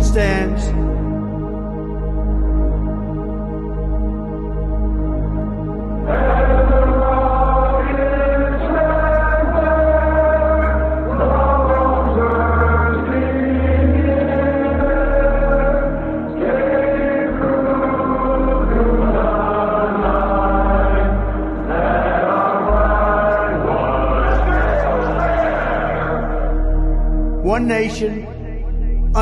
stands, one nation,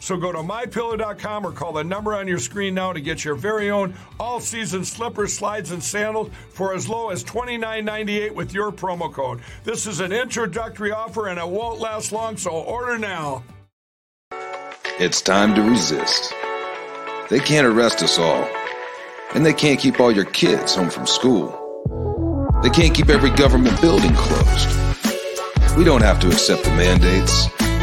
So go to mypillow.com or call the number on your screen now to get your very own all season slippers, slides, and sandals for as low as $29.98 with your promo code. This is an introductory offer and it won't last long, so order now. It's time to resist. They can't arrest us all. And they can't keep all your kids home from school. They can't keep every government building closed. We don't have to accept the mandates,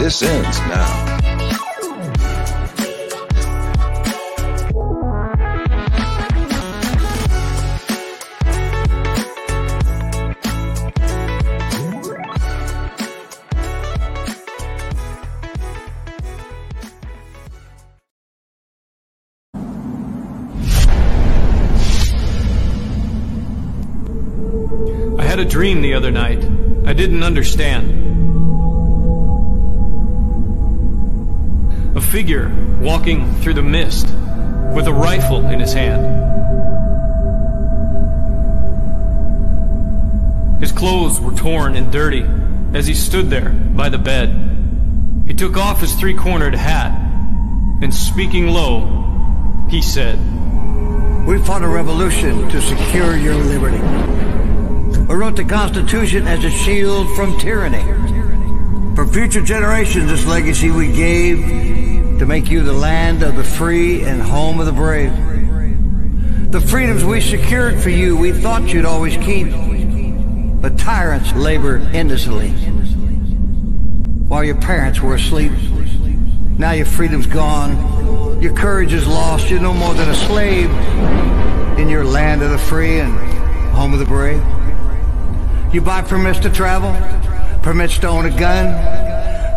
This ends now. I had a dream the other night. I didn't understand. Figure walking through the mist with a rifle in his hand. His clothes were torn and dirty as he stood there by the bed. He took off his three cornered hat and speaking low, he said, We fought a revolution to secure your liberty. We wrote the Constitution as a shield from tyranny. For future generations, this legacy we gave to make you the land of the free and home of the brave. The freedoms we secured for you, we thought you'd always keep. But tyrants labor endlessly while your parents were asleep. Now your freedom's gone. Your courage is lost. You're no more than a slave in your land of the free and home of the brave. You buy permits to travel, permits to own a gun,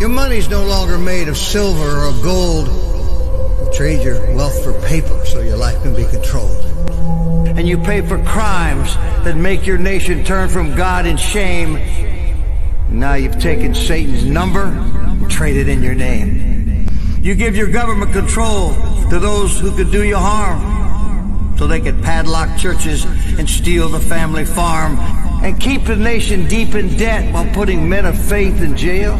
Your money's no longer made of silver or gold. You trade your wealth for paper so your life can be controlled. And you pay for crimes that make your nation turn from God in shame. Now you've taken Satan's number and traded in your name. You give your government control to those who could do you harm so they could padlock churches and steal the family farm and keep the nation deep in debt while putting men of faith in jail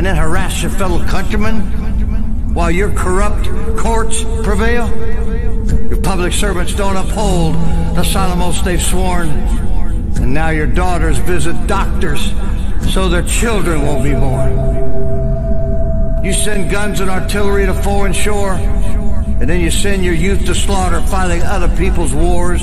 and then harass your fellow countrymen while your corrupt courts prevail. Your public servants don't uphold the solemn oaths they've sworn. And now your daughters visit doctors so their children won't be born. You send guns and artillery to foreign shore and then you send your youth to slaughter fighting other people's wars?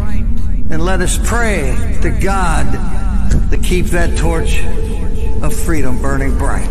And let us pray to God to keep that torch of freedom burning bright.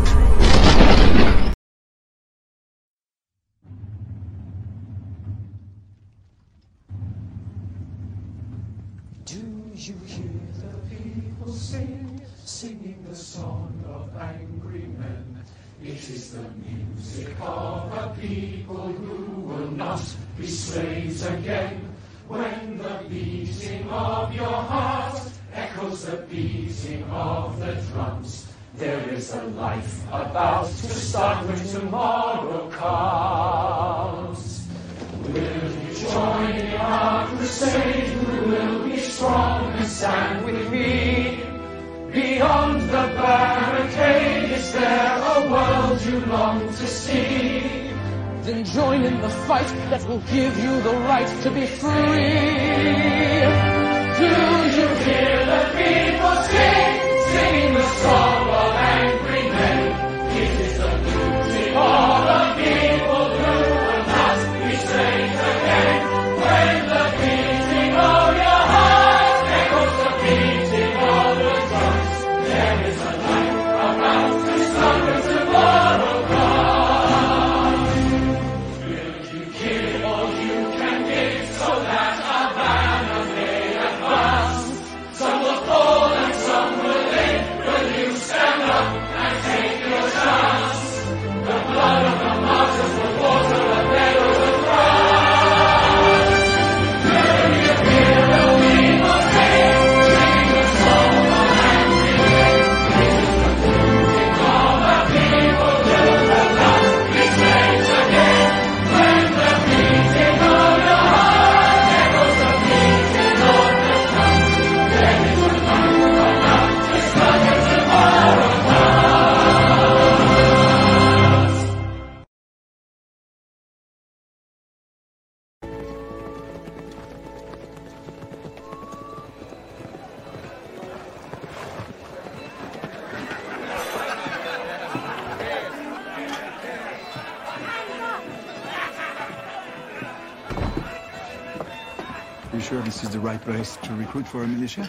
Do you hear the people sing, singing the song of angry men? It is the music of a people who will not be slaves again. When the beating of your heart echoes the beating of the drums, there is a life about to start when tomorrow comes. Will you join in our crusade? Who will be strong and stand with me? Beyond the barricade, is there a world you long to see? Then join in the fight that will give you the right to be free. Do you hear the people sing, singing the song of angry men? Is the people again. When the beating of your heart the beating of the drums, there is a light about for a militia?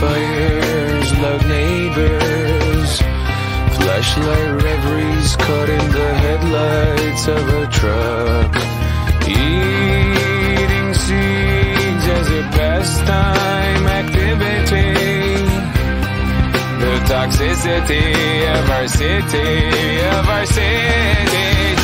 Fires, loud neighbors. Flashlight reveries caught in the headlights of a truck. Eating seeds as a pastime activity. The toxicity of our city, of our city.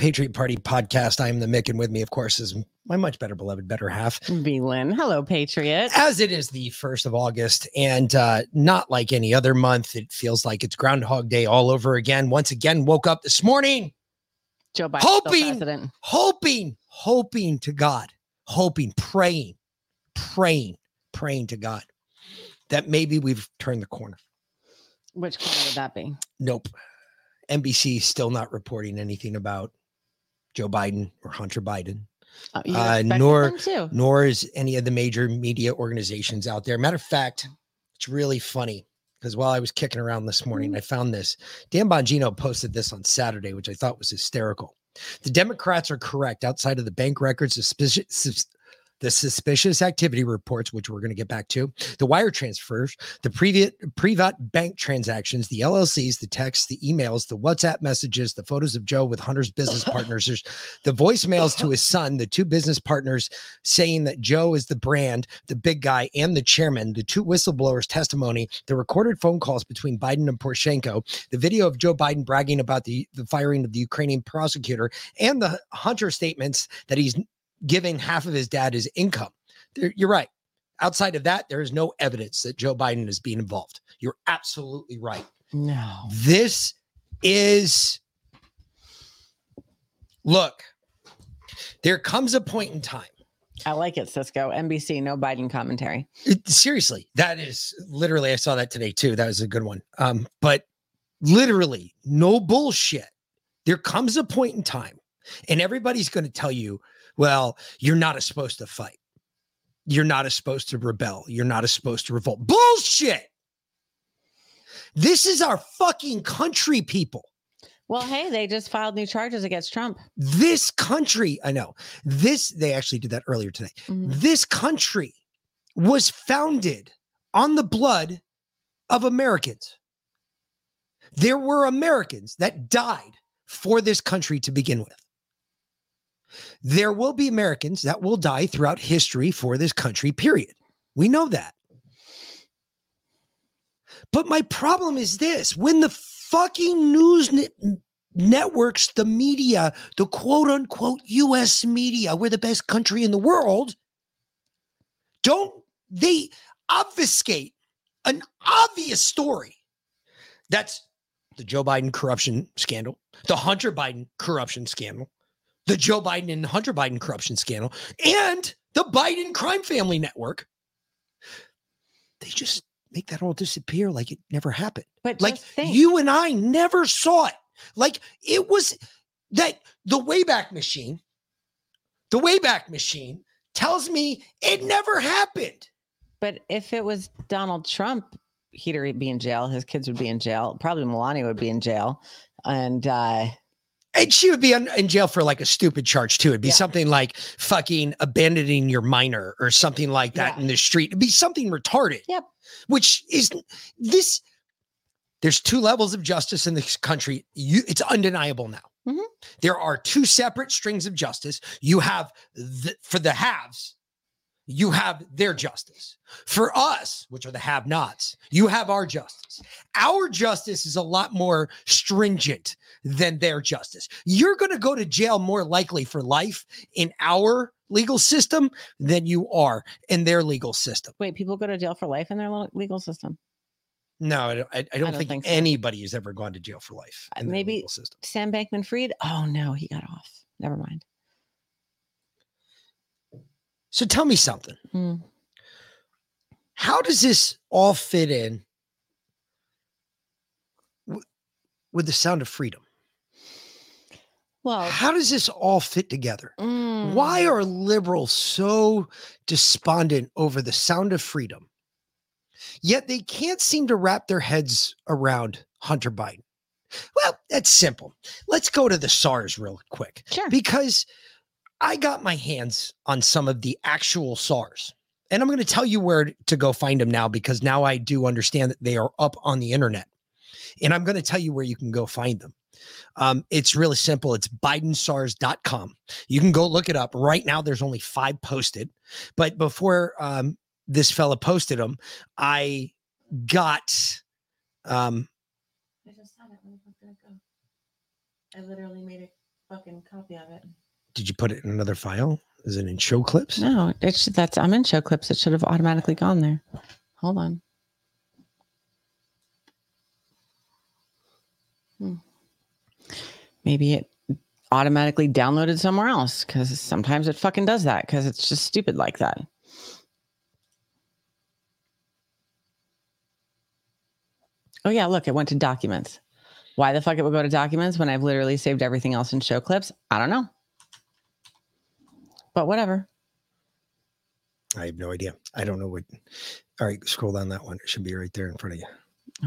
Patriot Party Podcast. I am the Mick, and with me, of course, is my much better beloved, better half. B Lynn. Hello, Patriot. As it is the first of August, and uh, not like any other month, it feels like it's Groundhog Day all over again. Once again, woke up this morning Joe Biden, hoping, hoping, hoping to God, hoping, praying, praying, praying to God that maybe we've turned the corner. Which corner would that be? Nope. NBC still not reporting anything about Joe Biden or Hunter Biden. Uh, Uh, nor nor is any of the major media organizations out there. Matter of fact, it's really funny because while I was kicking around this morning, I found this. Dan Bongino posted this on Saturday, which I thought was hysterical. The Democrats are correct outside of the bank records, suspicious, sus- the suspicious activity reports, which we're going to get back to, the wire transfers, the private bank transactions, the LLCs, the texts, the emails, the WhatsApp messages, the photos of Joe with Hunter's business partners, the voicemails to his son, the two business partners saying that Joe is the brand, the big guy, and the chairman, the two whistleblowers' testimony, the recorded phone calls between Biden and Poroshenko, the video of Joe Biden bragging about the, the firing of the Ukrainian prosecutor, and the Hunter statements that he's giving half of his dad his income. There- You're right. Outside of that, there is no evidence that Joe Biden is being involved. You're absolutely right. No. This is look, there comes a point in time. I like it, Cisco. NBC, no Biden commentary. It- seriously, that is literally, I saw that today too. That was a good one. Um, but literally, no bullshit. There comes a point in time, and everybody's going to tell you, well, you're not supposed to fight. You're not as supposed to rebel. You're not as supposed to revolt. Bullshit. This is our fucking country, people. Well, hey, they just filed new charges against Trump. This country, I know. This, they actually did that earlier today. Mhm. This country was founded on the blood of Americans. There were Americans that died for this country to begin with. There will be Americans that will die throughout history for this country, period. We know that. But my problem is this when the fucking news ne- networks, the media, the quote unquote US media, we're the best country in the world, don't they obfuscate an obvious story that's the Joe Biden corruption scandal, the Hunter Biden corruption scandal, the Joe Biden and Hunter Biden corruption scandal, and the Biden crime family network. They just make that all disappear like it never happened. But like you and I never saw it. Like it was that the Wayback Machine, the Wayback Machine tells me it never happened. But if it was Donald Trump, he'd already be in jail. His kids would be in jail. Probably Melania would be in jail. And uh, And she would be in, in jail for like a stupid charge too. It'd be Yeah. something like fucking abandoning your minor or something like that Yeah. in the street. It'd be something retarded. Yep. Which is this. There's two levels of justice in this country. You, it's undeniable now. Mhm. There are two separate strings of justice. You have the, for the haves, you have their justice. For us, which are the have nots, you have our justice. Our justice is a lot more stringent than their justice. You're going to go to jail more likely for life in our legal system than you are in their legal system. wait, people go to jail for life in their legal system. No, I don't, I, I don't don't think, think so. anybody has ever gone to jail for life. Uh, in maybe- legal system. Sam Bankman Fried. Oh no, he got off. Never mind. So tell me something. Hmm. How does this all fit in w- with the sound of freedom? Well, How does this all fit together? mm, Why are liberals so despondent over the sound of freedom? Yet they can't seem to wrap their heads around Hunter Biden. Well, that's simple. Let's go to the SARS real quick Sure. because I got my hands on some of the actual SARS. And I'm going to tell you where to go find them now because now I do understand that they are up on the internet. And I'm going to tell you where you can go find them. Um, it's really simple. It's bidensars.com. You can go look it up. Right now, there's only five posted. But before um, this fella posted them, I got um, I just had it. Where the fuck did it go? I literally made a fucking copy of it. Did you put it in another file? Is it in show clips? No, that's I'm in show clips. It should have automatically gone there. Hold on. Hmm. Maybe it automatically downloaded somewhere else because sometimes it fucking does that because it's just stupid like that. Oh yeah, look, it went to documents. Why the fuck it would go to documents when I've literally saved everything else in show clips? I don't know. But whatever. I have no idea. I don't know what. All right, scroll down that one. It should be right there in front of you.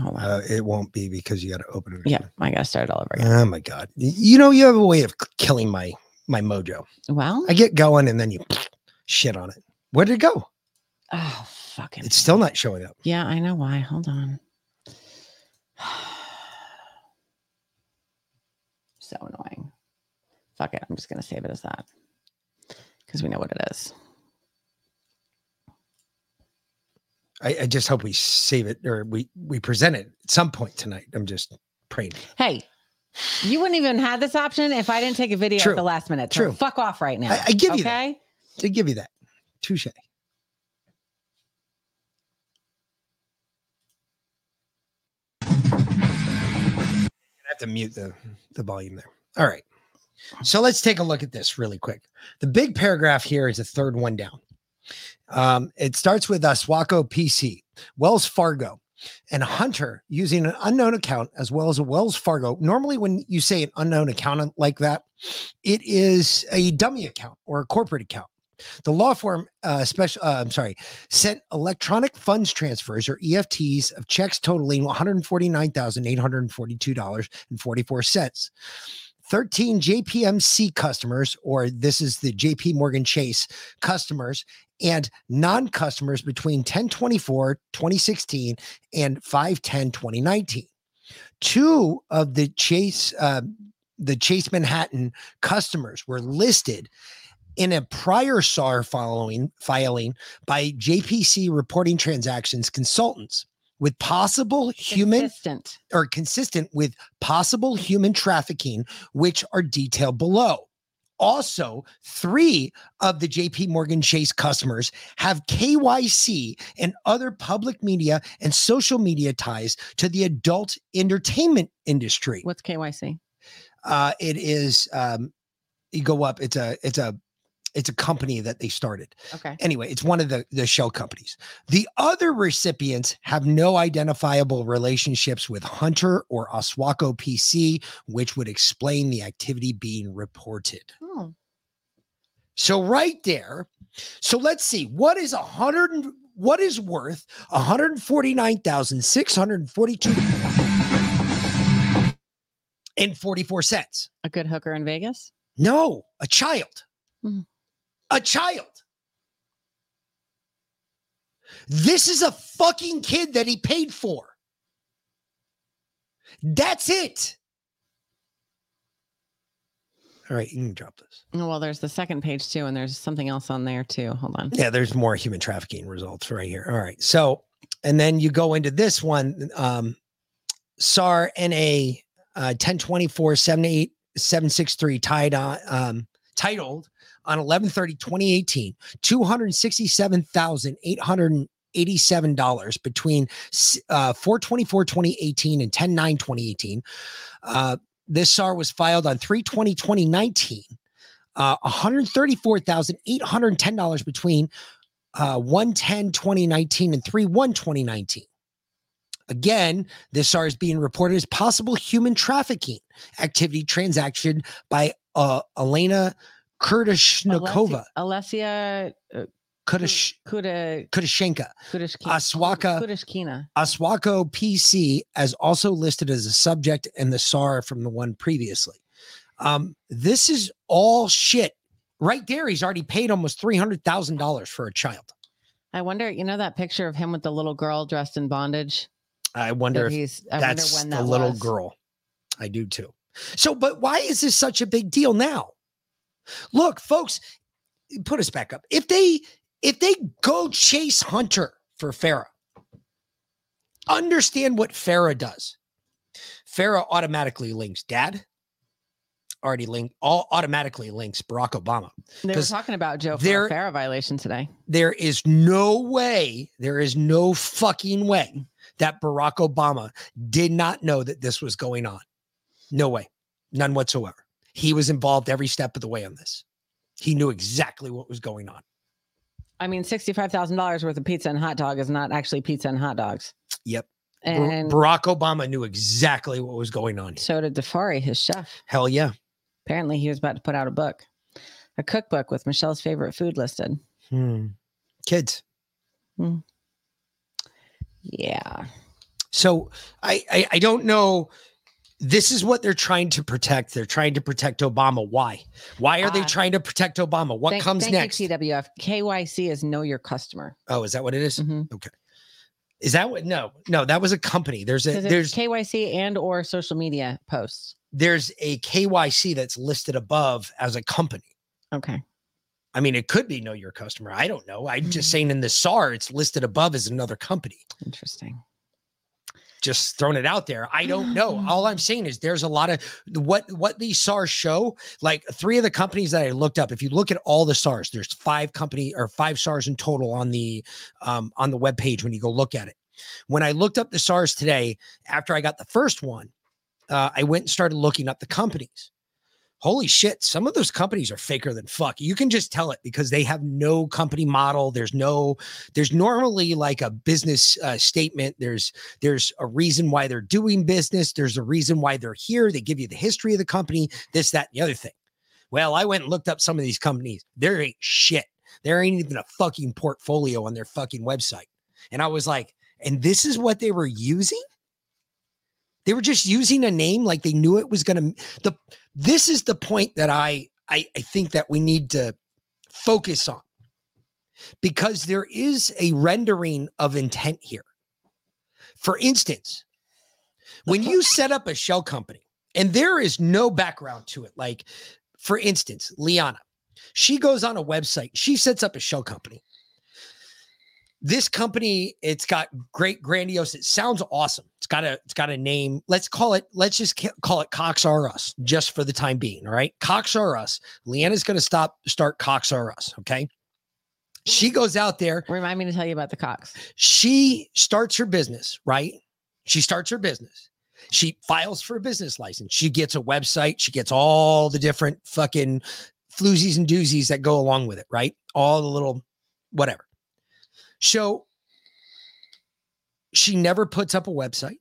Hold on. Uh, it won't be because you got to open it. yeah, I gotta start all over again. Oh my god! You know you have a way of killing my my mojo. Well, I get going and then you shit on it. Where did it go? oh fucking It's still not showing up. Yeah, I know why. Hold on. so annoying. Fuck it. I'm just gonna save it as that. Because we know what it is. I, I just hope we save it or we we present it at some point tonight. I'm just praying. Hey, you wouldn't even have this option if I didn't take a video True. at the last minute. So True. fuck off right now. I, I give you that. okay? I give you that. Touche. I have to mute the, the volume there. All right. So let's take a look at this really quick. The big paragraph here is the third one down. Um, it starts with Oswaco PC, Wells Fargo, and Hunter using an unknown account as well as a Wells Fargo. Normally, when you say an unknown account like that, it is a dummy account or a corporate account. The law firm, uh, special, uh, I'm sorry, sent electronic funds transfers or EFTs of checks totaling $149,842.44. 13 JPMC customers, or this is the JP Morgan Chase customers, and non customers between 1024 2016 and 510 2019. Two of the Chase, uh, the Chase Manhattan customers were listed in a prior SAR following filing by JPC reporting transactions consultants with possible human Consistent. or consistent with possible human trafficking, which are detailed below. Also, three of the JP Morgan Chase customers have KYC and other public media and social media ties to the adult entertainment industry. What's KYC? Uh, it is um, you go up. It's a it's a it's a company that they started. Okay. Anyway, it's one of the the shell companies. The other recipients have no identifiable relationships with Hunter or Oswaco PC, which would explain the activity being reported. Oh. So right there, so let's see what is a hundred and what is worth one hundred forty nine thousand six hundred forty two and forty four cents. A good hooker in Vegas? No, a child. Mhm. A child. This is a fucking kid that he paid for. That's it. All right, you can drop this. Well, there's the second page too, and there's something else on there too. Hold on. Yeah, there's more human trafficking results right here. All right. So, and then you go into this one, um, SAR NA uh, 1024 78 763 tied on, um, titled on 11 2018, $267,887 between uh, 424 2018 and 10 2018. Uh, this SAR was filed on 3 2019 uh, $134,810 between uh, 110 2019 and 3 1 2019. Again, this SAR is being reported as possible human trafficking activity transaction by uh, Elena Kurtashnikova. Alessia uh, Kurtash, Kuda Kurtashenka. Aswaka. Kudashkina. Oswaco PC as also listed as a subject in the SAR from the one previously. Um, this is all shit. Right there, he's already paid almost three hundred thousand dollars for a child. I wonder, you know that picture of him with the little girl dressed in bondage? I wonder That if he's I wonder that's when the little was. girl. I do too. So, but why is this such a big deal now? Look, folks, put us back up. If they if they go chase Hunter for FARA, understand what FARA does. FARA automatically links dad. Already linked, all automatically links Barack Obama. They were talking about Joe there- FARA violation today. there is no way, there is no fucking way that Barack Obama did not know that this was going on. No way. None whatsoever. He was involved every step of the way on this. He knew exactly what was going on. I mean, sixty-five thousand dollars worth of pizza and hot dog is not actually pizza and hot dogs. Yep. And Barack Obama knew exactly what was going on. so did Tafari, his chef. Hell yeah. Apparently, he was about to put out a book, a cookbook with Michelle's favorite food listed. Hmm. Kids. Hmm. Yeah. So I, I I don't know. This is what they're trying to protect. They're trying to protect Obama. Why? Why are they Ah. trying to protect Obama? What Thank- comes thank next? You, TWF. KYC is know your customer. Oh, is that what it is? Mhm. Okay. Is that what? No, no, that was a company. There's a there's KYC and or social media posts. there's a KYC that's listed above as a company. Okay. I mean, it could be know your customer. I don't know. I'm Mm-hmm. just saying in the SAR, it's listed above as another company. Interesting. Just throwing it out there. I don't know. All I'm saying is there's a lot of what what these SARs show. Like three of the companies that I looked up. If you look at all the SARs, there's five company or five SARs in total on the um, on the web page when you go look at it. When I looked up the SARs today, after I got the first one, uh, I went and started looking up the companies. Holy shit, some of those companies are faker than fuck. You can just tell it because they have no company model. There's no, there's normally like a business uh, statement. There's, there's a reason why they're doing business. There's a reason why they're here. They give you the history of the company, this, that, and the other thing. Well, I went and looked up some of these companies. There ain't shit. There ain't even a fucking portfolio on their fucking website. And I was like, and this is what they were using? They were just using a name like they knew it was going to the this is the point that I, I I think that we need to focus on. Because there is a rendering of intent here. For instance, when you set up a shell company and there is no background to it, like for instance, Liana, she goes on a website, she sets up a shell company. This company, it's got great grandiose. It sounds awesome. It's got a it's got a name. Let's call it. Let's just call it Cox R Us, just for the time being. All right, Cox R Us. Leanna's going to stop start Cox R Us. Okay. She goes out there. Remind me to tell you about the Cox. She starts her business, right? She starts her business. She files for a business license. She gets a website. She gets all the different fucking floozies and doozies that go along with it, right? All the little whatever. So she never puts up a website.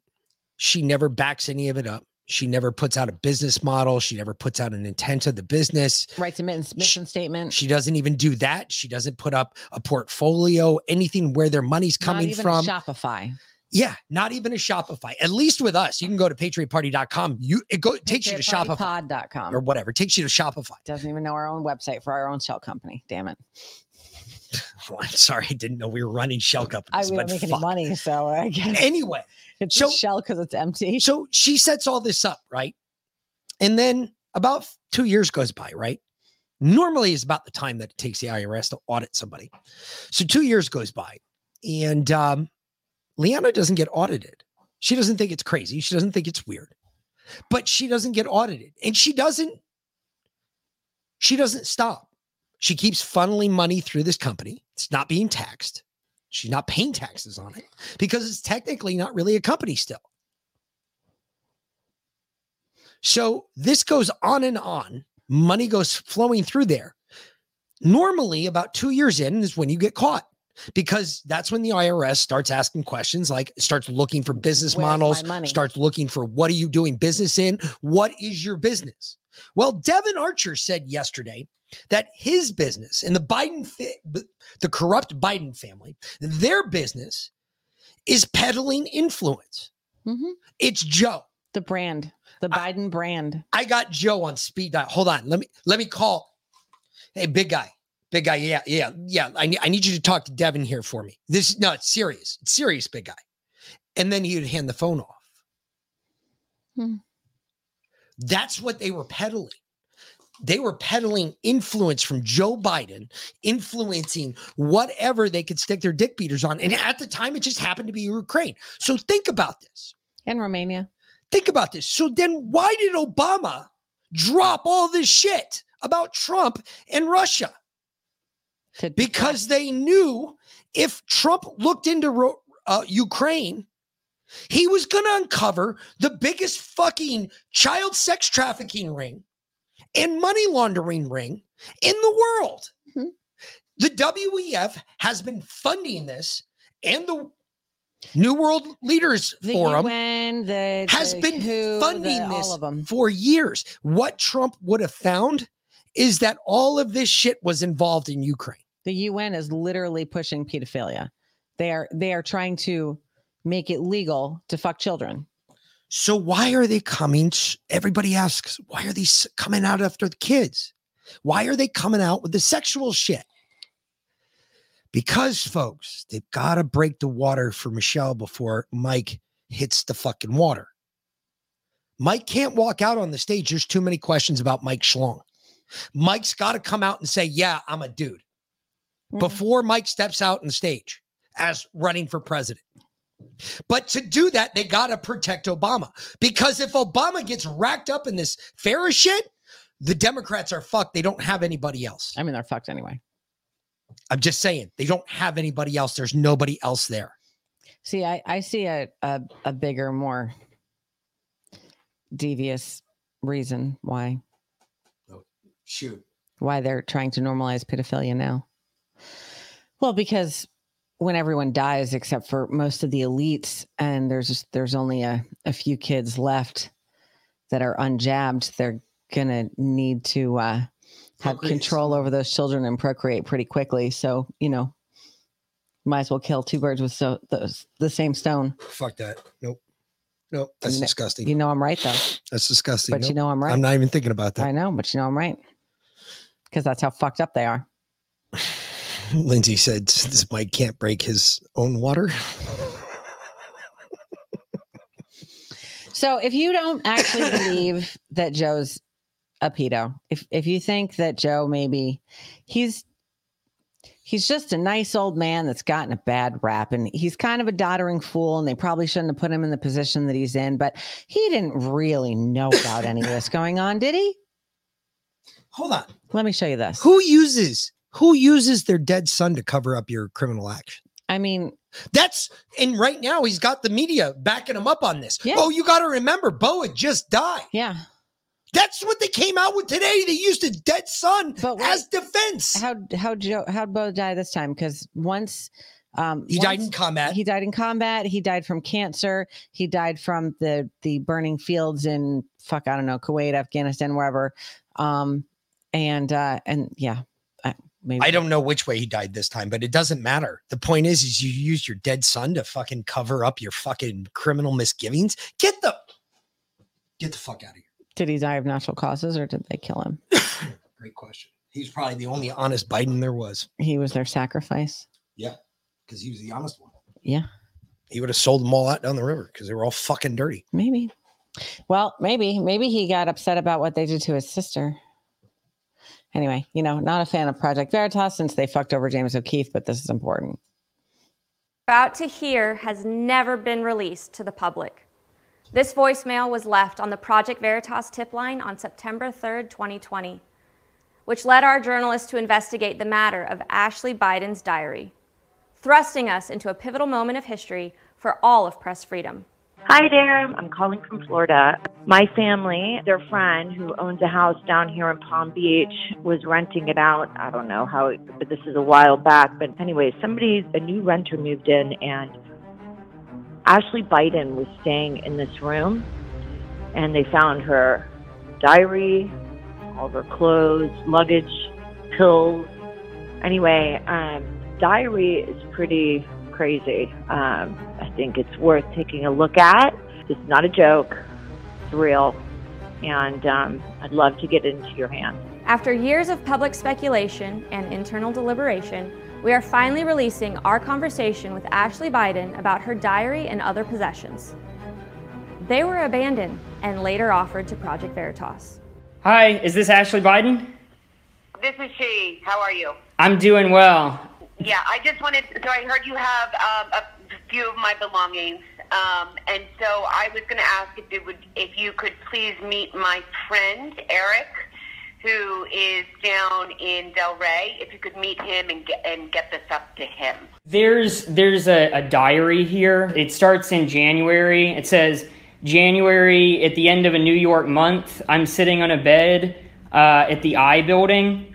She never backs any of it up. She never puts out a business model. She never puts out an intent of the business. Writes a mission, mission statement. She doesn't even do that. She doesn't put up a portfolio, anything where their money's coming Not even from. Shopify. Yeah, not even a Shopify. At least with us, you can go to patriotparty.com. You it go it takes you to Shopify Pod.com. or whatever. It takes you to Shopify. Doesn't even know our own website for our own shell company. Damn it. Well, I'm sorry, I didn't know we were running shell I companies. we but don't make any money, so I guess Anyway, it's so- a shell because it's empty. so she sets all this up, right? And then about two years goes by, right? Normally is about the time that it takes the IRS to audit somebody. So two years goes by, and um, Liana doesn't get audited. She doesn't think it's crazy. She doesn't think it's weird, but she doesn't get audited, and she doesn't. She doesn't stop. She keeps funneling money through this company. It's not being taxed. She's not paying taxes on it because it's technically not really a company still. So this goes on and on. Money goes flowing through there. Normally, about two years in is when you get caught because that's when the IRS starts asking questions like starts looking for business Where's models, starts looking for what are you doing business in? What is your business? Well, Devon Archer said yesterday that his business and the Biden, fa- the corrupt Biden family, their business is peddling influence. Mhm. It's Joe. The brand, the Biden brand. I got Joe on speed dial. Hold on. Let me let me call. Hey, big guy. Big guy. Yeah, yeah, yeah. I need I need you to talk to Devon here for me. This no, it's serious. It's serious, big guy. And then he would hand the phone off. Hmm. That's what they were peddling. They were peddling influence from Joe Biden, influencing whatever they could stick their dick beaters on. And at the time, it just happened to be Ukraine. So think about this. And Romania. Think about this. So then why did Obama drop all this shit about Trump and Russia? Because they knew if Trump looked into uh, Ukraine, he was going to uncover the biggest fucking child sex trafficking ring and money laundering ring in the world. Mhm. The WEF has been funding this and the New World Leaders The Forum UN, the has the been WHO, funding this all of them. for years. What Trump would have found is that all of this shit was involved in Ukraine. The UN is literally pushing pedophilia. They are they are trying to make it legal to fuck children. So why are they coming? Everybody asks, why are these coming out after the kids? Why are they coming out with the sexual shit? Because, folks, they've got to break the water for Michelle before Mike hits the fucking water. Mike can't walk out on the stage. There's too many questions about Mike Schlong. Mike's got to come out and say, Yeah, I'm a dude. Mm. Before Mike steps out on stage as running for president. But to do that, they got to protect Obama. Because if Obama gets racked up in this FARA shit, the Democrats are fucked. They don't have anybody else. I mean, they're fucked anyway. I'm just saying, they don't have anybody else. There's nobody else there. See, I, I see a, a a bigger, more devious reason why oh, Shoot. why they're trying to normalize pedophilia now. Well, because when everyone dies, except for most of the elites, and there's just, there's only a, a few kids left that are unjabbed, they're gonna need to uh, have Procreate. control over those children and procreate pretty quickly. So you know, might as well kill two birds with so those the same stone. Fuck that. Nope. Nope. That's You disgusting. You know I'm right though. That's disgusting. But you know I'm right. I'm not even thinking about that. I know, but you know I'm right. Because that's how fucked up they are. Lindsay said this Mike can't break his own water. So if you don't actually believe that Joe's a pedo, if if you think that Joe maybe he's he's just a nice old man that's gotten a bad rap and he's kind of a doddering fool and they probably shouldn't have put him in the position that he's in, but he didn't really know about any of this going on, did he? Hold on. Let me show you this. Who uses who uses their dead son to cover up your criminal action? I mean, That's and right now he's got the media backing him up on this. Yeah. Oh, you got to remember, Bo had just died. yeah. That's what they came out with today. They used a dead son as defense. How how Joe how Bo die this time? Because once um He died in combat. He died in combat. He died from cancer. He died from the the burning fields in fuck I don't know Kuwait, Afghanistan, wherever. Um and uh and yeah, maybe I don't know which way he died this time, but it doesn't matter. The point is, is you used your dead son to fucking cover up your fucking criminal misgivings. Get the get the fuck out of here. Did he die of natural causes or did they kill him? Great question. He's probably the only honest Biden there was. He was their sacrifice. Yeah, because he was the honest one. Yeah, He would have sold them all out down the river because they were all fucking dirty. maybe. Well, maybe maybe he got upset about what they did to his sister. Anyway, you know, not a fan of Project Veritas since they fucked over James O'Keefe, but this is important. about to hear has never been released to the public. This voicemail was left on the Project Veritas tip line on September 3rd, 2020, which led our journalists to investigate the matter of Ashley Biden's diary, thrusting us into a pivotal moment of history for all of press freedom. Hi there. I'm calling from Florida. My family, their friend who owns a house down here in Palm Beach, was renting it out. I don't know how, but this is a while back. But anyway, somebody, a new renter moved in, and Ashley Biden was staying in this room, and they found her diary, all of her clothes, luggage, pills. Anyway, um, diary is pretty crazy. Um, I think it's worth taking a look at. It's not a joke. It's real. And um, I'd love to get it into your hands. After years of public speculation and internal deliberation, we are finally releasing our conversation with Ashley Biden about her diary and other possessions. They were abandoned and later offered to Project Veritas. Hi, is this Ashley Biden? This is she. How are you? I'm doing well. Yeah, I just wanted. So I heard you have um, a few of my belongings, um, and so I was going to ask if it would, if you could please meet my friend Eric, who is down in Del Rey. If you could meet him and get and get this up to him. There's there's a, a diary here. It starts in January. It says January at the end of a New York month. I'm sitting on a bed uh, at the I building.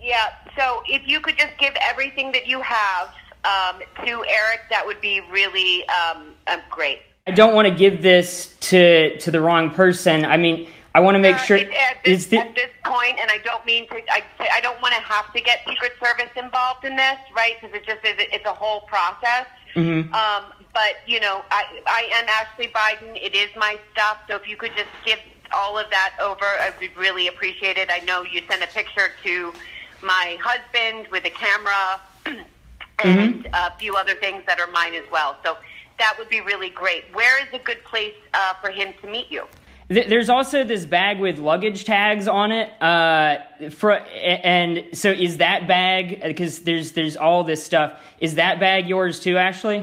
Yeah. So if you could just give everything that you have um, to Eric, that would be really um, um, great. I don't want to give this to to the wrong person. I mean, I want to make sure. At this, Is the, at this point, and I don't mean to, I, I don't want to have to get Secret Service involved in this, right? Because it just is, it's a whole process. Mhm. Um, but you know, I, I am Ashley Biden. It is my stuff. So if you could just give all of that over, I would really appreciate it. I know you sent a picture to my husband with a camera and a few other things that are mine as well. So that would be really great. Where is a good place uh, for him to meet you? There's also this bag with luggage tags on it. Uh, for and so is that bag because there's there's all this stuff. Is that bag yours too, Ashley?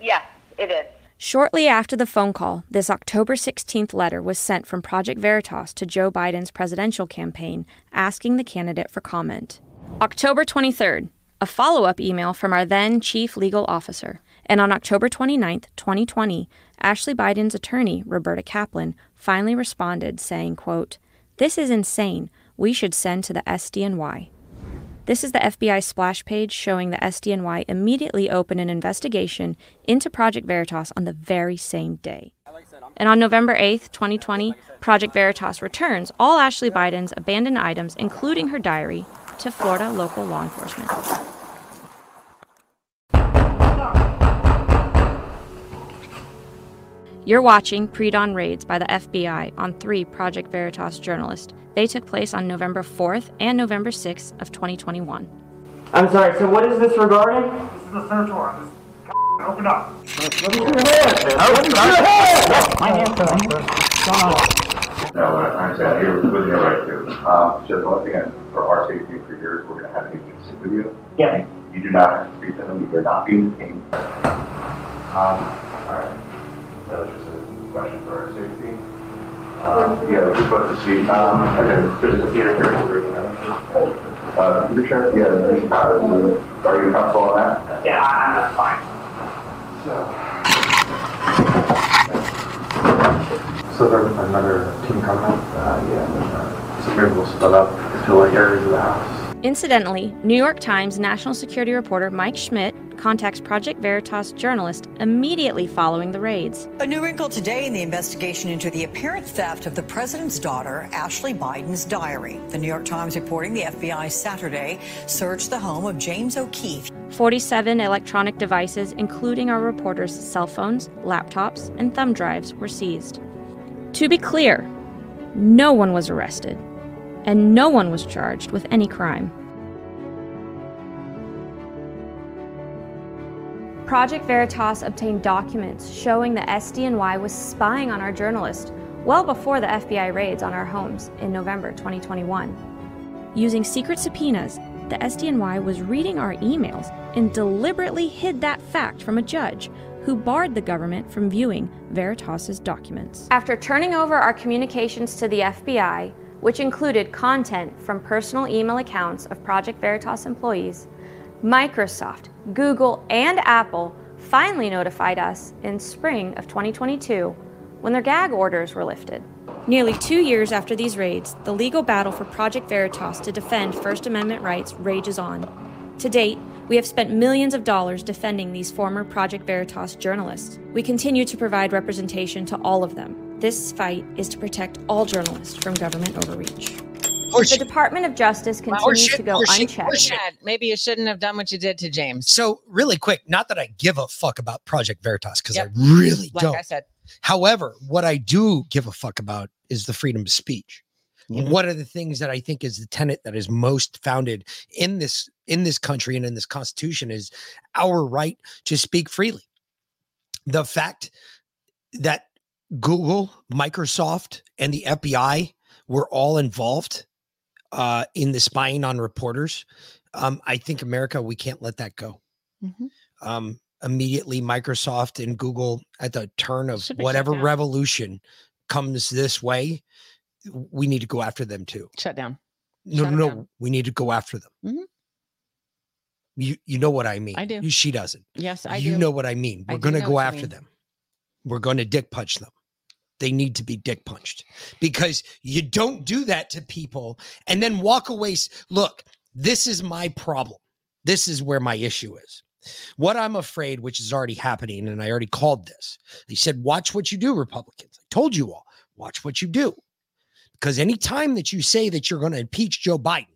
Yes, it is. Shortly after the phone call, this October 16th letter was sent from Project Veritas to Joe Biden's presidential campaign asking the candidate for comment. October 23rd, a follow up email from our then chief legal officer. And on October 29th, 2020, Ashley Biden's attorney, Roberta Kaplan, finally responded saying, quote, This is insane. We should send to the SDNY. This is the FBI splash page showing the SDNY immediately open an investigation into Project Veritas on the very same day. And on November 8th, 2020, Project Veritas returns all Ashley Biden's abandoned items, including her diary, to Florida local law enforcement. You're watching pre dawn raids by the FBI on three Project Veritas journalists. They took place on November 4th and November 6th of 2021. I'm sorry. So what is this regarding? This is a search warrant. Just open up. Let me see your hands. Let me see your hands. My hands. No, what I'm trying here with your right to. Um, just once again, for our safety and for yours, we're gonna have people sit with you. Yeah. You do not have to speak to them, you're not being detained. Um, alright. That was just a question for our safety. Um, yeah, we're supposed to see, um, okay, there's a theater here. Uh, the chair, yeah, there's, uh, are you comfortable on that? Yeah, that's fine. So so there's another team coming up? Uh, yeah. So maybe we'll split up into like areas of the house. Incidentally, New York Times national security reporter Mike Schmidt contacts Project Veritas journalist immediately following the raids. A new wrinkle today in the investigation into the apparent theft of the president's daughter, Ashley Biden's diary. The New York Times reporting the FBI Saturday searched the home of James O'Keefe. 47 electronic devices, including our reporters' cell phones, laptops, and thumb drives, were seized. To be clear, no one was arrested, and no one was charged with any crime. Project Veritas obtained documents showing the SDNY was spying on our journalist well before the FBI raids on our homes in November 2021. Using secret subpoenas, the SDNY was reading our emails and deliberately hid that fact from a judge who barred the government from viewing Veritas's documents. After turning over our communications to the FBI, which included content from personal email accounts of Project Veritas employees, Microsoft, Google, and Apple finally notified us in spring of 2022 when their gag orders were lifted. Nearly two years after these raids, the legal battle for Project Veritas to defend First Amendment rights rages on. To date, we have spent millions of dollars defending these former Project Veritas journalists. We continue to provide representation to all of them. This fight is to protect all journalists from government overreach. The Department of Justice continues Horseshit, to go horseshit, unchecked. horseshit. Maybe you shouldn't have done what you did to James. So, really quick, not that I give a fuck about Project Veritas because Yep. I really Like don't. I said. However, what I do give a fuck about is the freedom of speech. One of the things that I think is the tenet that is most founded in this in this country and in this constitution is our right to speak freely. The fact that Google, Microsoft, and the FBI were all involved uh, in the spying on reporters. Um, I think America, we can't let that go. Um, immediately, Microsoft and Google, at the turn of whatever revolution comes this way, we need to go after them too. Shut down. No, Shut no, no. We need to go after them. Mhm. You you know what I mean. I do. She doesn't. Yes, I you do. know what I mean. We're going to go after them. We're going to dick punch them. They need to be dick punched because you don't do that to people and then walk away. Look, this is my problem. This is where my issue is. What I'm afraid, which is already happening, and I already called this, they said, watch what you do, Republicans. I told you all, watch what you do. Because anytime that you say that you're going to impeach Joe Biden,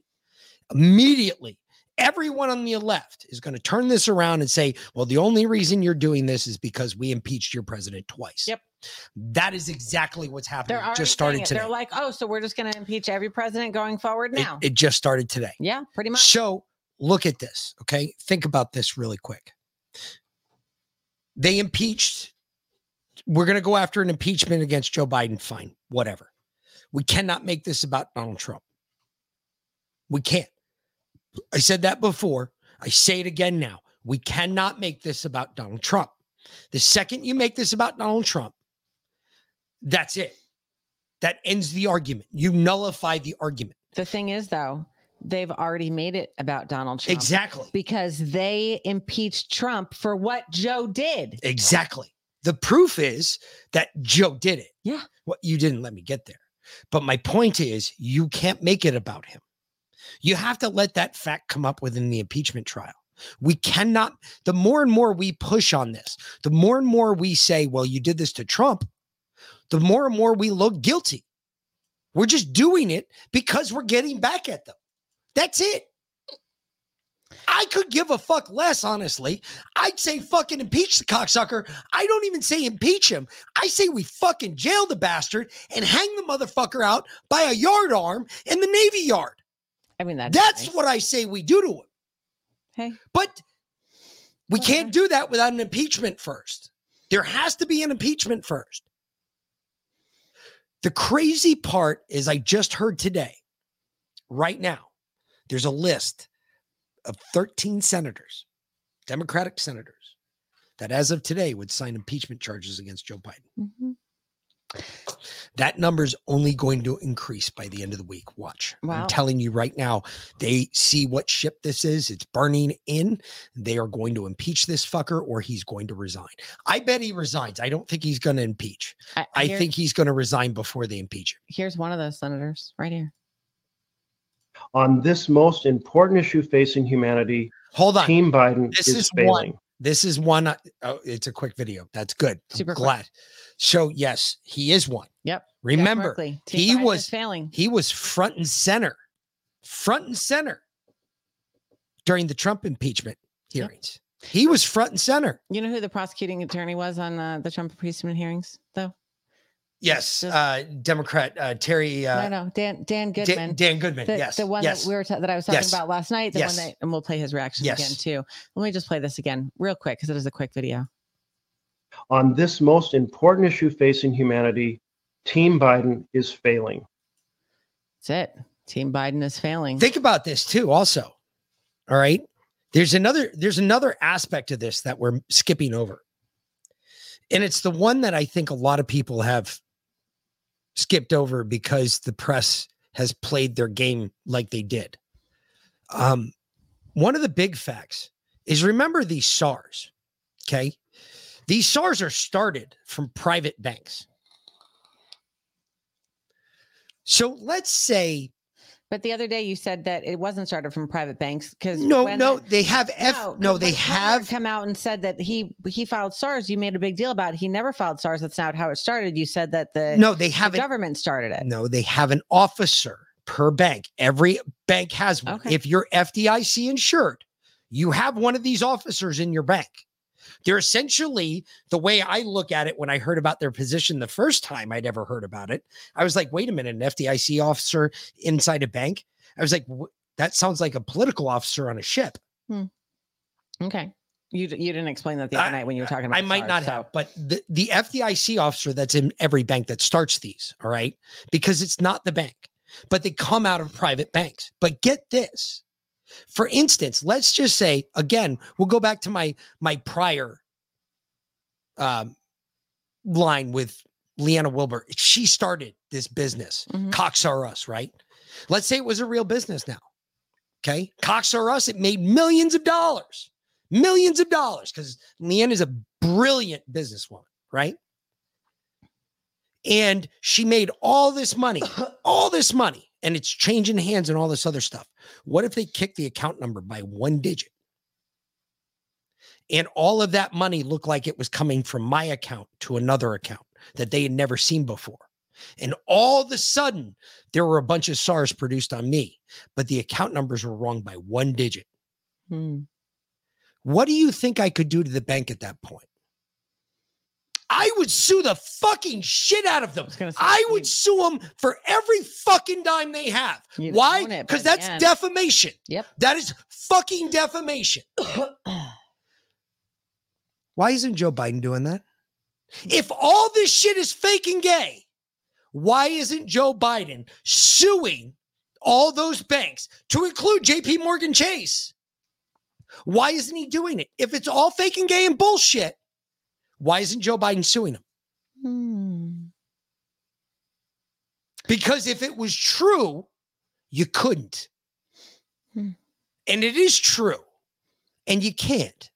immediately everyone on the left is going to turn this around and say, well, the only reason you're doing this is because we impeached your president twice. Yep. That is exactly what's happening. They're just started today. They're like, oh, so we're just going to impeach every president going forward It- now. it just started today. yeah, pretty much. So look at this. Okay. Think about this really quick. They impeached. We're going to go after an impeachment against Joe Biden. Fine. Whatever. We cannot make this about Donald Trump. We can't. I said that before. I say it again now. We cannot make this about Donald Trump. The second you make this about Donald Trump, that's it. That ends the argument. You nullify the argument. The thing is, though, they've already made it about Donald Trump. Exactly. Because they impeached Trump for what Joe did. Exactly. The proof is that Joe did it. Yeah. Well, you didn't let me get there. But my point is, you can't make it about him. You have to let that fact come up within the impeachment trial. We cannot, the more and more we push on this, the more and more we say, well, you did this to Trump, the more and more we look guilty. We're just doing it because we're getting back at them. That's it. I could give a fuck less, honestly. I'd say fucking impeach the cocksucker. I don't even say impeach him. I say we fucking jail the bastard and hang the motherfucker out by a yard arm in the Navy Yard. I mean, that's, That's nice. what I say we do to him. Hey. But we can't do that without an impeachment first. There has to be an impeachment first. The crazy part is, I just heard today, right now, there's a list of 13 senators, Democratic senators, that as of today would sign impeachment charges against Joe Biden. Mhm. That number is only going to increase by the end of the week. Watch. Wow. I'm telling you right now, they see what ship this is. It's burning in. They are going to impeach this fucker or he's going to resign. I bet he resigns. I don't think he's going to impeach. I, I here- think he's going to resign before they impeach him. here's one of those senators right here. On this most important issue facing humanity, Hold on. Team Biden This is, is failing. one. This is one. uh, Oh, it's a quick video. That's good. I'm Super quick. So yes, he is one. Yep. Remember, he was failing. He was front and center, front and center during the Trump impeachment hearings. He was front and center. You know who the prosecuting attorney was on uh, the Trump impeachment hearings, though? Yes, uh, Democrat uh, Terry. Uh, no, no, Dan Dan Dan- Goodman. Dan Goodman, The, yes, the one yes. that we were ta- that I was talking Yes. about last night. The Yes. one that, and we'll play his reaction again too. Let me just play this again, real quick, because it is a quick video. On this most important issue facing humanity, Team Biden is failing. That's it. Team Biden is failing. Think about this too. Also, all right. There's another. There's another aspect of this that we're skipping over, and it's the one that I think a lot of people have skipped over because the press has played their game like they did. Um, one of the big facts is remember these SARS. Okay, these SARS are started from private banks. So let's say But the other day you said that it wasn't started from private banks because No, no, they have F. No, they have. come out and said that he he filed SARS. You made a big deal about it. He never filed SARS. That's not how it started. You said that the No, they the haven't- government started it. No, they have an officer per bank. Every bank has one. Okay. If you're FDIC insured, you have one of these officers in your bank. They're essentially the way I look at it when I heard about their position the first time I'd ever heard about it. I was like, wait a minute, an FDIC officer inside a bank? I was like, that sounds like a political officer on a ship. Hmm. Okay. You you didn't explain that the other night when you were talking about I might SARS, not so- have, but the, the FDIC officer that's in every bank that starts these, all right, because it's not the bank, but they come out of private banks. But get this. For instance, let's just say again, we'll go back to my my prior um, line with Leanna Wilbur. She started this business, Cox R Us, right? Let's say it was a real business now. Okay. Cox R Us, it made millions of dollars, millions of dollars because Leanne is a brilliant businesswoman, right? And she made all this money, all this money, and it's changing hands and all this other stuff. What if they kick the account number by one digit? And all of that money looked like it was coming from my account to another account that they had never seen before. And all of a sudden, there were a bunch of SARS produced on me, but the account numbers were wrong by one digit. Hmm. What do you think I could do to the bank at that point? I would sue the fucking shit out of them. I, would sue them for every fucking dime they have. Why? own it by Because that's defamation. Yep. That is fucking defamation. Why isn't Joe Biden doing that? If all this shit is fake and gay, why isn't Joe Biden suing all those banks to include JP Morgan Chase? Why isn't he doing it? If it's all fake and gay and bullshit, why isn't Joe Biden suing them? Hmm. Because if it was true, you couldn't. Hmm. And it is true. And you can't.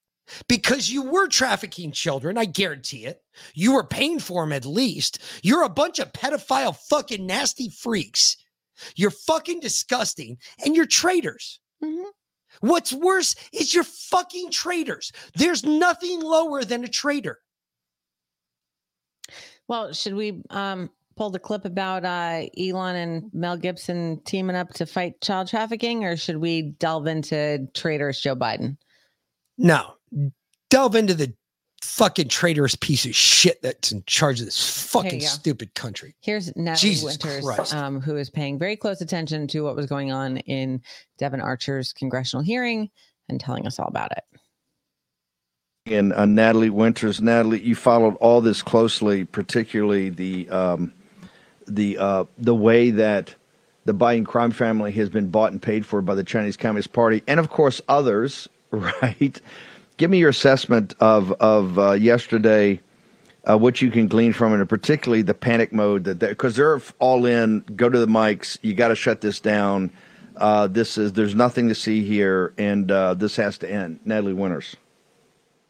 Because you were trafficking children, I guarantee it. You were paying for them at least. You're a bunch of pedophile fucking nasty freaks. You're fucking disgusting and you're traitors. What's worse is you're fucking traitors. There's nothing lower than a traitor. Well, should we um, pull the clip about uh, Elon and Mel Gibson teaming up to fight child trafficking, or should we delve into traitorous Joe Biden? No, delve into the fucking traitorous piece of shit that's in charge of this fucking stupid country. Here's Natalie Jesus Winters, um, who is paying very close attention to what was going on in Devon Archer's congressional hearing and telling us all about it. And uh, Natalie Winters. Natalie, you followed all this closely, particularly the um, the uh, the way that the Biden crime family has been bought and paid for by the Chinese Communist Party, and of course others. Right? Give me your assessment of of uh, yesterday. Uh, what you can glean from it, and particularly the panic mode that because they're all in. Go to the mics. You got to shut this down. Uh, this is there's nothing to see here, and uh, this has to end. Natalie Winters.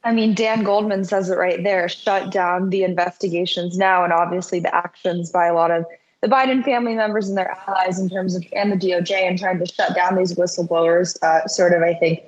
I mean, Dan Goldman says it right there shut down the investigations now, and obviously the actions by a lot of the Biden family members and their allies in terms of, and the DOJ and trying to shut down these whistleblowers, uh, sort of, I think,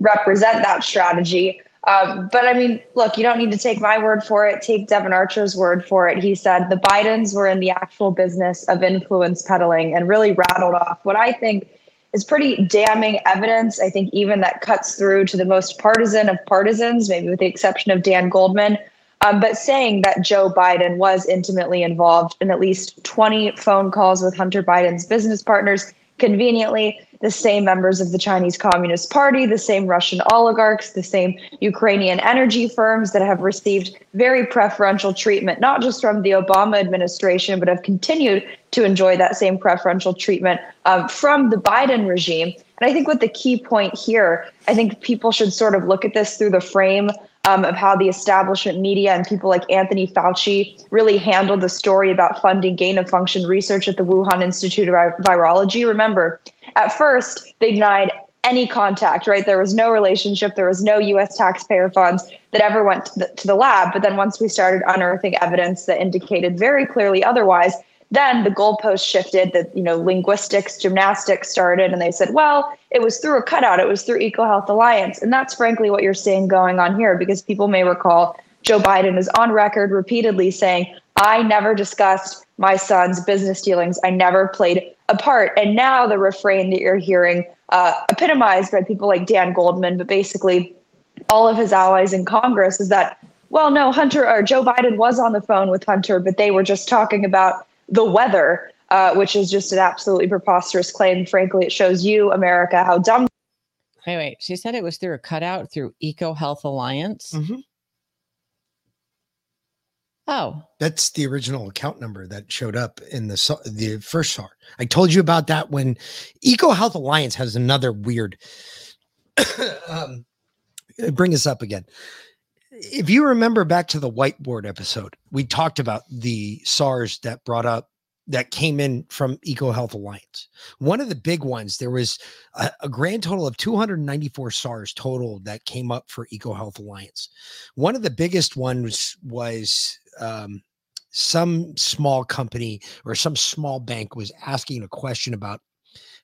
represent that strategy. Um, but I mean, look, you don't need to take my word for it. Take Devon Archer's word for it. He said the Bidens were in the actual business of influence peddling and really rattled off what I think is pretty damning evidence. I think even that cuts through to the most partisan of partisans, maybe with the exception of Dan Goldman. Um, but saying that Joe Biden was intimately involved in at least 20 phone calls with Hunter Biden's business partners, conveniently, the same members of the Chinese Communist Party, the same Russian oligarchs, the same Ukrainian energy firms that have received very preferential treatment, not just from the Obama administration, but have continued to enjoy that same preferential treatment um, from the Biden regime. And I think what the key point here, I think people should sort of look at this through the frame um, of how the establishment media and people like Anthony Fauci really handled the story about funding gain of function research at the Wuhan Institute of Vi- Virology. Remember, at first, they denied any contact, right? There was no relationship, there was no US taxpayer funds that ever went to the, to the lab. But then once we started unearthing evidence that indicated very clearly otherwise, then the goalpost shifted that you know linguistics gymnastics started. And they said well it was through a cutout. It was through ecohealth alliance. And that's frankly what you're seeing going on here because people may recall joe biden is on record repeatedly saying i never discussed my son's business dealings. I never played a part and now the refrain that you're hearing uh, epitomized by people like dan goldman but basically all of his allies in congress is that well no hunter or joe biden was on the phone with hunter but they were just talking about the weather, uh, which is just an absolutely preposterous claim. Frankly, it shows you, America, how dumb. Wait, wait. She said it was through a cutout through Eco Health Alliance. Oh, That's the original account number that showed up in the the first SAR. I told you about that when Eco Health Alliance has another weird. um, bring us up again. If you remember back to the whiteboard episode, we talked about the SARS that brought up that came in from Eco Health Alliance. One of the big ones, there was a, a grand total of 294 SARS total that came up for Eco Health Alliance. One of the biggest ones was um, some small company or some small bank was asking a question about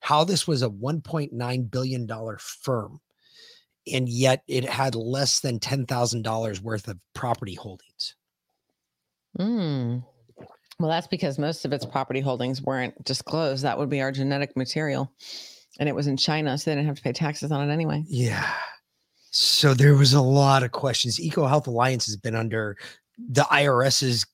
how this was a 1.9 billion dollar firm and yet it had less than $10,000 worth of property holdings. Hmm. Well, that's because most of its property holdings weren't disclosed. That would be our genetic material. And it was in China, so they didn't have to pay taxes on it anyway. Yeah. So there was a lot of questions. Eco Health Alliance has been under the IRS is.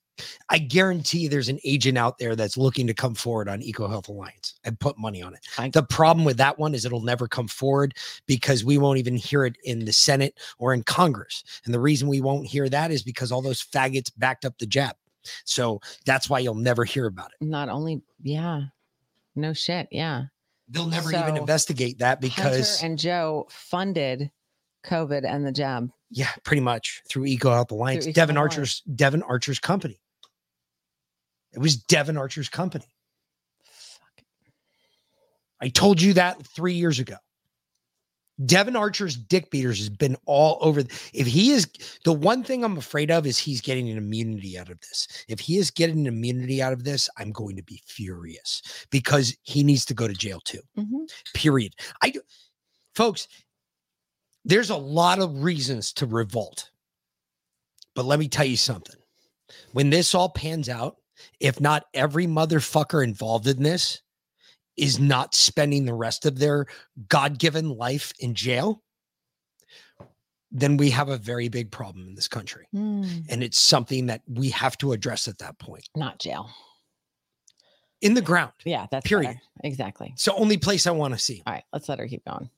I guarantee there's an agent out there that's looking to come forward on Eco Health Alliance and put money on it. the problem with that one is it'll never come forward because we won't even hear it in the Senate or in Congress. And the reason we won't hear that is because all those faggots backed up the jab. So that's why you'll never hear about it. Not only, yeah. No shit. Yeah. They'll never even investigate that because Hunter and Joe funded COVID and the jab. Yeah, pretty much through Eco Health Alliance. Eco Devon Health Archer's Devon Archer's company. It was Devon Archer's company. Fuck. I told you that three years ago. Devon Archer's dick beaters has been all over. If he is the one thing I'm afraid of is he's getting an immunity out of this. If he is getting an immunity out of this, I'm going to be furious because he needs to go to jail too. Mm-hmm. Period. I do, folks, there's a lot of reasons to revolt. But let me tell you something. When this all pans out, if not every motherfucker involved in this is not spending the rest of their God given life in jail, then we have a very big problem in this country. Hmm. And it's something that we have to address at that point. Not jail. In the ground. Yeah, that's period. better. Exactly. It's the only place I want to see. All right, let's let her keep going.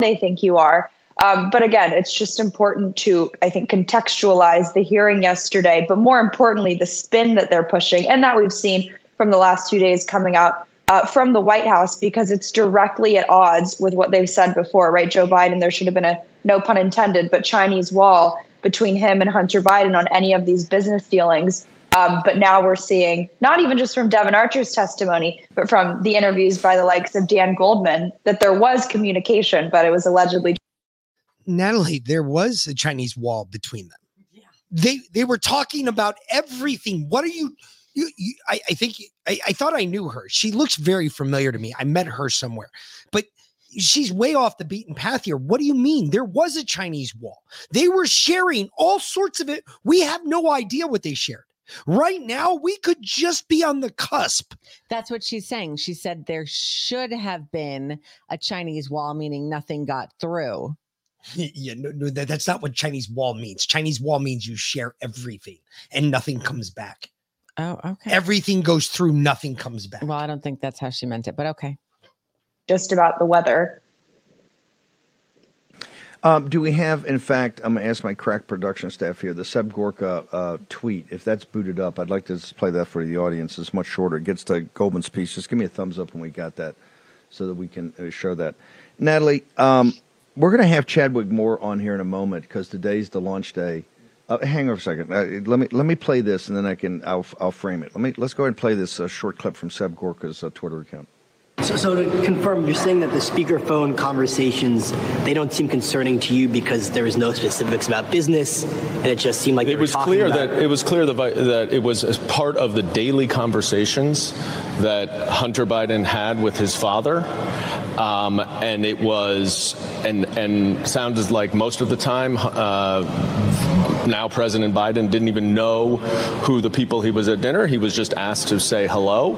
They think you are. Um, but again, it's just important to, I think, contextualize the hearing yesterday, but more importantly, the spin that they're pushing and that we've seen from the last two days coming out uh, from the White House because it's directly at odds with what they've said before, right? Joe Biden, there should have been a no pun intended, but Chinese wall between him and Hunter Biden on any of these business dealings. Um, but now we're seeing not even just from Devon Archer's testimony, but from the interviews by the likes of Dan Goldman that there was communication, but it was allegedly Natalie, there was a Chinese wall between them. Yeah. They they were talking about everything. What are you? You, you I, I think I, I thought I knew her. She looks very familiar to me. I met her somewhere, but she's way off the beaten path here. What do you mean? There was a Chinese wall. They were sharing all sorts of it. We have no idea what they shared. Right now, we could just be on the cusp. That's what she's saying. She said there should have been a Chinese wall, meaning nothing got through. yeah, no, no, that, that's not what Chinese wall means. Chinese wall means you share everything and nothing comes back. Oh, okay. Everything goes through, nothing comes back. Well, I don't think that's how she meant it, but okay. just about the weather. Um, do we have, in fact, I'm going to ask my crack production staff here, the Seb Gorka uh, tweet, if that's booted up, I'd like to play that for the audience. It's much shorter. It gets to Goldman's piece. Just give me a thumbs up when we got that so that we can uh, show that. Natalie, um, we're going to have Chadwick Moore on here in a moment because today's the launch day. Uh, hang on a second. Uh, let me let me play this and then I can I'll I'll frame it. Let me let's go ahead and play this uh, short clip from Seb Gorka's uh, Twitter account. So, so to confirm, you're saying that the speakerphone conversations they don't seem concerning to you because there was no specifics about business, and it just seemed like It was clear about- that it was clear that, that it was as part of the daily conversations that Hunter Biden had with his father, um, and it was and and sounded like most of the time. Uh, now President Biden didn't even know who the people he was at dinner. He was just asked to say hello,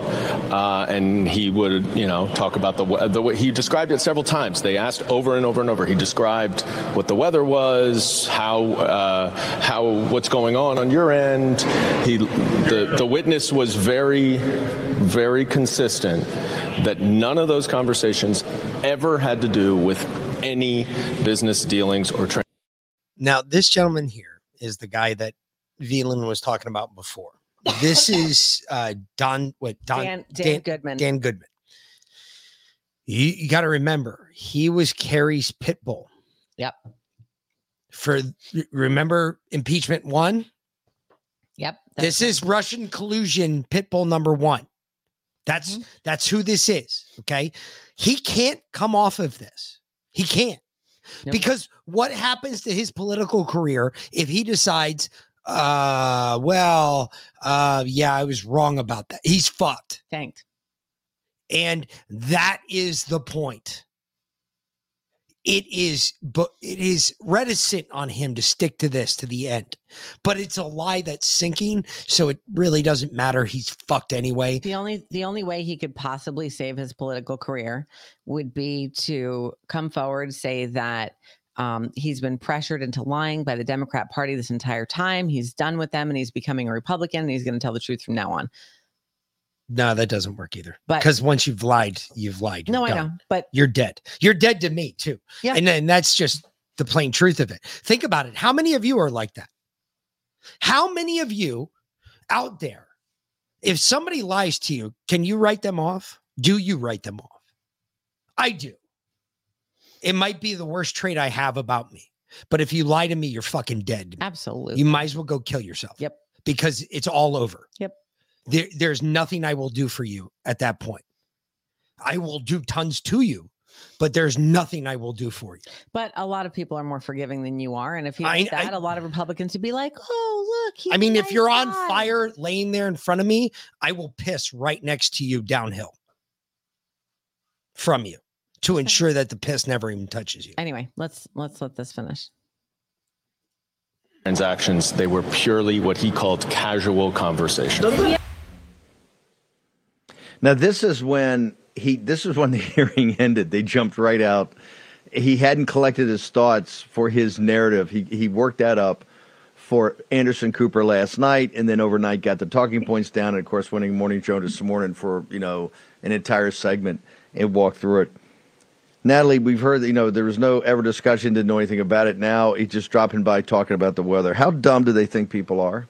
uh, and he would, you know, talk about the the way he described it several times. They asked over and over and over. He described what the weather was, how uh, how what's going on on your end. He the the witness was very very consistent that none of those conversations ever had to do with any business dealings or. Tra- Now, this gentleman here is the guy that Velan was talking about before. This is uh Don what Don Dan- Dan Goodman. Dan Goodman. You, you got to remember, he was Kerry's pit bull. Yep. For remember impeachment one? Yep. This is Russian collusion pit bull number one. That's that's who this is. Okay. He can't come off of this. He can't. Because what happens to his political career if he decides, uh, well, uh, yeah, I was wrong about that. He's fucked. Thanks. And that is the point. It is but it is reticent on him to stick to this to the end but it's a lie that's sinking so it really doesn't matter he's fucked anyway The only the only way he could possibly save his political career would be to come forward, say that um, he's been pressured into lying by the Democrat Party this entire time. He's done with them, and he's becoming a Republican, and he's going to tell the truth from now on. No that doesn't work either. But- because once you've lied you've lied No, You're I know, but you're dead. You're dead to me too. Yeah. and then that's just the plain truth of it. Think about it. How many of you are like that? How many of you out there if somebody lies to you can you write them off? Do you write them off? I do. It might be the worst trait i have about me but if you lie to me you're fucking dead absolutely you might as well go kill yourself. Yep. because it's all over. Yep. There, there's nothing i will do for you at that point i will do tons to you but there's nothing i will do for you But a lot of people are more forgiving than you are, and if you I- did that, I- a lot of Republicans would be like, "Oh, look." I mean, a if you're nice on fire laying there in front of me, I will piss right next to you downhill from you to ensure that the piss never even touches you. Anyway, let's let's let this finish. transactions, they were purely what he called casual conversations. Now this is when he this is when the hearing ended. They jumped right out. He hadn't collected his thoughts for his narrative. He he worked that up for Anderson Cooper last night, and then overnight got the talking points down, and of course winning morning show this morning for you know an entire segment and walked through it. Natalie, we've heard that you know there was no ever discussion, didn't know anything about it. Now he's just dropping by talking about the weather. How dumb do they think people are?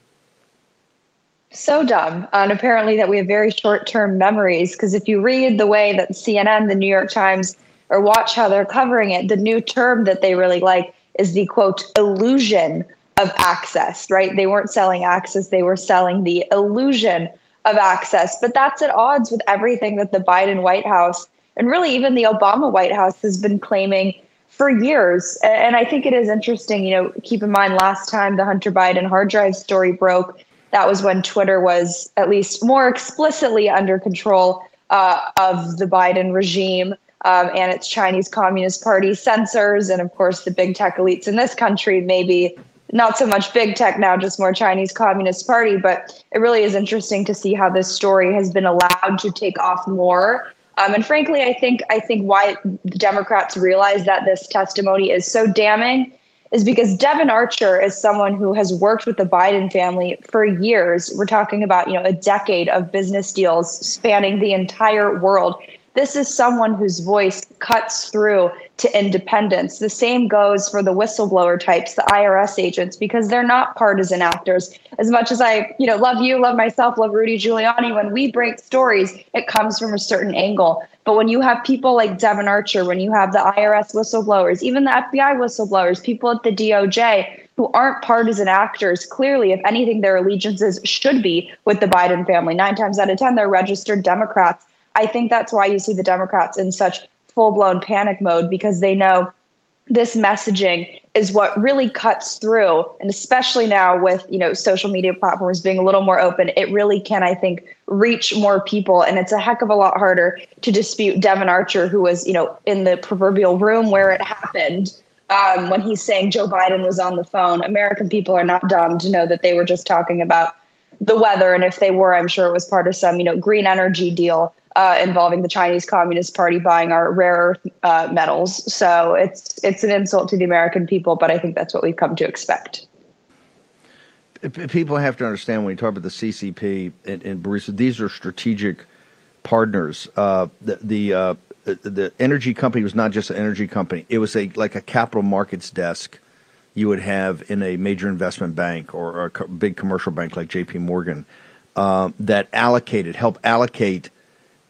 So dumb uh, and apparently that we have very short-term memories because if you read the way that cnn the new york times or watch how they're covering it the new term that they really like is the quote illusion of access right? They weren't selling access they were selling the illusion of access. But that's at odds with everything that the biden white house and really even the obama white house has been claiming for years. And i think it is interesting you know keep in mind last time the hunter biden hard drive story broke that was when Twitter was at least more explicitly under control uh, of the Biden regime um, and its Chinese Communist Party censors, and of course the big tech elites in this country. Maybe not so much big tech now, just more Chinese Communist Party. But it really is interesting to see how this story has been allowed to take off more. Um, and frankly, I think I think why the Democrats realize that this testimony is so damning is because Devon Archer is someone who has worked with the Biden family for years. We're talking about, you know, a decade of business deals spanning the entire world. This is someone whose voice cuts through to independence. The same goes for the whistleblower types, the IRS agents, because they're not partisan actors. As much as I, you know, love you, love myself, love Rudy Giuliani, when we break stories, it comes from a certain angle. But when you have people like Devon Archer, when you have the IRS whistleblowers, even the FBI whistleblowers, people at the DOJ who aren't partisan actors, clearly, if anything, their allegiances should be with the Biden family. Nine times out of 10, they're registered Democrats. I think that's why you see the Democrats in such full blown panic mode because they know this messaging is what really cuts through and especially now with you know social media platforms being a little more open it really can i think reach more people and it's a heck of a lot harder to dispute devon archer who was you know in the proverbial room where it happened um, when he's saying joe biden was on the phone. American people are not dumb to know that they were just talking about the weather and if they were i'm sure it was part of some you know green energy deal uh, involving the Chinese Communist Party buying our rare uh, metals. So it's it's an insult to the American people, but I think that's what we've come to expect. People have to understand when you talk about the CCP and, and Burisma, these are strategic partners. Uh, the the, uh, the the energy company was not just an energy company; it was a like a capital markets desk you would have in a major investment bank or, a big commercial bank like J.P. Morgan uh, that allocated, help allocate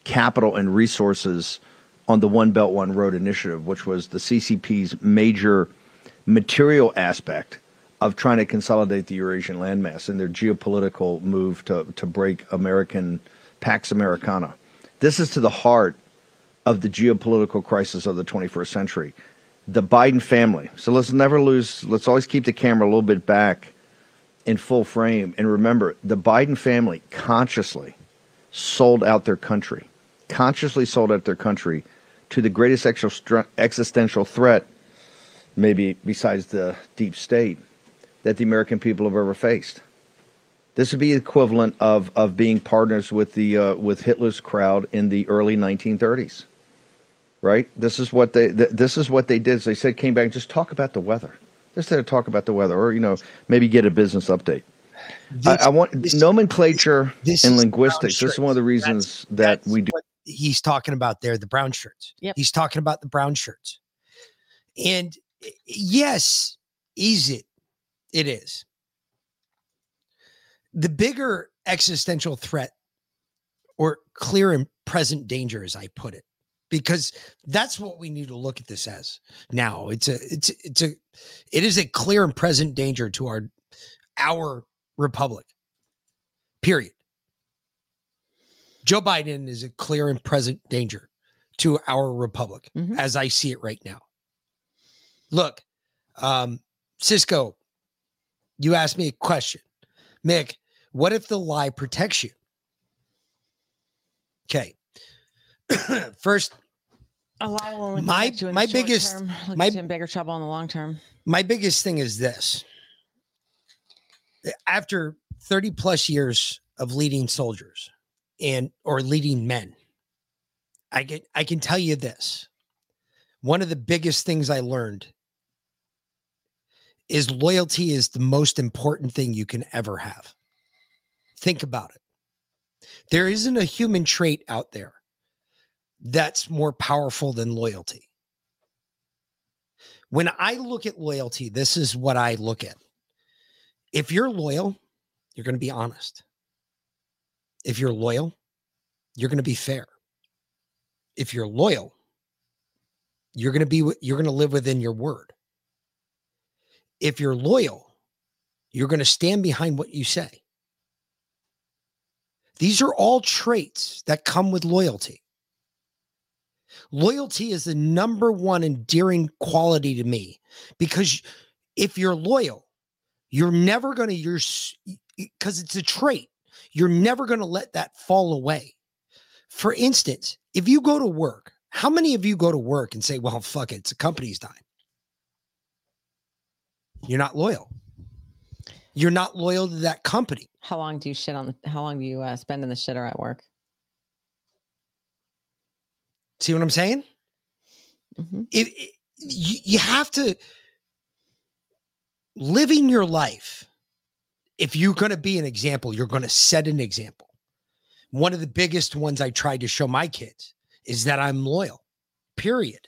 capital and resources on the One Belt One Road initiative, which was the CCP's major material aspect of trying to consolidate the Eurasian landmass and their geopolitical move to, to break American Pax Americana. This is to the heart of the geopolitical crisis of the 21st century. The Biden family. So let's never lose, let's always keep the camera a little bit back in full frame. And remember, the Biden family consciously sold out their country, consciously sold out their country to the greatest existential threat maybe besides the deep state, that the American people have ever faced. This would be equivalent of of being partners with the uh, with Hitler's crowd in the early 1930s. Right? This is what they th- this is what they did. Is they said came back and just talk about the weather. Just to talk about the weather, or you know maybe get a business update. I, I want nomenclature this and linguistics. This is one of the reasons that we do. what he's talking about there the brown shirts. Yep. he's talking about the brown shirts. And eh, yes is it? It is. The bigger existential threat or clear and present danger as i put it because that's what we need to look at this as now. It's a it's it's a it is a clear and present danger to our our republic period Joe Biden is a clear and present danger to our republic as I see it right now. Look, um, Cisco, you asked me a question. Mick, what if the lie protects you? Okay. First, A lie will only My- you in my the biggest- term, my- in bigger trouble in the long term. my biggest thing is this after 30 plus years of leading soldiers and or leading men. I can i can tell you this. One of the biggest things i learned is loyalty is the most important thing you can ever have. Think about it. There isn't a human trait out there that's more powerful than loyalty. When I look at loyalty, this is what I look at. If you're loyal, you're going to be honest. If you're loyal, you're going to be fair. If you're loyal, you're going to be you're going to live within your word. If you're loyal, you're going to stand behind what you say. These are all traits that come with loyalty. Loyalty is the number one endearing quality to me because if you're loyal, you're never going to you're because it's a trait. You're never going to let that fall away. For instance, if you go to work, how many of you go to work and say, "Well, fuck it, it's a company's dime." You're not loyal. You're not loyal to that company. How long do you shit on the? How long do you uh, spend in the shitter at work? See what I'm saying? It, it- you, you have to living your life. If you're going to be an example, you're going to set an example. One of the biggest ones I tried to show my kids is that I'm loyal. Period.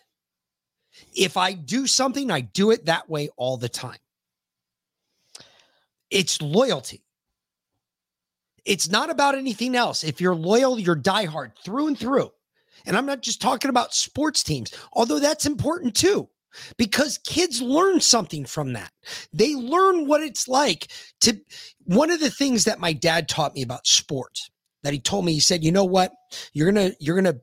If I do something, I do it that way all the time. It's loyalty. It's not about anything else. If you're loyal, you're diehard through and through. And I'm not just talking about sports teams, although that's important too, because kids learn something from that. They learn what it's like to. One of the things that my dad taught me about sports that he told me, he said, you know what? You're going to, you're going to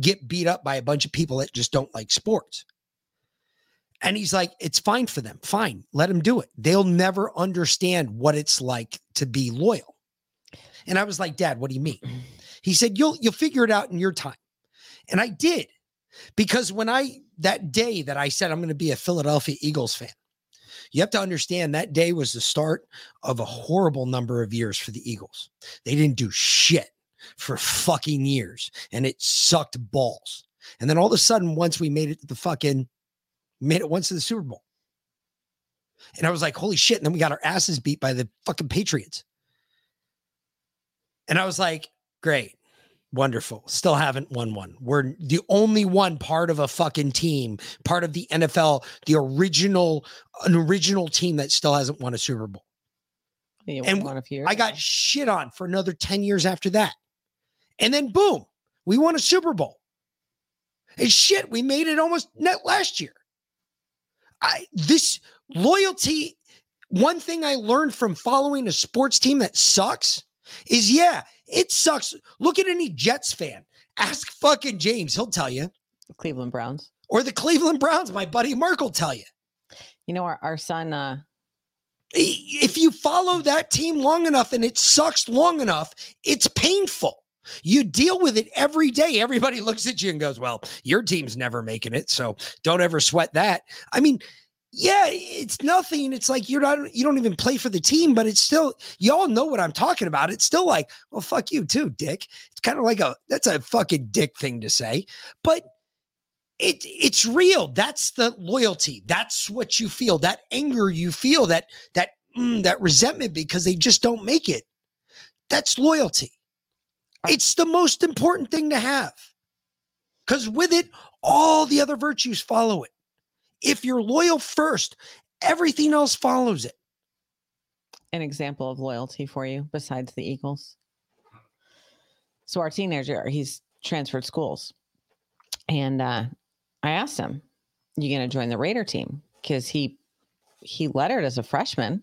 get beat up by a bunch of people that just don't like sports. And he's like, it's fine for them. Fine. Let them do it. They'll never understand what it's like to be loyal. And I was like, Dad, what do you mean? Mm. He said, You'll you'll figure it out in your time. And I did. Because when I that day that I said I'm going to be a Philadelphia Eagles fan, you have to understand that day was the start of a horrible number of years for the Eagles. They didn't do shit for fucking years and it sucked balls. And then all of a sudden, once we made it to the fucking made it once to the Super Bowl. And I was like, holy shit. And then we got our asses beat by the fucking Patriots. And I was like, great, wonderful. Still haven't won one. We're the only one part of a fucking team, part of the NFL, the original, an original team that still hasn't won a Super Bowl. And won a few. I got shit on for another 10 years after that. And then boom, we won a Super Bowl. And shit, we made it almost net last year. I this loyalty, one thing I learned from following a sports team that sucks is yeah, it sucks. Look at any Jets fan. Ask fucking James, he'll tell you. Cleveland Browns. Or the Cleveland Browns, my buddy Mark will tell you. You know, our, our son, uh, if you follow that team long enough and it sucks long enough, it's painful. You deal with it every day. Everybody looks at you and goes, Well, your team's never making it. So don't ever sweat that. I mean, yeah, it's nothing. It's like you're not, you don't even play for the team, but it's still, y'all know what I'm talking about. It's still like, well, fuck you too, dick. It's kind of like a, that's a fucking dick thing to say. But it it's real. That's the loyalty. That's what you feel. That anger you feel. That that mm, that resentment because they just don't make it. That's loyalty. It's the most important thing to have. Because with it, all the other virtues follow it. If you're loyal first, everything else follows it. An example of loyalty for you besides the Eagles. So our teenager, he's transferred schools. And uh, I asked him, "You going to join the Raider team?" Because he he lettered as a freshman,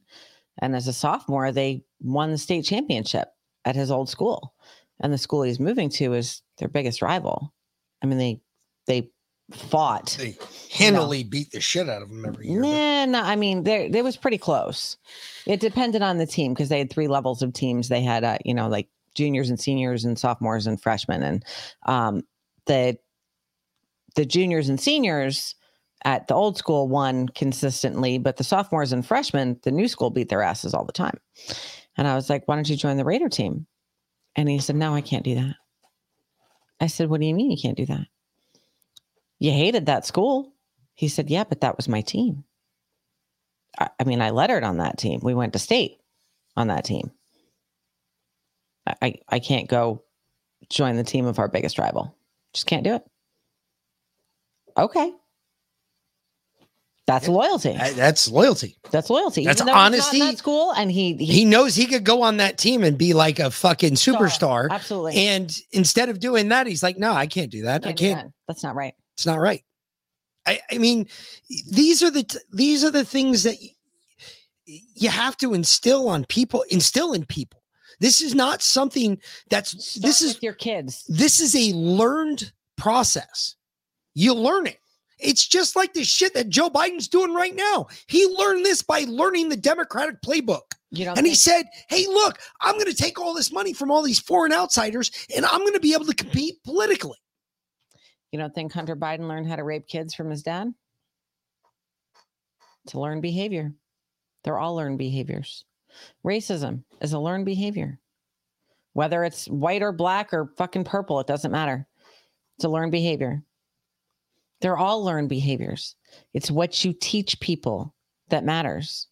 and as a sophomore, they won the state championship at his old school, and the school he's moving to is their biggest rival. I mean, they they fought. They handily beat the shit out of them every year. Nah, no, I mean, there it was pretty close. It depended on the team because they had three levels of teams. They had, uh, you know, like juniors and seniors and sophomores and freshmen, and um, the the juniors and seniors at the old school won consistently, but the sophomores and freshmen, the new school beat their asses all the time. And I was like, why don't you join the Raider team? And he said, no, I can't do that. I said, what do you mean you can't do that? You hated that school. He said, yeah, but that was my team. I, I mean, I lettered on that team. We went to state on that team. I, I, I can't go join the team of our biggest rival. Just can't do it. Okay. That's loyalty. Uh, That's loyalty. That's loyalty. That's Even though he's not in honesty. that school, and he, he He knows he could go on that team and be like a fucking superstar. absolutely. And instead of doing that, he's like, no, I can't do that. I can't do can't. that. That's not right. It's not right. I, I mean, these are the t- these are the things that y- you have to instill on people, instill in people. This is not something that's this is your kids. This is a learned process. You learn it. It's just like the shit that Joe Biden's doing right now. He learned this by learning the Democratic playbook. And he said, Hey, look, I'm going to take all this money from all these foreign outsiders and I'm going to be able to compete politically. You don't think Hunter Biden learned how to rape kids from his dad? To learn behavior. They're all learned behaviors. Racism is a learned behavior. Whether it's white or black or fucking purple, it doesn't matter. It's a learned behavior. They're all learned behaviors. It's what you teach people that matters.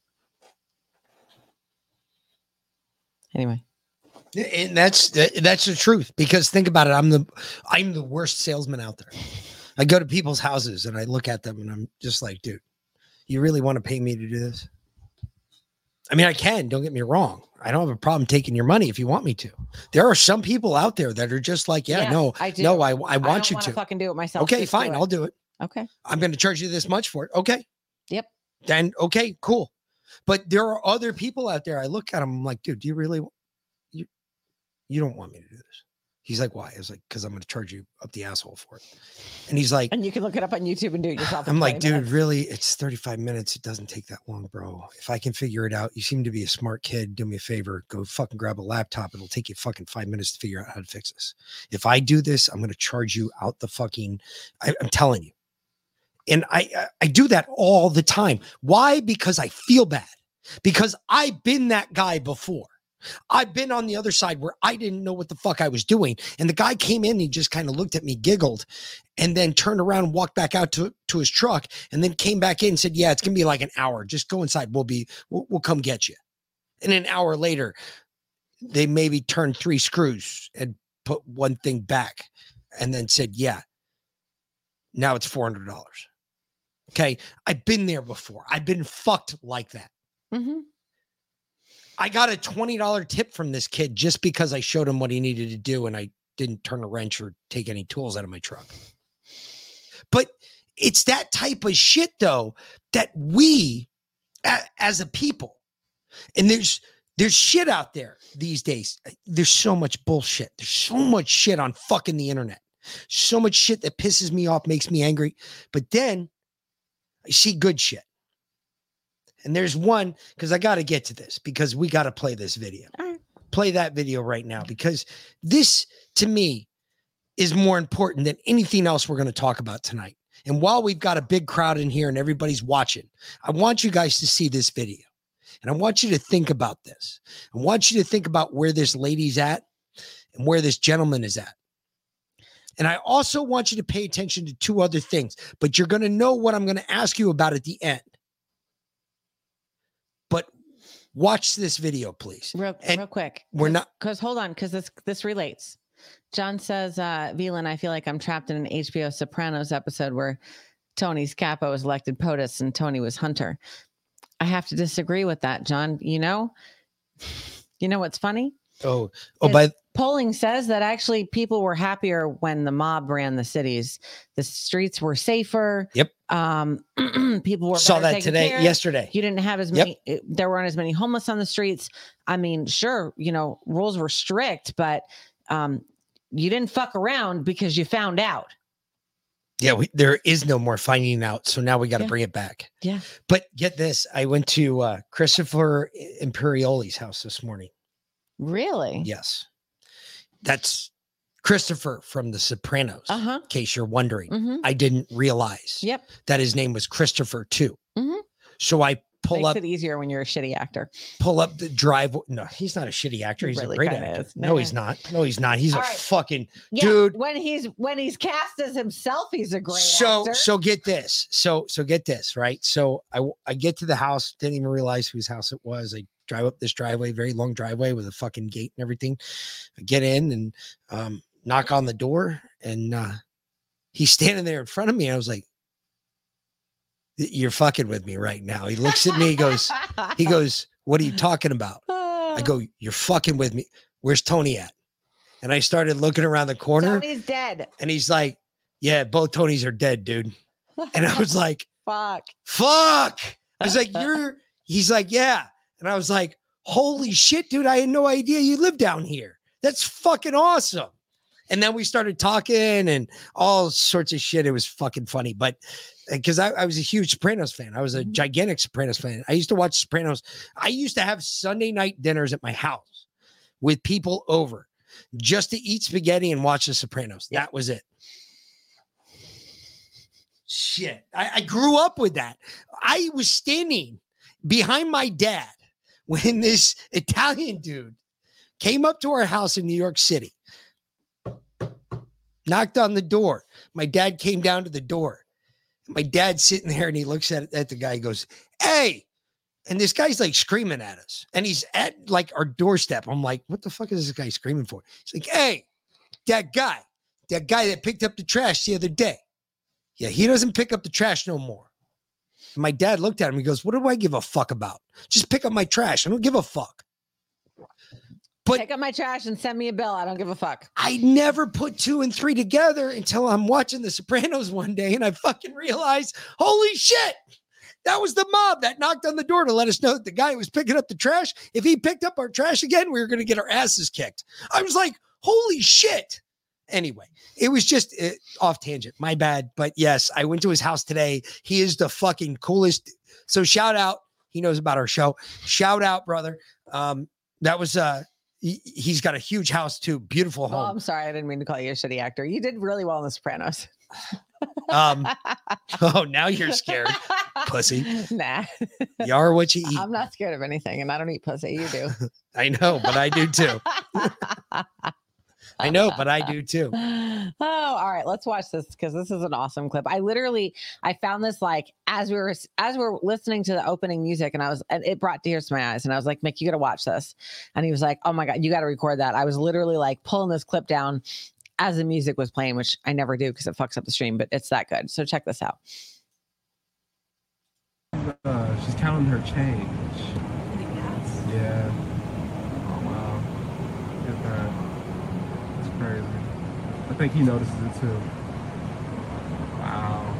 Anyway, And that's that's the truth. Because think about it, I'm the I'm the worst salesman out there. I go to people's houses and I look at them and I'm just like, dude, you really want to pay me to do this? I mean, I can, don't get me wrong. I don't have a problem taking your money if you want me to. There are some people out there that are just like, yeah, Yes, no, I do. no, I, I I want don't you wanna fucking do it myself. Okay, Just do fine, it. I'll do it. okay. I'm going to charge you this much for it. Okay. Yep. Then okay, cool. But there are other people out there. I look at them. I'm like, dude, do you really? You don't want me to do this? He's like, why? I was like, because I'm going to charge you up the asshole for it. And he's like, And you can look it up on YouTube and do it yourself. I'm like, 20 dude, minutes. really? It's 35 minutes. It doesn't take that long, bro. If I can figure it out, you seem to be a smart kid. Do me a favor. Go fucking grab a laptop. It'll take you fucking five minutes to figure out how to fix this. If I do this, I'm going to charge you out the fucking, I, I'm telling you. And I I do that all the time. Why? Because I feel bad. Because I've been that guy before. I've been on the other side where I didn't know what the fuck I was doing. And the guy came in, he just kind of looked at me, giggled, and then turned around and walked back out to, to his truck and then came back in and said, Yeah, it's gonna be like an hour. Just go inside. We'll be we'll, we'll come get you. And an hour later, they maybe turned three screws and put one thing back and then said, Yeah, now it's four hundred dollars. Okay. I've been there before. I've been fucked like that. Mhm. I got a $20 tip from this kid just because I showed him what he needed to do and I didn't turn a wrench or take any tools out of my truck. But it's that type of shit, though, that we as a people, and there's there's shit out there these days. There's so much bullshit. There's so much shit on fucking the internet. So much shit that pisses me off, makes me angry. But then I see good shit. And there's one because I got to get to this because we got to play this video. play that video right now because this to me is more important than anything else we're going to talk about tonight. And while we've got a big crowd in here and everybody's watching, I want you guys to see this video. And I want you to think about this. I want you to think about where this lady's at and where this gentleman is at. And I also want you to pay attention to two other things, but you're going to know what I'm going to ask you about at the end. But watch this video, please. Real, And real quick. We're not because hold on, because this this relates. John says, uh, Velan, I feel like I'm trapped in an HBO Sopranos episode where Tony's Capo was elected POTUS and Tony was Hunter. I have to disagree with that, John. You know, you know what's funny? Oh, oh, by polling says that actually people were happier when the mob ran the cities. The streets were safer. Yep. Um, people were Saw that today- care yesterday. You didn't have as Yep. many. it- There weren't as many homeless on the streets. I mean, sure, you know, rules were strict, but um, you didn't fuck around because you found out. yeah, we, there is no more finding out. So now we got to Yeah. bring it back. Yeah. But get this I went to uh, Christopher Imperioli's house this morning. Really? Yes. That's Christopher from The Sopranos. Uh-huh. In case you're wondering, Mhm. I didn't realize Yep. that his name was Christopher too. Mhm. So I pull Makes up, it easier when you're a shitty actor. pull up the drive. No, he's not a shitty actor. He's really a great actor. is. No, he's not. No, he's not. He's All a right. fucking Yeah, dude. when he's when he's cast as himself, he's a great so actor. so get this so so get this right so I I get to the house didn't even realize whose house it was i drive up this driveway very long driveway with a fucking gate and everything i get in and um knock on the door and uh he's standing there in front of me and i was like you're fucking with me right now he looks at me he goes he goes what are you talking about i go you're fucking with me where's tony at and i started looking around the corner Tony's dead. and he's like, Yeah, both Tonys are dead, dude. And I was like, Fuck. Fuck. I was like, You're, he's like, Yeah. And I was like, Holy shit, dude. I had no idea you lived down here. That's fucking awesome. And then we started talking and all sorts of shit. It was fucking funny. But uh, because I, I was a huge Sopranos fan, I was a mm-hmm. gigantic Sopranos fan. I used to watch Sopranos. I used to have Sunday night dinners at my house with people over just to eat spaghetti and watch The Sopranos. That was it. Shit. I, I grew up with that. I was standing behind my dad when this Italian dude came up to our house in New York City, knocked on the door. My dad came down to the door. My dad's sitting there and he looks at, at the guy, he goes, Hey, and this guy's like screaming at us, and he's at like our doorstep. I'm like, what the fuck is this guy screaming for? He's like, hey, that guy, that guy that picked up the trash the other day. Yeah, he doesn't pick up the trash no more. And my dad looked at him. He goes, What do I give a fuck about? Just pick up my trash. I don't give a fuck. But Pick up my trash and send me a bill. I don't give a fuck. I never put two and three together until I'm watching The Sopranos one day and I fucking realize, holy shit, that was the mob that knocked on the door to let us know that the guy who was picking up the trash, if he picked up our trash again, we were going to get our asses kicked. I was like, holy shit. Anyway, it was just uh, off tangent. My bad. But yes, I went to his house today. He is the fucking coolest. So shout out. He knows about our show. Shout out, brother. Um, that was uh he's got a huge house too. Beautiful home. I'm sorry. I didn't mean to call you a shitty actor. You did really well in The Sopranos. Um, oh, now you're scared, pussy. Nah. You are what you eat. I'm not scared of anything, and I don't eat pussy. You do. I know, but I do too. I know, but I do too. oh, all right. Let's watch this because this is an awesome clip. I literally I found this like as we were as we are listening to the opening music, and I was and it brought tears to my eyes, and I was like, Mick, you got to watch this. And he was like, Oh my god, you got to record that. I was literally like pulling this clip down as the music was playing, which I never do because it fucks up the stream, but it's that good. So check this out. Uh, she's counting her change. Yeah. Oh wow. Look at that. It's crazy. I think he notices it too. Wow.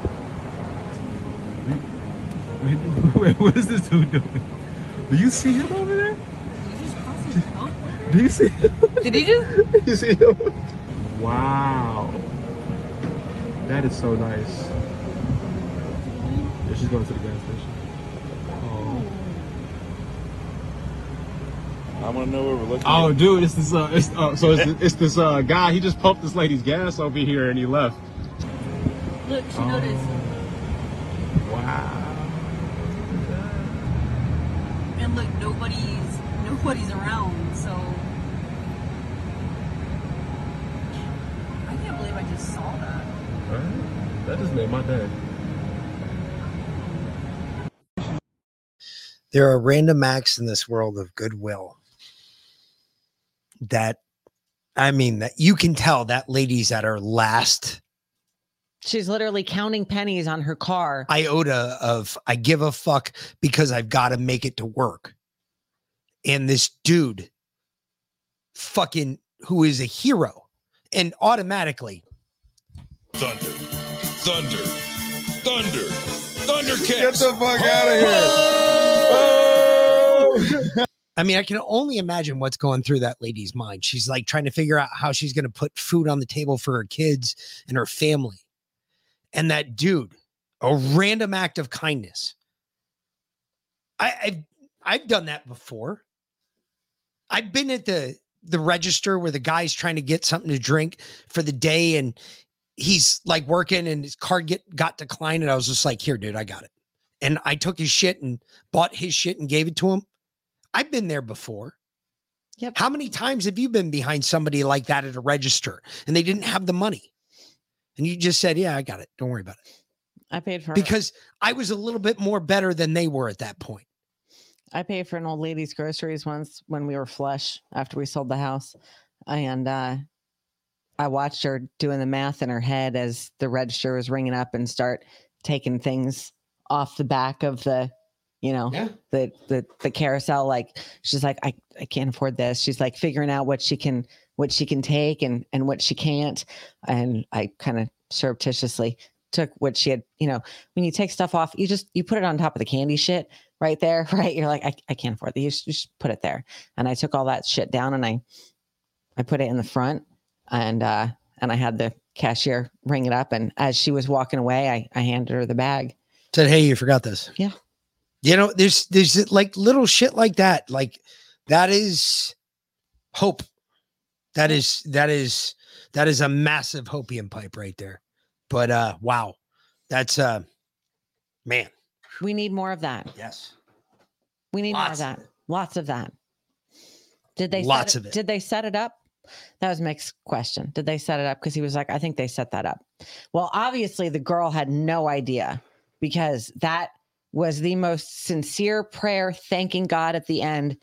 Wait, wait, what is this dude doing? Do you see him over there? Do you see him? Did he just? you see him? Wow. That is so nice. Yeah, she's going to the gas station. Oh. I want to know where we're looking. Oh, dude, it's this. Uh, it's, uh, so it's, it's this uh, guy. He just pumped this lady's gas over here, and he left. Look, she Oh. noticed. Wow. And look, nobody's nobody's around, so I can't believe I just saw that. That just made my day. There are random acts in this world of goodwill that, I mean, that you can tell that lady's at her last She's literally counting pennies on her car. iota of I give a fuck because I've got to make it to work. And this dude, fucking, who is a hero, and automatically, Thunder. Thunder. Thunder. Thunder kicks. Get the fuck out of here. Oh! I mean, I can only imagine what's going through that lady's mind. She's like trying to figure out how she's going to put food on the table for her kids and her family. And that dude, a random act of kindness. I, I've I've done that before. I've been at the the register where the guy's trying to get something to drink for the day, and he's like working, and his card get got declined, and I was just like, "Here, dude, I got it." And I took his shit and bought his shit and gave it to him. I've been there before. Yep. How many times have you been behind somebody like that at a register and they didn't have the money? And you just said, Yeah, I got it. Don't worry about it. I paid for Because I was a little bit more better than they were at that point. I paid for an old lady's groceries once when we were flush after we sold the house. And uh, I watched her doing the math in her head as the register was ringing up and start taking things off the back of the, you know, the, the the carousel. Like she's like, I, I can't afford this. She's like figuring out what she can what she can take and and what she can't. And I kind of surreptitiously took what she had, you know, when you take stuff off, you just you put it on top of the candy shit right there, right? You're like, I, I can't afford this. You just, you just put it there. And I took all that shit down and I I put it in the front and uh and I had the cashier ring it up and as she was walking away, I, I handed her the bag. Said, Hey, you forgot this. Yeah. You know, there's there's like little shit like that. Like that is hope. That is that is that is a massive hopium pipe right there. But uh wow. That's uh man. We need more of that. Yes. We need more of Lots of that. Lots of that. Did they Lots set of it. Did they set it up? That was Mick's question. Did they set it up? Because he was like, I think they set that up. Well, obviously the girl had no idea because that was the most sincere prayer thanking God at the end.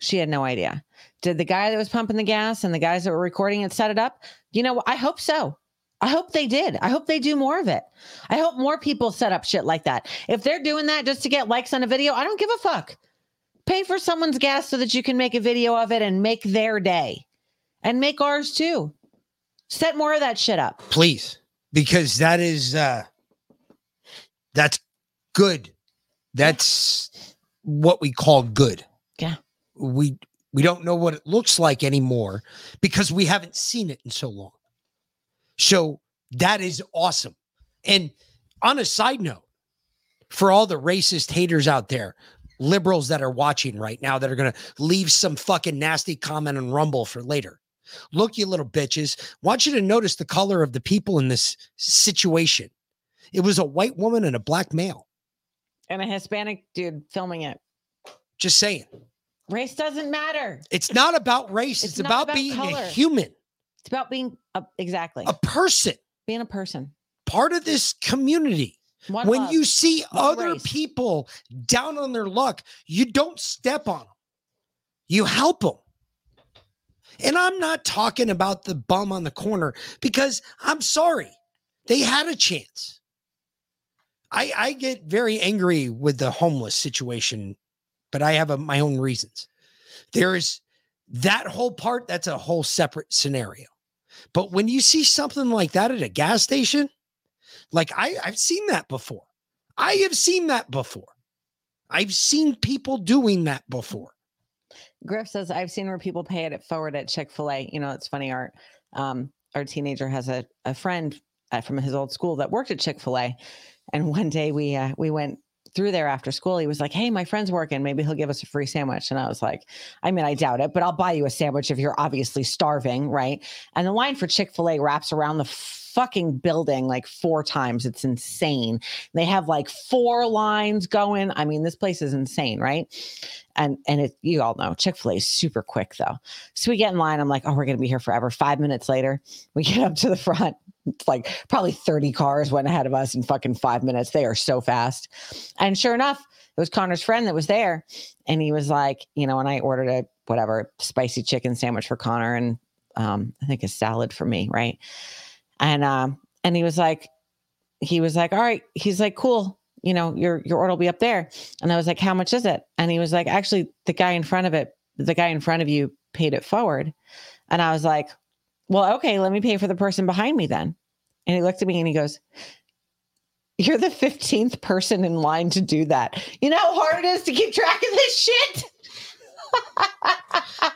She had no idea. Did the guy that was pumping the gas and the guys that were recording it set it up? You know, I hope so. I hope they did. I hope they do more of it. I hope more people set up shit like that. If they're doing that just to get likes on a video, I don't give a fuck. Pay for someone's gas so that you can make a video of it and make their day and make ours too. Set more of that shit up. Please. Because that is uh that's good. That's what we call good. Yeah. We we don't know what it looks like anymore because we haven't seen it in so long. So that is awesome. And on a side note, for all the racist haters out there, liberals that are watching right now that are going to leave some fucking nasty comment on Rumble for later. Look, you little bitches. Want you to notice the color of the people in this situation. It was a white woman and a black male. And a Hispanic dude filming it. Just saying. Race doesn't matter. It's not about race. It's, not about, being color. a human, It's about being a, exactly a person, being a person. part of this community. One when love, you see one other race. people down on their luck, you don't step on them. You help them. And I'm not talking about the bum on the corner because I'm sorry, they had a chance. I, I get very angry with the homeless situation, but I have a, my own reasons. There is that whole part, that's a whole separate scenario. But when you see something like that at a gas station, like I, I've seen that before. I have seen that before. I've seen people doing that before. Griff says, I've seen where people pay it forward at Chick fil A. You know, it's funny. Our, um, our teenager has a, a friend uh, from his old school that worked at Chick fil A. And one day we, uh, we went through there after school. He was like, Hey, my friend's working. Maybe he'll give us a free sandwich. And I was like, I mean, I doubt it, but I'll buy you a sandwich if you're obviously starving. Right. And the line for Chick fil A wraps around the fucking building like four times. It's insane. They have like four lines going. I mean, this place is insane. Right. And, and it, you all know Chick fil A is super quick though. So we get in line. I'm like, Oh, we're to be here forever. Five minutes later, we get up to the front. It's like probably 30 cars went ahead of us in fucking five minutes. They are so fast. And sure enough, it was Connor's friend that was there. And he was like, you know, and I ordered a whatever spicy chicken sandwich for Connor and um, I think a salad for me, right? And um, and he was like, he was like, all right, he's like, cool, you know, your your order will be up there. And I was like, how much is it? And he was like, actually, the guy in front of it, the guy in front of you paid it forward. And I was like, well, okay, let me pay for the person behind me then. And he looked at me and he goes, You're the 15th person in line to do that. You know how hard it is to keep track of this shit?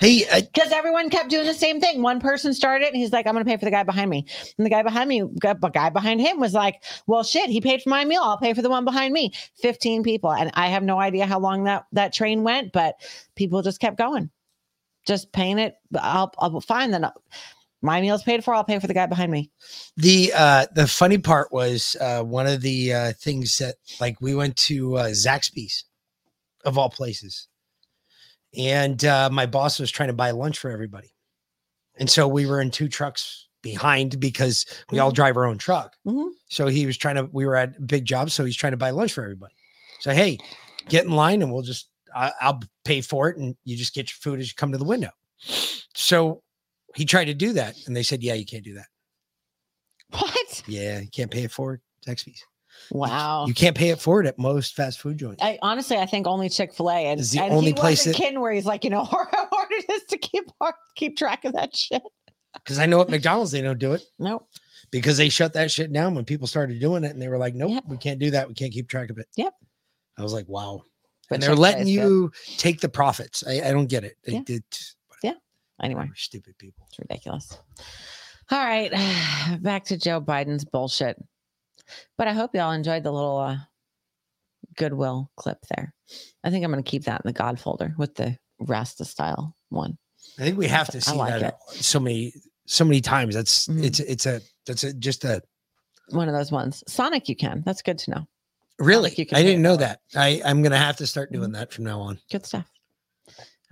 Hey, because everyone kept doing the same thing. One person started, and he's like, "I'm going to pay for the guy behind me," and the guy behind me, got the guy behind him, was like, "Well, shit, he paid for my meal. I'll pay for the one behind me." Fifteen people, and I have no idea how long that that train went, but people just kept going, just paying it. I'll, I'll fine then. My meal's paid for. I'll pay for the guy behind me. The uh the funny part was uh one of the uh things that like we went to uh Zaxby's of all places. And uh my boss was trying to buy lunch for everybody. And so we were in two trucks behind because we all drive our own truck. So he was trying to we were at a big job so he's trying to buy lunch for everybody. So hey, get in line and we'll just I, I'll pay for it and you just get your food as you come to the window. So he tried to do that and they said, "Yeah, you can't do that." What? Yeah, you can't pay it forward. Zaxby's. Wow. You can't pay it forward at most fast food joints. I honestly, I think only Chick Fil A, and, Is the and only he place wasn't that- kidding where he's like, you know, how hard it is to keep keep track of that shit. Because I know at McDonald's they don't do it. Nope. Because they shut that shit down when people started doing it and they were like, nope, we can't do that. We can't keep track of it. Yep. I was like, wow. But and they're letting is good. you take the profits. I, I don't get it. They Yeah. did. Yeah. Anyway, stupid people. It's ridiculous. All right, back to Joe Biden's bullshit. But I hope y'all enjoyed the little uh, Goodwill clip there. I think I'm going to keep that in the God folder with the Rasta style one. I think we have to see like that it. so many, so many times. That's Mm-hmm. it's it's a that's a just a One of those ones. Sonic, you can. That's good to know. really. you can I didn't know that. I I'm gonna have to start Mm-hmm. doing that from now on Good stuff.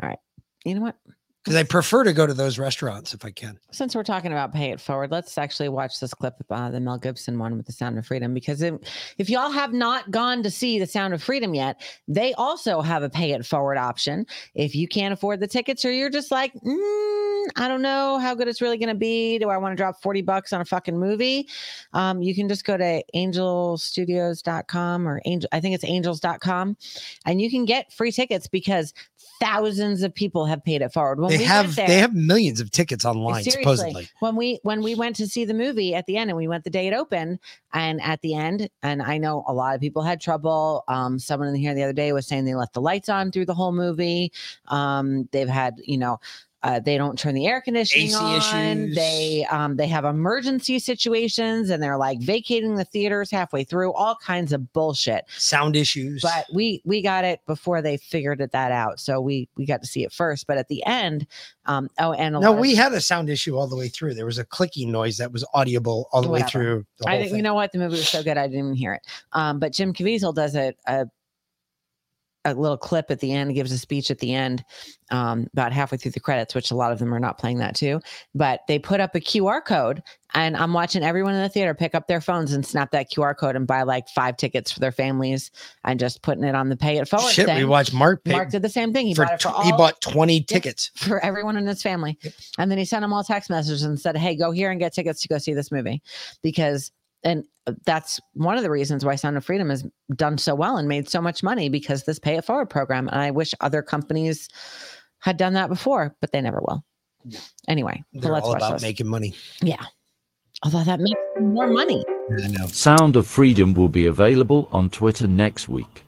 All right. You know what? Because I prefer to go to those restaurants if I can. Since we're talking about pay it forward, let's actually watch this clip, uh, the Mel Gibson one with the Sound of Freedom, because if, if y'all have not gone to see the Sound of Freedom yet, they also have a pay it forward option. If you can't afford the tickets, or you're just like, mm, I don't know how good it's really going to be. Do I want to drop 40 bucks on a fucking movie? Um, you can just go to angelstudios.com or angel, I think it's angels.com, and you can get free tickets because thousands of people have paid it forward. When they we have there- they have millions of tickets online Seriously, supposedly. when we when we went to see the movie at the end and we went the day it opened and at the end and i know a lot of people had trouble um someone in here the other day was saying they left the lights on through the whole movie um they've had you know uh, they don't turn the air conditioning AC on. issues. They um, they have emergency situations and they're like vacating the theaters halfway through. All kinds of bullshit. Sound issues. But we we got it before they figured it that out. So we we got to see it first. But at the end, um, oh, and No, of- we had a sound issue all the way through. There was a clicking noise that was audible all the way through the I didn't, you know what? The movie was so good, I didn't even hear it. Um, but Jim Caviezel does a, a a little clip at the end, gives a speech at the end, um, about halfway through the credits, which a lot of them are not playing that too. But they put up a QR code, and I'm watching everyone in the theater pick up their phones and snap that QR code and buy like five tickets for their families, and just putting it on the pay it forward. Shit, we watched Mark Mark did the same thing. He for bought it for tw- he bought 20 tickets. for everyone in his family. And then he sent them all text messages and said, Hey, go here and get tickets to go see this movie. Because, and that's one of the reasons why Sound of Freedom has done so well and made so much money because this pay it forward program. And I wish other companies had done that before, but they never will. Anyway, so They're let's all watch about this. making money. Yeah. Although that makes more money. I know. Sound of Freedom will be available on Twitter next week.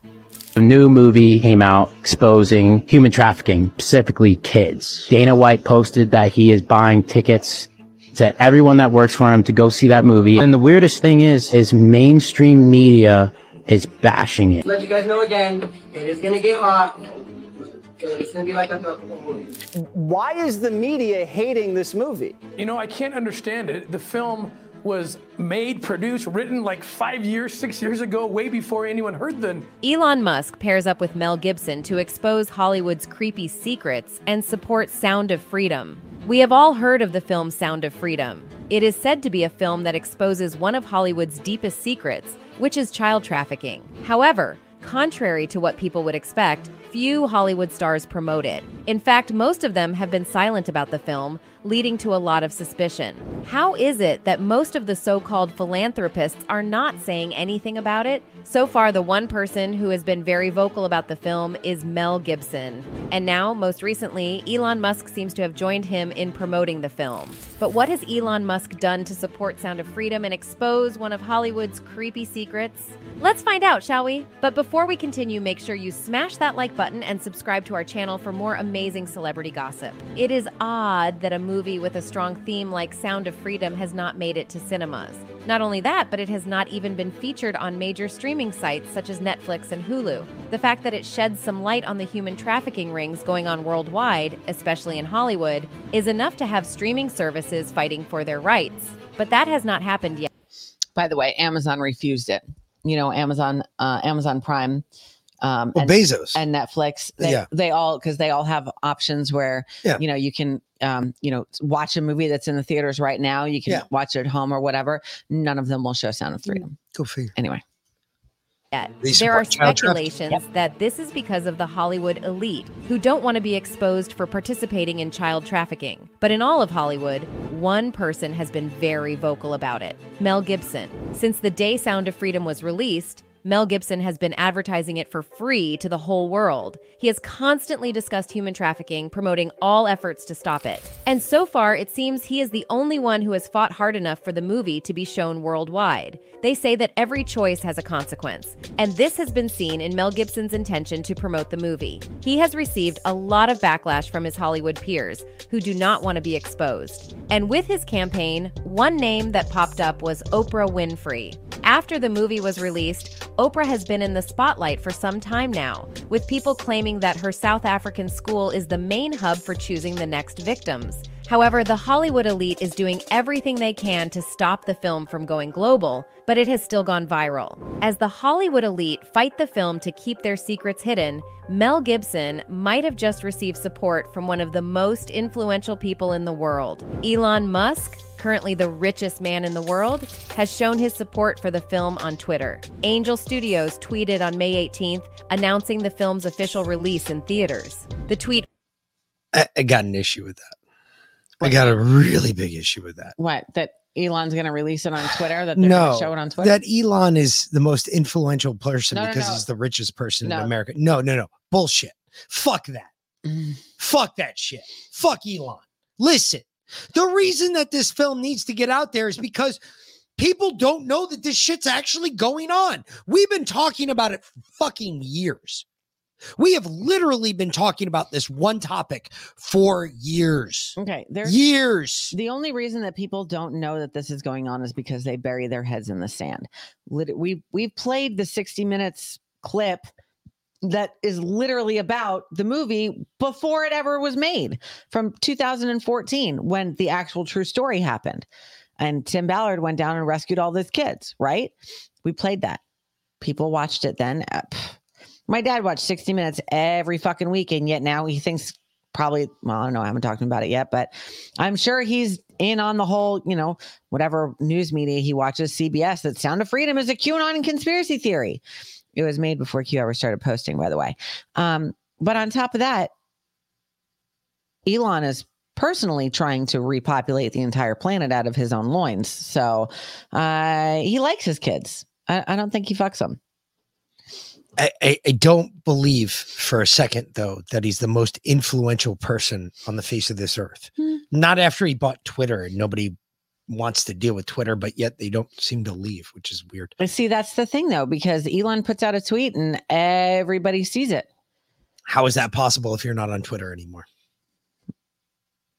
A new movie came out exposing human trafficking, specifically kids. Dana White posted that he is buying tickets to everyone that works for him to go see that movie. And the weirdest thing is, is mainstream media is bashing it. Let you guys know again, it is gonna get hot. It's gonna be like a Why is the media hating this movie? You know, I can't understand it. The film was made, produced, written like five years, six years ago, way before anyone heard them. Elon Musk pairs up with Mel Gibson to expose Hollywood's creepy secrets and support Sound of Freedom. We have all heard of the film Sound of Freedom. It is said to be a film that exposes one of Hollywood's deepest secrets, which is child trafficking. However, contrary to what people would expect, few Hollywood stars promote it. In fact, most of them have been silent about the film, leading to a lot of suspicion. How is it that most of the so called philanthropists are not saying anything about it? So far, the one person who has been very vocal about the film is Mel Gibson. And now, most recently, Elon Musk seems to have joined him in promoting the film. But what has Elon Musk done to support Sound of Freedom and expose one of Hollywood's creepy secrets? Let's find out, shall we? But before we continue, make sure you smash that like button and subscribe to our channel for more amazing celebrity gossip. It is odd that a movie with a strong theme like Sound of Freedom has not made it to cinemas. Not only that, but it has not even been featured on major streaming sites such as Netflix and Hulu. The fact that it sheds some light on the human trafficking rings going on worldwide, especially in Hollywood, is enough to have streaming services fighting for their rights. But that has not happened yet. By the way, Amazon refused it. You know, Amazon, uh, Amazon Prime, um, Well, Bezos. and Netflix. They, Yeah. they all because they all have options where Yeah. you know you can um, you know watch a movie that's in the theaters right now. You can Yeah. watch it at home or whatever. None of them will show Sound of Freedom. Go figure. Anyway. yet. There are support child trafficking. speculations that this is because of the Hollywood elite who don't want to be exposed for participating in child trafficking. But in all of Hollywood, one person has been very vocal about it Mel Gibson. Since the day Sound of Freedom was released, Mel Gibson has been advertising it for free to the whole world. He has constantly discussed human trafficking, promoting all efforts to stop it. And so far, it seems he is the only one who has fought hard enough for the movie to be shown worldwide. They say that every choice has a consequence, and this has been seen in Mel Gibson's intention to promote the movie. He has received a lot of backlash from his Hollywood peers who do not want to be exposed. And with his campaign, one name that popped up was Oprah Winfrey. After the movie was released, Oprah has been in the spotlight for some time now, with people claiming that her South African school is the main hub for choosing the next victims. However, the Hollywood elite is doing everything they can to stop the film from going global, but it has still gone viral. As the Hollywood elite fight the film to keep their secrets hidden, Mel Gibson might have just received support from one of the most influential people in the world. Elon Musk, currently the richest man in the world, has shown his support for the film on Twitter. Angel Studios tweeted on May 18th announcing the film's official release in theaters. The tweet I, I got an issue with that. I got a really big issue with that. What that Elon's going to release it on Twitter? That they're going No, to show it on Twitter? that Elon is the most influential person No, no, because no. he's the richest person No. in America. No, no, no. Bullshit. Fuck that. Mm. Fuck that shit. Fuck Elon. Listen, the reason that this film needs to get out there is because people don't know that this shit's actually going on. We've been talking about it for fucking years. We have literally been talking about this one topic for years. Okay, there's years. The only reason that people don't know that this is going on is because they bury their heads in the sand. We we've played the 60 minutes clip that is literally about the movie before it ever was made from 2014 when the actual true story happened. And Tim Ballard went down and rescued all those kids, right? We played that. People watched it then. Uh. My dad watched 60 minutes every fucking week, and yet now he thinks probably, well, I don't know, I haven't talked to him about it yet, but I'm sure he's in on the whole, you know, whatever news media he watches, CBS, that Sound of Freedom is a QAnon conspiracy theory. It was made before Q ever started posting, by the way. Um, but on top of that, Elon is personally trying to repopulate the entire planet out of his own loins. So uh, he likes his kids. I, I don't think he fucks them. I, I, I don't believe for a second, though, that he's the most influential person on the face of this earth. Hmm. Not after he bought Twitter and nobody wants to deal with Twitter, but yet they don't seem to leave, which is weird. But see, that's the thing though, because Elon puts out a tweet and everybody sees it. How is that possible if you're not on Twitter anymore?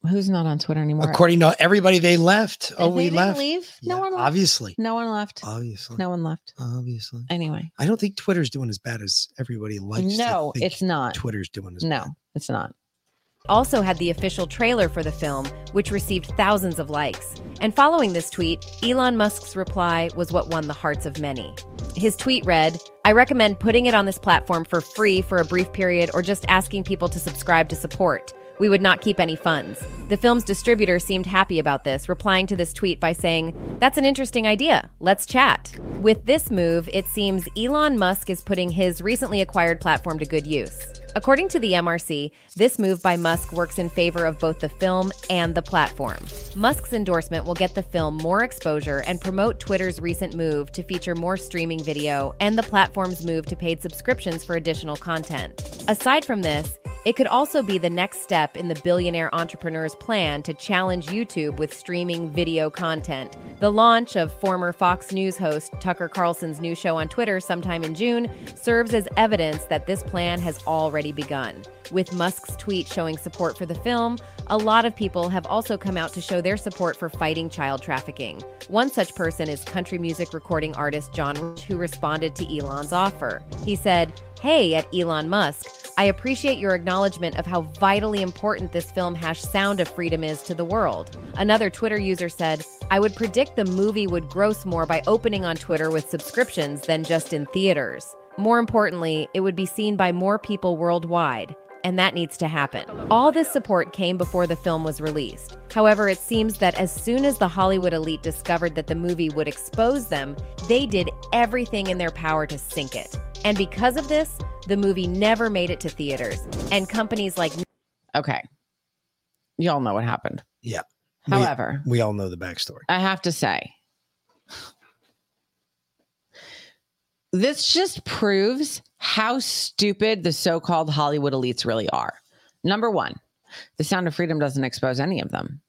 Who's not on Twitter anymore? According to everybody, they left. Oh, They we didn't left. leave? No Yeah, one left. Obviously. No one left. Obviously. No one left. Obviously. Anyway. I don't think Twitter's doing as bad as everybody likes. no, to think it's not. Twitter's doing as No, bad. it's not. Also had the official trailer for the film, which received thousands of likes. And following this tweet, Elon Musk's reply was what won the hearts of many. His tweet read, I recommend putting it on this platform for free for a brief period or just asking people to subscribe to support. We would not keep any funds. The film's distributor seemed happy about this, replying to this tweet by saying, That's an interesting idea. Let's chat. With this move, it seems Elon Musk is putting his recently acquired platform to good use. According to the MRC, this move by Musk works in favor of both the film and the platform. Musk's endorsement will get the film more exposure and promote Twitter's recent move to feature more streaming video and the platform's move to paid subscriptions for additional content. Aside from this, it could also be the next step in the billionaire entrepreneur's plan to challenge YouTube with streaming video content. The launch of former Fox News host Tucker Carlson's new show on Twitter sometime in June serves as evidence that this plan has already begun. With Musk's tweet showing support for the film, a lot of people have also come out to show their support for fighting child trafficking. One such person is country music recording artist John Rich, who responded to Elon's offer. He said, Hey, at Elon Musk, I appreciate your acknowledgement of how vitally important this film hash Sound of Freedom is to the world. Another Twitter user said, I would predict the movie would gross more by opening on Twitter with subscriptions than just in theaters. More importantly, it would be seen by more people worldwide. And that needs to happen. All this support came before the film was released. However, it seems that as soon as the Hollywood elite discovered that the movie would expose them, they did everything in their power to sink it. And because of this, the movie never made it to theaters. And companies like Okay. Y'all know what happened. Yeah. We- However, we, all know the backstory. I have to say, this just proves how stupid the so called Hollywood elites really are. Number one, The Sound of Freedom doesn't expose any of them.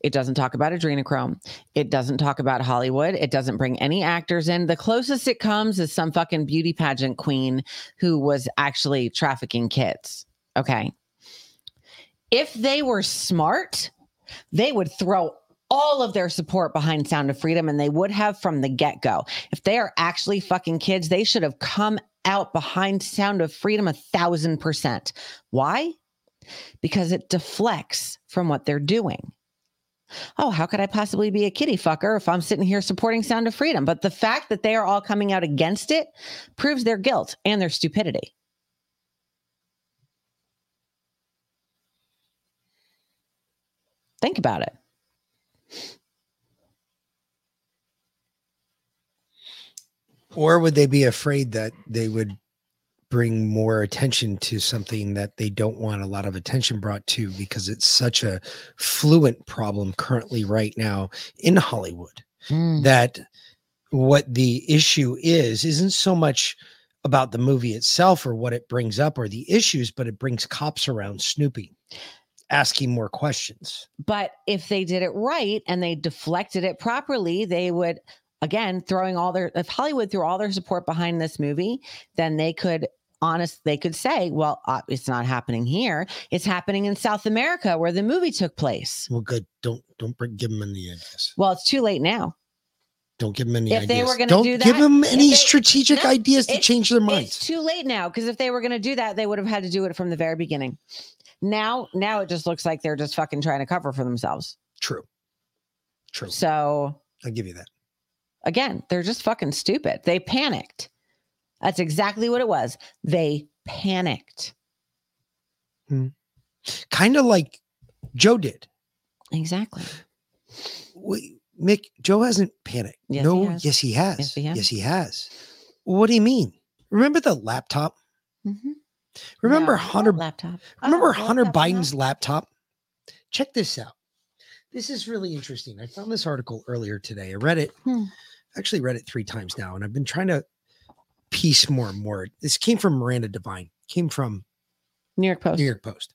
It doesn't talk about adrenochrome. It doesn't talk about Hollywood. It doesn't bring any actors in. The closest it comes is some fucking beauty pageant queen who was actually trafficking kids. Okay. If they were smart, they would throw all of their support behind Sound of Freedom and they would have from the get go. If they are actually fucking kids, they should have come out behind Sound of Freedom a thousand percent. Why? Because it deflects from what they're doing. Oh, how could I possibly be a kitty fucker if I'm sitting here supporting Sound of Freedom? But the fact that they are all coming out against it proves their guilt and their stupidity. Think about it. Or would they be afraid that they would bring more attention to something that they don't want a lot of attention brought to because it's such a fluent problem currently right now in Hollywood hmm. that what the issue is isn't so much about the movie itself or what it brings up or the issues, but it brings cops around snooping, asking more questions. But if they did it right and they deflected it properly, they would again throwing all their if Hollywood threw all their support behind this movie, then they could honest they could say, well, uh, it's not happening here. It's happening in South America where the movie took place. Well, good. Don't don't bring, give them any ideas. Well, it's too late now. Don't give them any If ideas. they were gonna don't do give them any they- strategic No, ideas to change their minds. It's too late now because if they were going to do that, they would have had to do it from the very beginning. Now, now it just looks like they're just fucking trying to cover for themselves. True. True. So I'll give you that. again, they're just fucking stupid. They panicked. That's exactly what it was. They panicked. Kind of like Joe did. Exactly. We, Mick, Joe hasn't panicked. Yes, he no, has. yes, he has. Yes, he has. Yes, he has. What do you mean? Remember the laptop? Remember No, Hunter laptop? Remember Oh, Hunter laptop. Biden's laptop? Check this out. This is really interesting. I found this article earlier today. I read it. Hmm. Actually read it three times now, and I've been trying to piece more and more. This came from Miranda Devine. Came from New York Post. New York Post.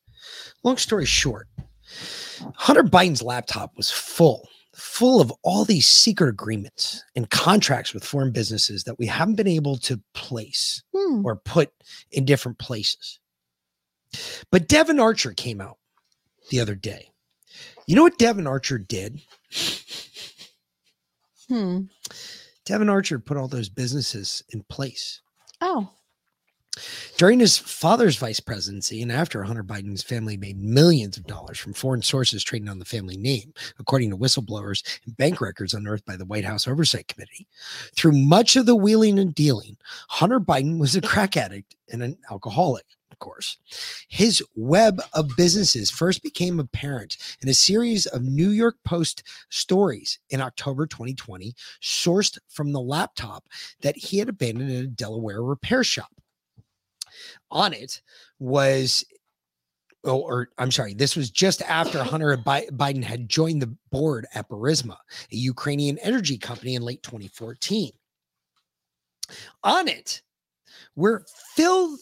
Long story short, Hunter Biden's laptop was full, full of all these secret agreements and contracts with foreign businesses that we haven't been able to place Hmm. or put in different places. But Devon Archer came out the other day You know what Devon Archer did? Hmm. Devon Archer put all those businesses in place. Oh. During his father's vice presidency and after Hunter Biden's family made millions of dollars from foreign sources trading on the family name, according to whistleblowers and bank records unearthed by the White House Oversight Committee. Through much of the wheeling and dealing, Hunter Biden was a crack addict and an alcoholic, course. His web of businesses first became apparent in a series of New York Post stories in October 2020, sourced from the laptop that he had abandoned in a Delaware repair shop on it was oh, or I'm sorry, this was just after Hunter Biden had joined the board at Burisma, a Ukrainian energy company in late 2014. On it, we're filled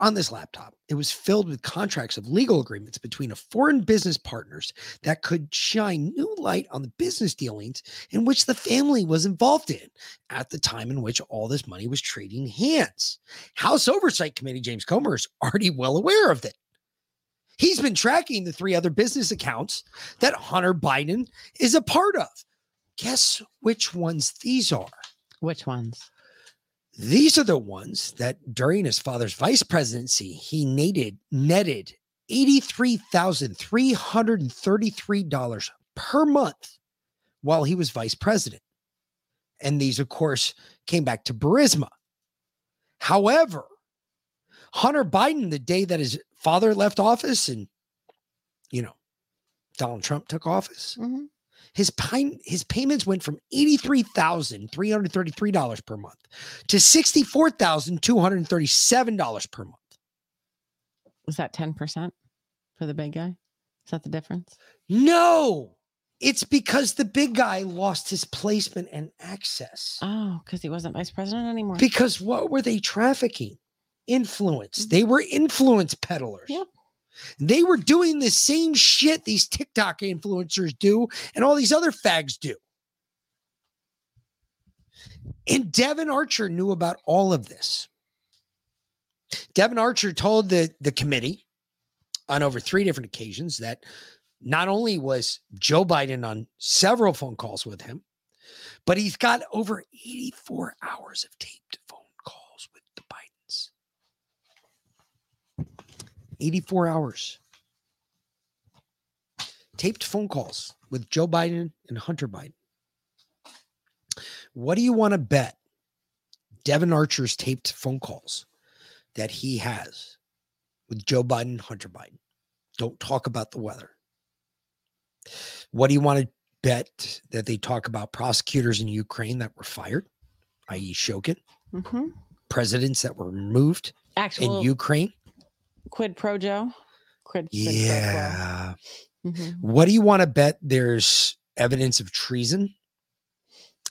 on this laptop. It was filled with contracts of legal agreements between a foreign business partners that could shine new light on the business dealings in which the family was involved in at the time in which all this money was trading hands. House Oversight Committee James Comer is already well aware of it. He's been tracking the three other business accounts that Hunter Biden is a part of. Guess which ones these are? Which ones? These are the ones that during his father's vice presidency, he netted, netted $83,333 per month while he was vice president. And these, of course, came back to Burisma. However, Hunter Biden, the day that his father left office and, you know, Donald Trump took office, mm-hmm. His pine, his payments went from $83,333 per month to $64,237 per month. Was that 10% for the big guy? Is that the difference? No, it's because the big guy lost his placement and access. Oh, because he wasn't vice president anymore. Because what were they trafficking? Influence. They mm-hmm. were influence peddlers. Yep. They were doing the same shit these TikTok influencers do and all these other fags do. And Devon Archer knew about all of this. Devon Archer told the, the committee on over three different occasions that not only was Joe Biden on several phone calls with him, but he's got over 84 hours of taped phone calls with the Bidens. 84 hours. Taped phone calls with Joe Biden and Hunter Biden. What do you want to bet Devon Archer's taped phone calls that he has with Joe Biden and Hunter Biden? Don't talk about the weather. What do you want to bet that they talk about prosecutors in Ukraine that were fired, i.e., Shokin, Mm-hmm. presidents that were removed Actual in Ukraine? Quid pro Joe. Quid, Yeah. Mhm. What do you want to bet there's evidence of treason?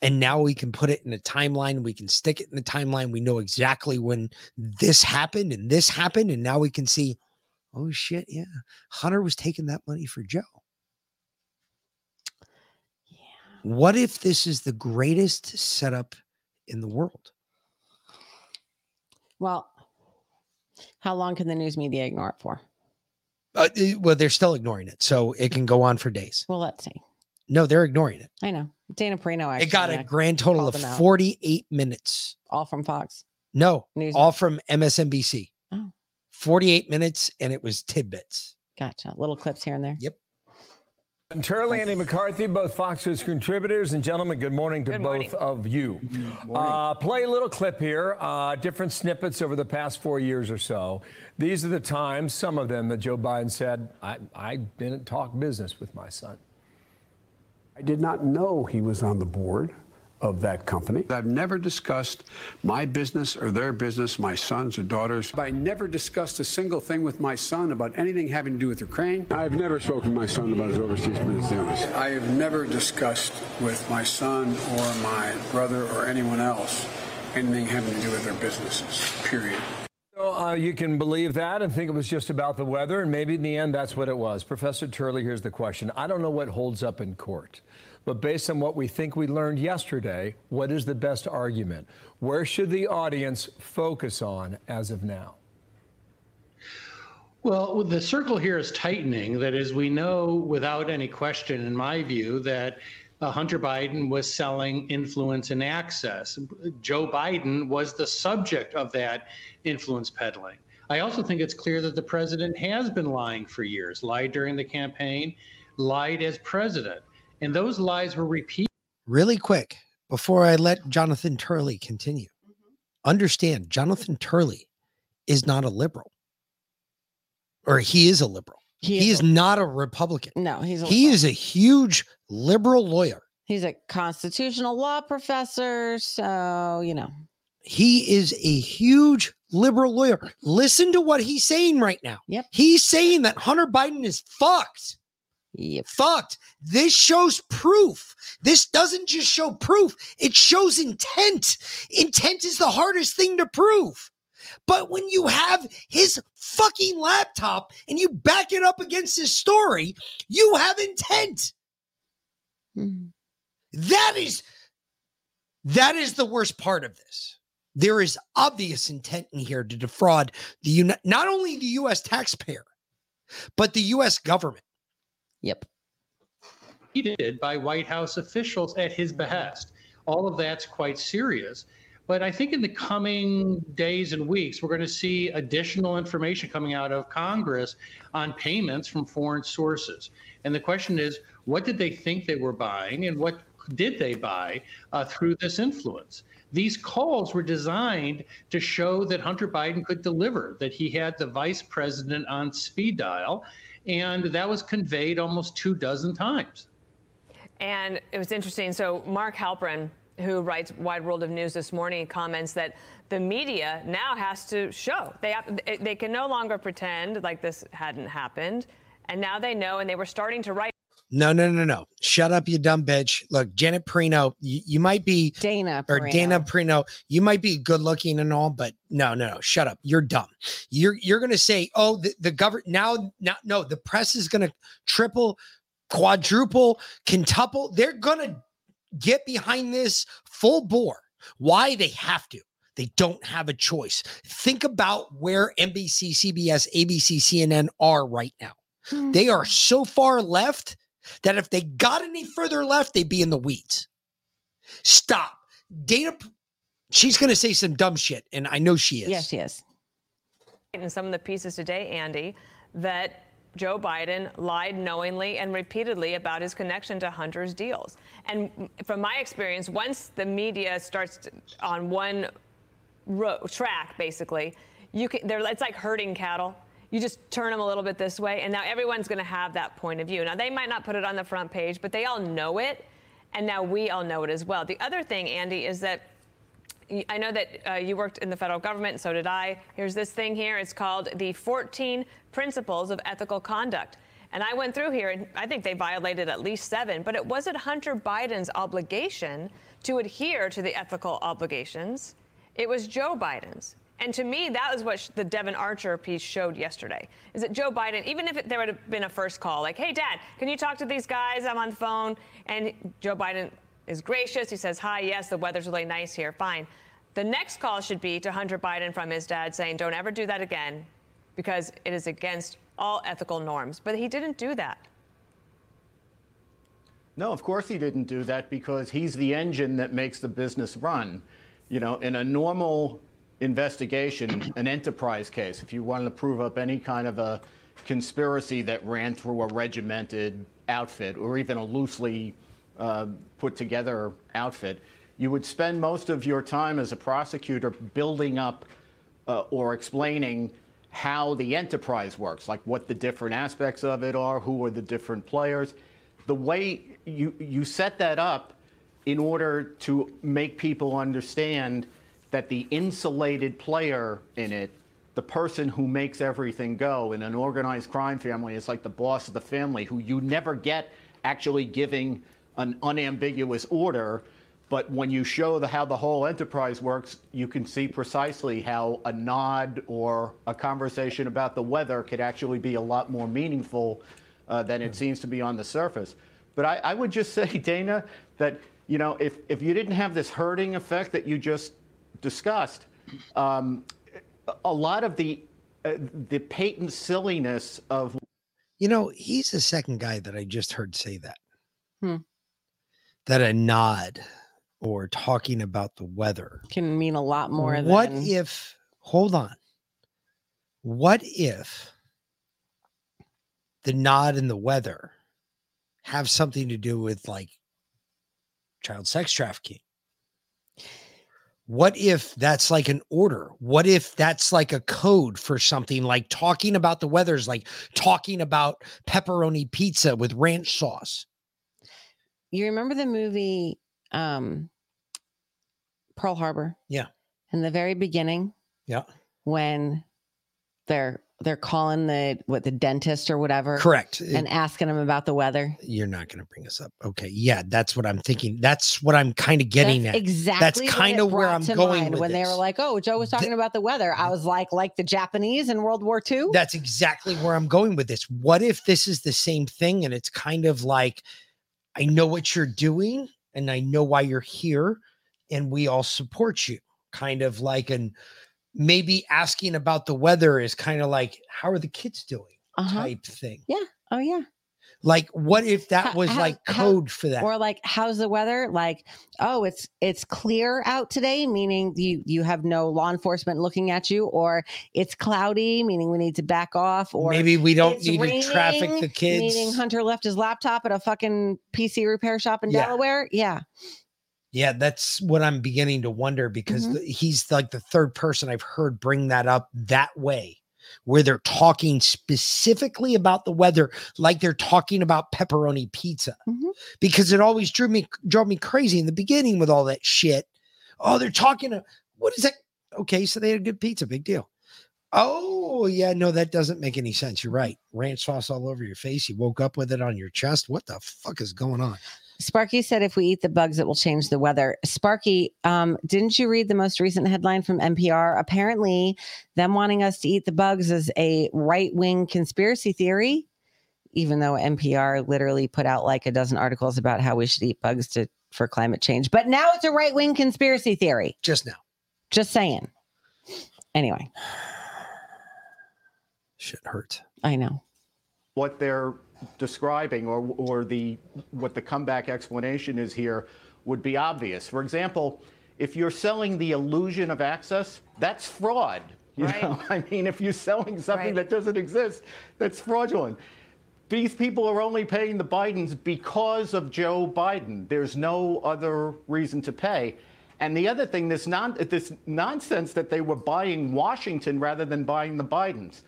And now we can put it in a timeline. We can stick it in the timeline. We know exactly when this happened and this happened. And now we can see, oh shit, yeah. Hunter was taking that money for Joe. Yeah. What if this is the greatest setup in the world? Well, how long can the news media ignore it for? Uh, eh, well, they're still ignoring it. So it can go on for days. Well, let's see. No, they're ignoring it. I know. Dana Perino actually. It got a uh, grand total of called them out. 48 minutes. All from Fox. No, News- all from MSNBC. Oh. 48 minutes and it was tidbits. Gotcha. Little clips here and there. Yep. And Turley, Andy McCarthy, both Fox News contributors, and gentlemen, good morning to both of you. Uh, play a little clip here, uh, different snippets over the past four years or so. These are the times, some of them, that Joe Biden said, I, I didn't talk business with my son. I did not know he was on the board of that company. I've never discussed my business or their business, my sons or daughters. I never discussed a single thing with my son about anything having to do with Ukraine. I've never spoken to my son about his overseas business dealings. I have never discussed with my son or my brother or anyone else anything having to do with their businesses, period. So, uh, you can believe that and think it was just about the weather, and maybe in the end that's what it was. Professor Turley, here's the question. I don't know what holds up in court, but based on what we think we learned yesterday, what is the best argument? Where should the audience focus on as of now? Well, the circle here is tightening. That is, we know without any question, in my view, that uh, Hunter Biden was selling influence and access. Joe Biden was the subject of that influence peddling. I also think it's clear that the president has been lying for years, lied during the campaign, lied as president. And those lies were repeated. Really quick, before I let Jonathan Turley continue, mm-hmm. understand Jonathan Turley is not a liberal, or he is a liberal. He is, not a Republican. No, he's a he is a huge liberal lawyer. He's a constitutional law professor, so you know. He is a huge liberal lawyer. Listen to what he's saying right now. Yep. He's saying that Hunter Biden is fucked. Yep. Fucked. This shows proof. This doesn't just show proof, it shows intent. Intent is the hardest thing to prove. But when you have his fucking laptop and you back it up against his story, you have intent. Mm-hmm. That is that is the worst part of this. There is obvious intent in here to defraud the not only the US taxpayer, but the US government. Yep. repeated by White House officials at his behest. All of that's quite serious. But I think in the coming days and weeks, we're going to see additional information coming out of Congress on payments from foreign sources. And the question is, what did they think they were buying and what did they buy uh, through this influence? These calls were designed to show that Hunter Biden could deliver, that he had the vice president on speed dial, and that was conveyed almost two dozen times. And it was interesting. So Mark Halperin, who writes Wide World of News this morning, comments that the media now has to show they they can no longer pretend like this hadn't happened, and now they know, and they were starting to write. No, no, no, no. Shut up, you dumb bitch. Look, Janet Perino, you, you might be Dana or Perino. Dana Perino, you might be good looking and all, but no, no, no. Shut up. You're dumb. You're you're gonna say, oh, the, the government now, now, no, the press is gonna triple, quadruple, quintuple. They're gonna get behind this full bore. Why they have to. They don't have a choice. Think about where NBC, CBS, ABC, CNN are right now. They are hmm. so far left that if they got any further left, they'd be in the weeds. Stop. Dana, she's going to say some dumb shit, and I know she is. Yes, she is. in some of the pieces today, Andy, that Joe Biden lied knowingly and repeatedly about his connection to Hunter's deals. And from my experience, once the media starts to- on one ro- track, basically, you can. They're, it's like herding cattle. You just turn them a little bit this way, and now everyone's going to have that point of view. Now they might not put it on the front page, but they all know it, and now we all know it as well. The other thing, Andy, is that I know that uh, you worked in the federal government, and so did I. Here's this thing here. It's called the 14 Principles of Ethical Conduct. And I went through here, and I think they violated at least seven, but it wasn't Hunter Biden's obligation to adhere to the ethical obligations. It was Joe Biden's. And to me, that was what the Devon Archer piece showed yesterday. Is that Joe Biden, even if it, there would have been a first call, like, hey, Dad, can you talk to these guys? I'm on the phone. And Joe Biden is gracious. He says, hi, yes, the weather's really nice here. Fine. The next call should be to Hunter Biden from his dad saying, don't ever do that again because it is against all ethical norms. But he didn't do that. No, of course he didn't do that because he's the engine that makes the business run. You know, in a normal investigation, an enterprise case, if you wanted to prove up any kind of a conspiracy that ran through a regimented outfit or even a loosely uh, put together outfit, you would spend most of your time as a prosecutor building up uh, or explaining how the enterprise works, like what the different aspects of it are, who are the different players. The way you, you set that up in order to make people understand that the insulated player in it, the person who makes everything go in an organized crime family is like the boss of the family who you never get actually giving an unambiguous order. But when you show the, how the whole enterprise works, you can see precisely how a nod or a conversation about the weather could actually be a lot more meaningful uh, than it seems to be on the surface. But I, I would just say, Dana, that you know, if, if you didn't have this herding effect that you just discussed, um, a lot of the uh, the patent silliness of You know, he's the second guy that I just heard say that. Hmm. That a nod or talking about the weather Can mean a lot more what than if hold on what if the nod and the weather have something to do with like child sex trafficking what if that's like an order? What if that's like a code for something like talking about the weather is like talking about pepperoni pizza with ranch sauce? You remember the movie um Pearl Harbor? yeah. In the very beginning, yeah. when they're they're calling the what the dentist or whatever Correct. and asking them about the weather you're not going to bring us up okay yeah that's what i'm thinking that's what i'm kind of getting that's at exactly that's kind of where i'm going when they this. were like oh joe was talking about the weather i was like like the japanese in world war ii That's exactly where I'm going with this. What if this is the same thing and it's kind of like, I know what you're doing and I know why you're here and we all support you? Kind of like an maybe asking about the weather is kind of like, how are the kids doing Uh-huh. type thing. yeah oh yeah Like, what if that How- was how- like how- code for that? or like how's the weather like oh it's it's clear out today meaning you you have no law enforcement looking at you or it's cloudy meaning we need to back off or Maybe we don't need to traffic the kids. meaning hunter left his laptop at a fucking pc repair shop in Yeah. delaware yeah Yeah, that's what I'm beginning to wonder because Mhm. the- he's like the third person I've heard bring that up that way, where they're talking specifically about the weather, like they're talking about pepperoni pizza. Mhm. Because it always drew me drove me crazy in the beginning with all that shit. Oh, they're talking. To, what is that? Okay, so they had a good pizza, big deal. Oh yeah, no, that doesn't make any sense. You're right. Ranch sauce all over your face. You woke up with it on your chest. What the fuck is going on? Sparky said if we eat the bugs, it will change the weather. Sparky, um, didn't you read the most recent headline from NPR? Apparently, them wanting us to eat the bugs is a right wing conspiracy theory, even though NPR literally put out like a dozen articles about how we should eat bugs to for climate change. But now it's a right wing conspiracy theory. Just now. Just saying. Anyway, Shit hurts. I know. what they're describing or or the what the comeback explanation is here would be obvious. For example, if you're selling the illusion of access, that's fraud. You Right. know, I mean, if you're selling something Right. that doesn't exist, that's fraudulent. These people are only paying the Bidens because of Joe Biden. There's no other reason to pay. And the other thing, this non this nonsense that they were buying Washington rather than buying the Bidens.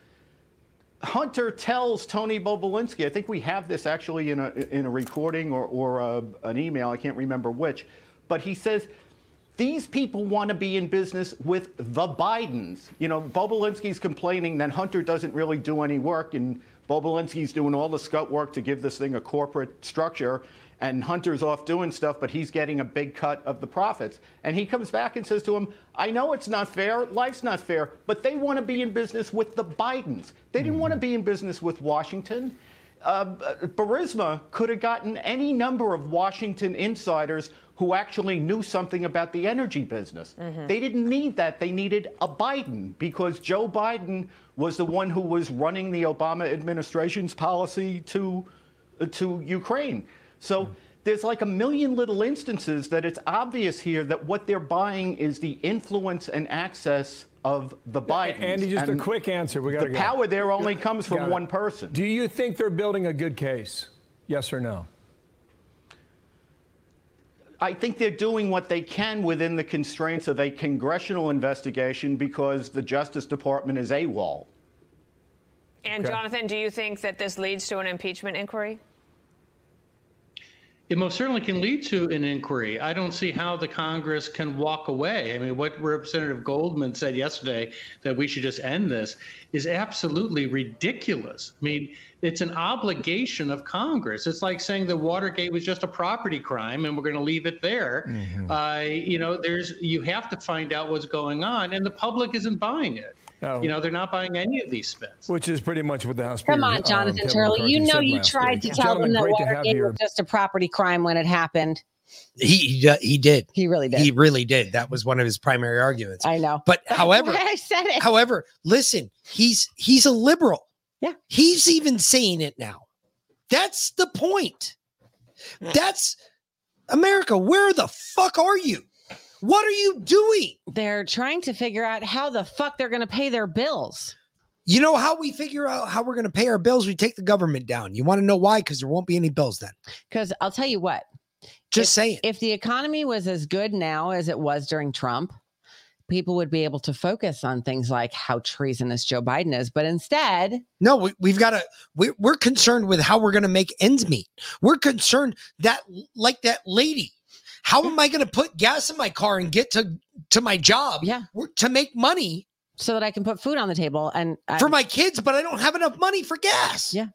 Hunter tells Tony Bobulinski, I think we have this actually in a, in a recording or, or a, an email, I can't remember which, but he says, these people want to be in business with the Bidens. You know, Bobulinski's complaining that Hunter doesn't really do any work, and Bobulinski's doing all the scut work to give this thing a corporate structure, and Hunter's off doing stuff, but he's getting a big cut of the profits. And he comes back and says to him, I know it's not fair, life's not fair, but they want to be in business with the Bidens. They didn't want to be in business with Washington. Uh, Burisma could have gotten any number of Washington insiders who actually knew something about the energy business. They didn't need that. They needed a Biden because Joe Biden was the one who was running the Obama administration's policy to, uh, to Ukraine. So there's like a million little instances that it's obvious here that what they're buying is the influence and access of the Bidens. Andy, just And a quick answer. We got the power there only comes from one person. Do you think they're building a good case? Yes or no? I think they're doing what they can within the constraints of a congressional investigation because the Justice Department is AWOL. And Okay. Jonathan, do you think that this leads to an impeachment inquiry? It most certainly can lead to an inquiry. I don't see how the Congress can walk away. I mean, what Representative Goldman said yesterday that we should just end this is absolutely ridiculous. I mean, it's an obligation of Congress. It's like saying the Watergate was just a property crime and we're going to leave it there. Uh, you know, there's you have to find out what's going on, and the public isn't buying it. No. You know, they're not buying any of these spins. Which is pretty much what the House Come Speaker, on, um, Jonathan Kevin Turley. You know you tried week. to tell Gentlemen, them that great to Watergate was just a property crime when it happened. He he, did. He really did. He really did. That was one of his primary arguments. I know. But That's however, I said it. however, listen, he's he's a liberal. Yeah. He's even saying it now. That's the point. That's America. Where the fuck are you? What are you doing? They're trying to figure out how the fuck they're going to pay their bills. You know how we figure out how we're going to pay our bills? We take the government down. You want to know why? Because there won't be any bills then. Because I'll tell you what. Just if, saying. If the economy was as good now as it was during Trump, people would be able to focus on things like how treasonous Joe Biden is. But instead, No, we, we've got to. We, we're concerned with how we're going to make ends meet. We're concerned that, like that lady, how am I going to put gas in my car and get to to my job? Yeah, to make money so that I can put food on the table and I, for my kids, but I don't have enough money for gas. Yeah,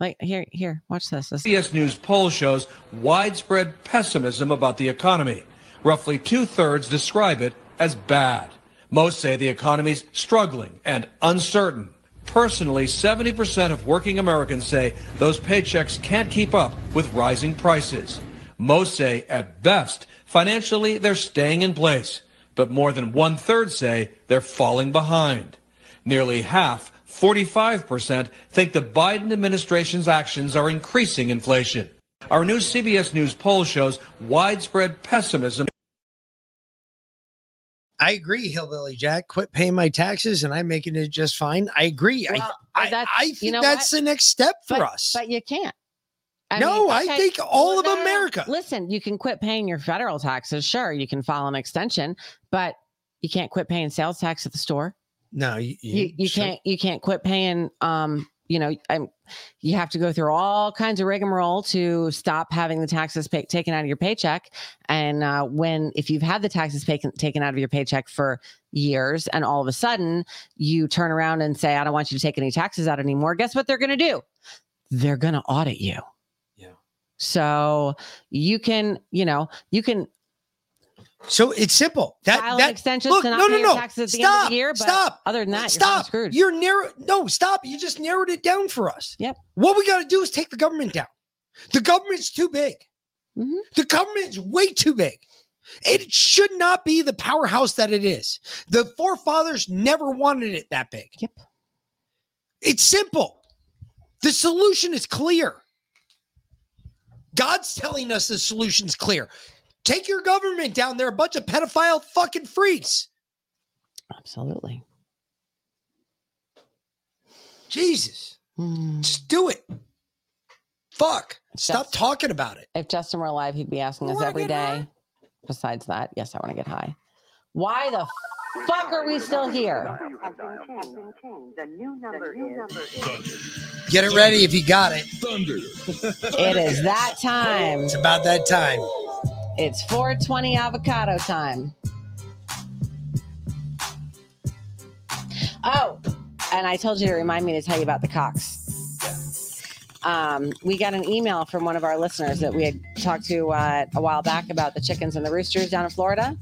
like here, here, watch this. this CBS News poll shows widespread pessimism about the economy. Roughly two thirds describe it as bad. Most say the economy's struggling and uncertain. Personally, 70% of working Americans say those paychecks can't keep up with rising prices. Most say, at best, financially they're staying in place, but more than one third say they're falling behind. Nearly half, 45%, think the Biden administration's actions are increasing inflation. Our new CBS News poll shows widespread pessimism. I agree, Hillbilly Jack. Quit paying my taxes and I'm making it just fine. I agree. Well, I, I, that's- I you think know that's what? the next step for but, us. But you can't. No, I think all of no, no, no. America. Listen, you can quit paying your federal taxes. Sure, you can file an extension, but you can't quit paying sales tax at the store. no, you, You you sure. can't you can't quit paying. Um, you know, I'm, you have to go through all kinds of rigmarole to stop having the taxes pay, taken out of your paycheck. And uh, when if you've had the taxes taken taken out of your paycheck for years, and all of a sudden you turn around and say, "I don't want you to take any taxes out anymore," guess what they're going to do? They're going to audit you. So you can, you know, you can So it's simple. That file that an extension look, to not no, no, no. taxes at the stop, end of the year. But stop. other than that, you're stop. screwed. You're narrow. No, stop. You just narrowed it down for us. Yep. What we got to do is take the government down. The government's too big. Mm-hmm. The government's way too big. It should not be the powerhouse that it is. The forefathers never wanted it that big. Yep. It's simple. The solution is clear. God's telling us the solution's clear. Take your government down. They're a bunch of pedophile fucking freaks. Absolutely. Jesus. Hmm. Just do it. Fuck. Stop talking about it. If Justin were alive, he'd be asking us every day. Besides that, yes, I want to get high. Why the fuck are we still here? Get it ready if you got it. It is that time. It's about that time. It's 420 avocado time. Oh, and I told you to remind me to tell you about the cocks. Um, we got an email from one of our listeners that we had talked to uh, a while back about the chickens and the roosters down in Florida.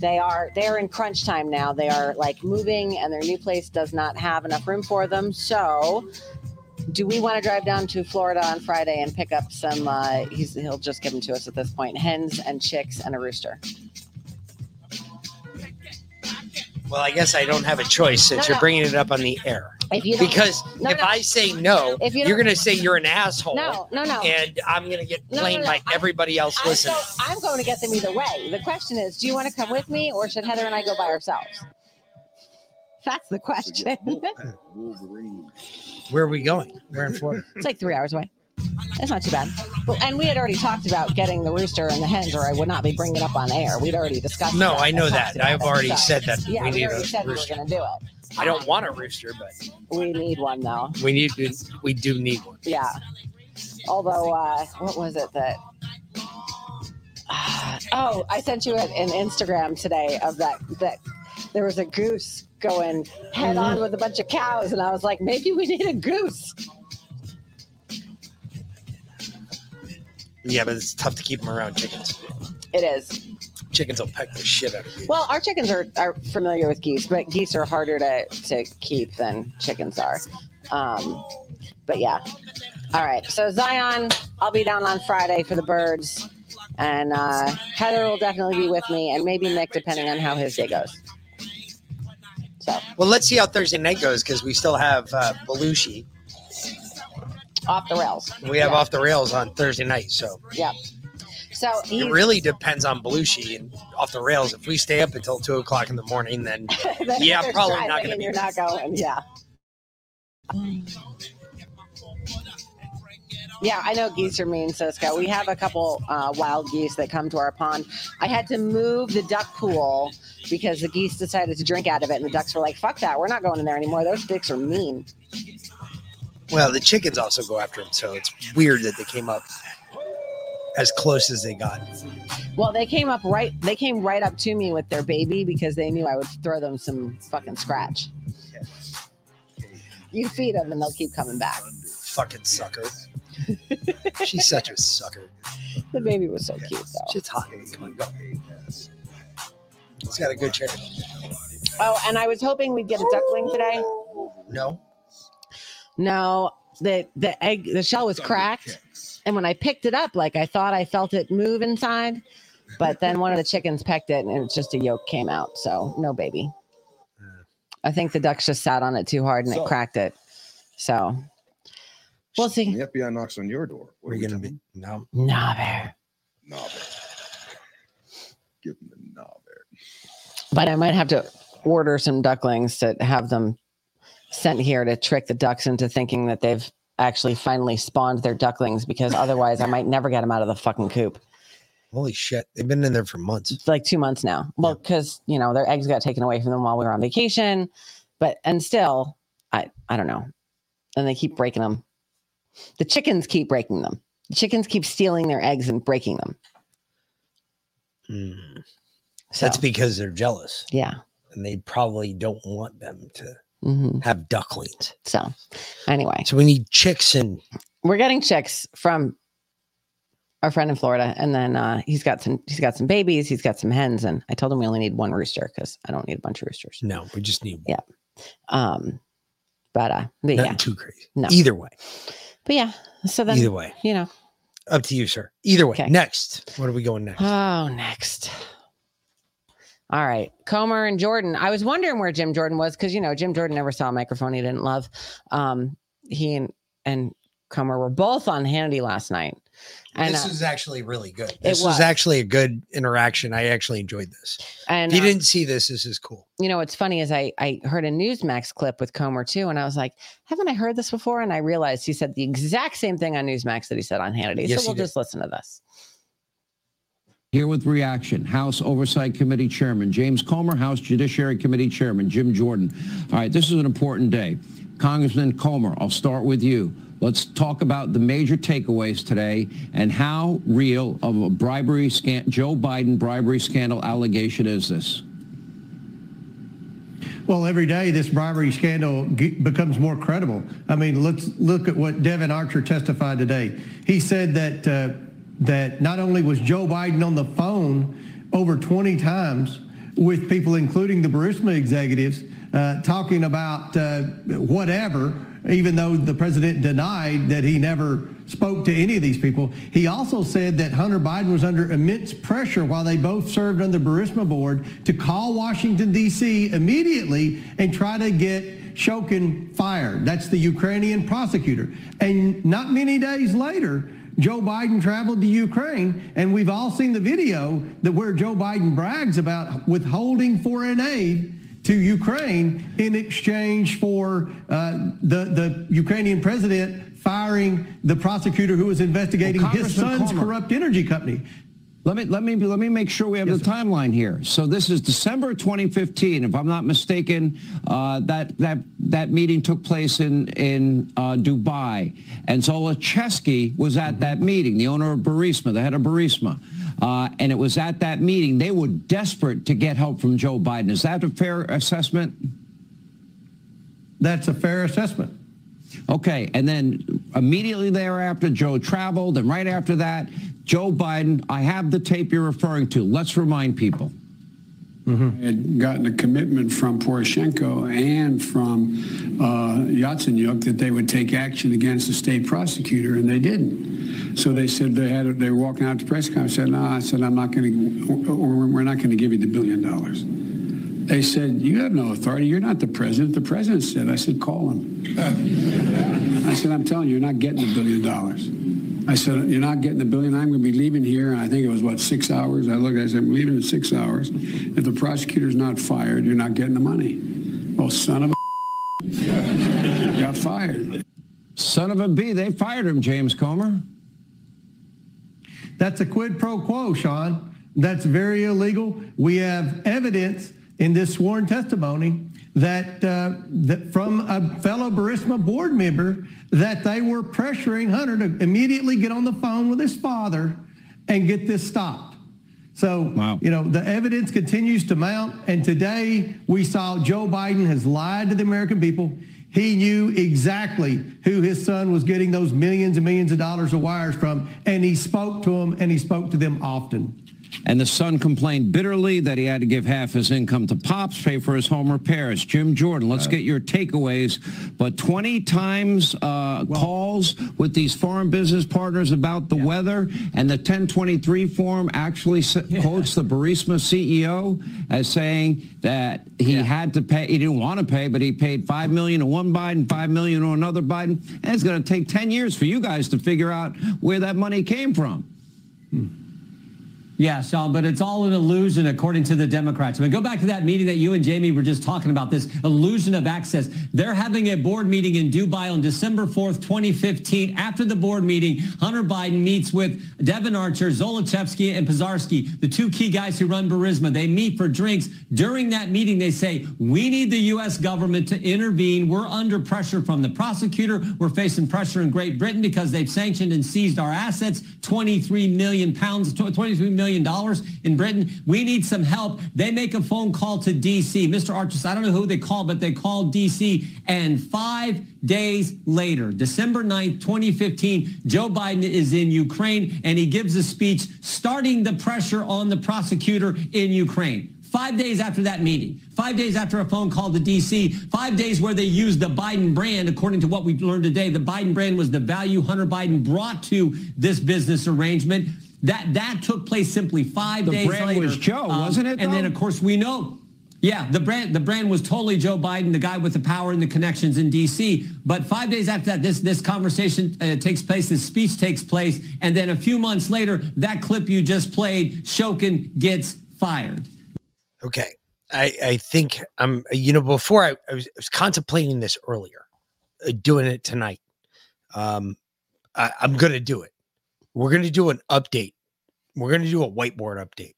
They are they are in crunch time now. They are like moving, and their new place does not have enough room for them. So, do we want to drive down to Florida on Friday and pick up some? Uh, he's, he'll just give them to us at this point: hens and chicks and a rooster. Well, I guess I don't have a choice since No, you're no. bringing it up on the air. If you don't- because No, if no. I say no, If you you're going to say you're an asshole. No, no, no. And I'm going to get No, no, blamed no. by everybody else I'm, listening. go- I'm going to get them either way. The question is, do you want to come with me, or should Heather and I go by ourselves? That's the question. Where are we going? We're in Florida. it's like three hours away. It's not too bad. Well, and we had already talked about getting the rooster and the hens, or I would not be bringing it up on air. We'd already discussed. No, I know that. I've already So, said that Yeah, we we, need already a said rooster. we were going to do it. I don't want a rooster, but We need one though. we need we do need one. Yeah. Although, uh, what was it that? oh, I sent you an, an Instagram today of that that there was a goose going head on with a bunch of cows, and I was like, maybe we need a goose. Yeah, but it's tough to keep them around chickens. It is. Chickens will peck the shit out of you. Well, our chickens are, are familiar with geese, but geese are harder to, to keep than chickens are. Um, but yeah. All right. So Zion, I'll be down on Friday for the birds. And uh, Heather will definitely be with me, and maybe Nick, depending on how his day goes. So Well, let's see how Thursday night goes because we still have uh, Belushi. Off the rails. We have Yeah. off the rails on Thursday night, so Yeah. So it really depends on Belushi and off the rails. If we stay up until two o'clock in the morning, then Then yeah, probably not going to be. You're not going. Yeah. Yeah, I know geese are mean, Cisco. We have a couple uh, wild geese that come to our pond. I had to move the duck pool because the geese decided to drink out of it, and the ducks were like, "Fuck that, we're not going in there anymore. Those dicks are mean." Well, the chickens also go after him, so it's weird that they came up as close as they got. Well, they came up right. They came right up to me with their baby because they knew I would throw them some fucking scratch. You feed them, and they'll keep coming back. Fucking sucker. She's such a sucker. The baby was so cute, though. Shit's hot. Come on, go. It's got a good chair. Oh, and I was hoping we'd get a duckling today. No. No, the the egg the shell was cracked, and when I picked it up, like I thought I felt it move inside, but then one of the chickens pecked it, and it's just a yolk came out. So no baby. I think the ducks just sat on it too hard and it cracked it. So we'll see. The FBI knocks on your door. What are you going to be? No. Nah, bear. Nah, bear. Give them the nah, bear. But I might have to order some ducklings to have them sent here to trick the ducks into thinking that they've actually finally spawned their ducklings because otherwise I might never get them out of the fucking coop. Holy shit. They've been in there for months. It's like two months now. Well, because you know their eggs got taken away from them while we were on vacation, but and still, I I don't know, and they keep breaking them. The chickens keep breaking them. The chickens keep stealing their eggs and breaking them. Hmm. That's because they're jealous. Yeah. And they probably don't want them to Mhm. have ducklings. So, anyway, So we need chicks and we're getting chicks from our friend in Florida, and then uh, he's got some he's got some babies, he's got some hens, and I told him we only need one rooster because I don't need a bunch of roosters. no, we just need one. Yeah. Um, but uh, but nothing yeah, too crazy. no. Either way. But yeah, so then Either way. you know. Up to you, sir. Either way. Okay. Next. What are we going next? Oh, next. All right, Comer and Jordan. I was wondering where Jim Jordan was because you know Jim Jordan never saw a microphone he didn't love. Um, he and and Comer were both on Hannity last night, and this uh, is actually really good. This was. was actually a good interaction. I actually enjoyed this. and if you uh, didn't see this, this is cool. you know what's funny is I I heard a Newsmax clip with Comer too, and I was like, haven't I heard this before? And I realized he said the exact same thing on Newsmax that he said on Hannity. Yes, so we'll did. just listen to this. Here with reaction, House Oversight Committee Chairman James Comer, House Judiciary Committee Chairman Jim Jordan. All right, this is an important day. Congressman Comer, I'll start with you. Let's talk about the major takeaways today and how real of a bribery Joe Biden bribery scandal allegation is this? Well, every day this bribery scandal becomes more credible. I mean, let's look at what Devon Archer testified today. He said that uh, that not only was Joe Biden on the phone over 20 times with people, including the Burisma executives, uh, talking about uh, whatever, even though the president denied that he never spoke to any of these people. He also said that Hunter Biden was under immense pressure while they both served on the Burisma board to call Washington, D.C. immediately and try to get Shokin fired. That's the Ukrainian prosecutor. And not many days later, Joe Biden traveled to Ukraine, and we've all seen the video that where Joe Biden brags about withholding foreign aid to Ukraine in exchange for uh, the the Ukrainian president firing the prosecutor who was investigating Well, his son's corrupt energy company. Let me let me let me make sure we have the timeline here. So this is December 2015, if I'm not mistaken. Uh, that that that meeting took place in in uh, Dubai, and Zlochevsky was at that meeting. The owner of Burisma, the head of Burisma, uh, and it was at that meeting they were desperate to get help from Joe Biden. Is that a fair assessment? That's a fair assessment. Okay, and then immediately thereafter, Joe traveled, and right after that, Joe Biden. I have the tape you're referring to. Let's remind people. had gotten a commitment from Poroshenko and from uh, Yatsenyuk that they would take action against the state prosecutor, and they didn't. So they said they had, they were walking out to press conference. I said, no, I said, I'm not going to, or we're not going to give you the billion dollars. They said, you have no authority. You're not the president. The president said, I said, call him. I said, I'm telling you, you're not getting the billion dollars. I said, you're not getting the billion. I'm going to be leaving here. I think it was, what, six hours? I looked, I said, I'm leaving in six hours. If the prosecutor's not fired, you're not getting the money. Well, son of a got fired. Son of a B, they fired him, James Comer. That's a quid pro quo, Sean. That's very illegal. We have evidence in this sworn testimony that, uh, that from a fellow Burisma board member that they were pressuring Hunter to immediately get on the phone with his father and get this stopped. So, you know, the evidence continues to mount. And today we saw Joe Biden has lied to the American people. He knew exactly who his son was getting those millions and millions of dollars of wires from. And he spoke to them and he spoke to them often. And the son complained bitterly that he had to give half his income to Pops, pay for his home repairs. Jim Jordan, let's get your takeaways. But 20 times uh, calls with these foreign business partners about the weather, and the 1023 form actually s- quotes the Burisma CEO as saying that he had to pay, he didn't want to pay, but he paid 5 million to one Biden, 5 million to another Biden. And it's going to take 10 years for you guys to figure out where that money came from. Yeah, Sean, but it's all an illusion according to the Democrats. I mean, go back to that meeting that you and Jamie were just talking about, this illusion of access. They're having a board meeting in Dubai on December 4th, 2015. After the board meeting, Hunter Biden meets with Devon Archer, Zlochevsky, and Pozharskyi, the two key guys who run Burisma. They meet for drinks. During that meeting, they say, we need the U.S. government to intervene. We're under pressure from the prosecutor. We're facing pressure in Great Britain because they've sanctioned and seized our assets, 23 million pounds, 23 million dollars in Britain. We need some help. They make a phone call to D.C. Mr. Archer, I don't know who they called, but they called D.C. And five days later, December 9th, 2015, Joe Biden is in Ukraine and he gives a speech starting the pressure on the prosecutor in Ukraine. Five days after that meeting, five days after a phone call to D.C., five days where they used the Biden brand, according to what we've learned today, the Biden brand was the value Hunter Biden brought to this business arrangement. That that took place simply five The days brand later. was Joe, Um, wasn't it, And then, of course, we know. Yeah, the brand the brand was totally Joe Biden, the guy with the power and the connections in D.C. But five days after that, this this conversation uh, takes place, this speech takes place, and then a few months later, that clip you just played, Shokin gets fired. Okay. I, I think I'm, you know, before I, I, was, I was contemplating this earlier, uh, doing it tonight. Um, I, I'm going to do it. We're going to do an update. We're going to do a whiteboard update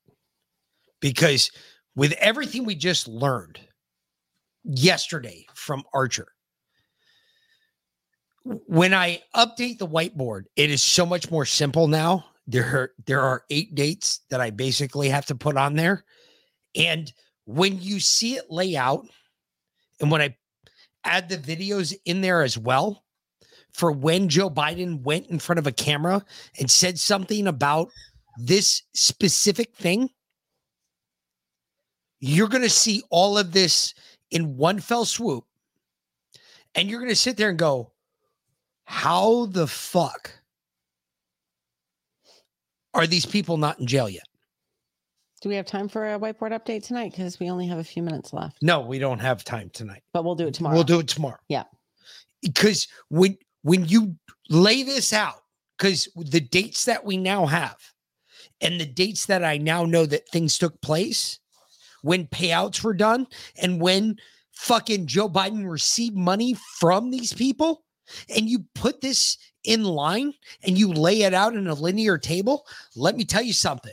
because with everything we just learned yesterday from Archer, when I update the whiteboard, it is so much more simple now. There are, there are eight dates that I basically have to put on there. And when you see it lay out, and when I add the videos in there as well, for when Joe Biden went in front of a camera and said something about this specific thing, you're going to see all of this in one fell swoop. And you're going to sit there and go, how the fuck are these people not in jail yet? Do we have time for a whiteboard update tonight? Because we only have a few minutes left. No, we don't have time tonight. But we'll do it tomorrow. We'll do it tomorrow. Yeah. Because when when you lay this out, because the dates that we now have and the dates that I now know that things took place, when payouts were done, and when fucking Joe Biden received money from these people, and you put this in line and you lay it out in a linear table, let me tell you something.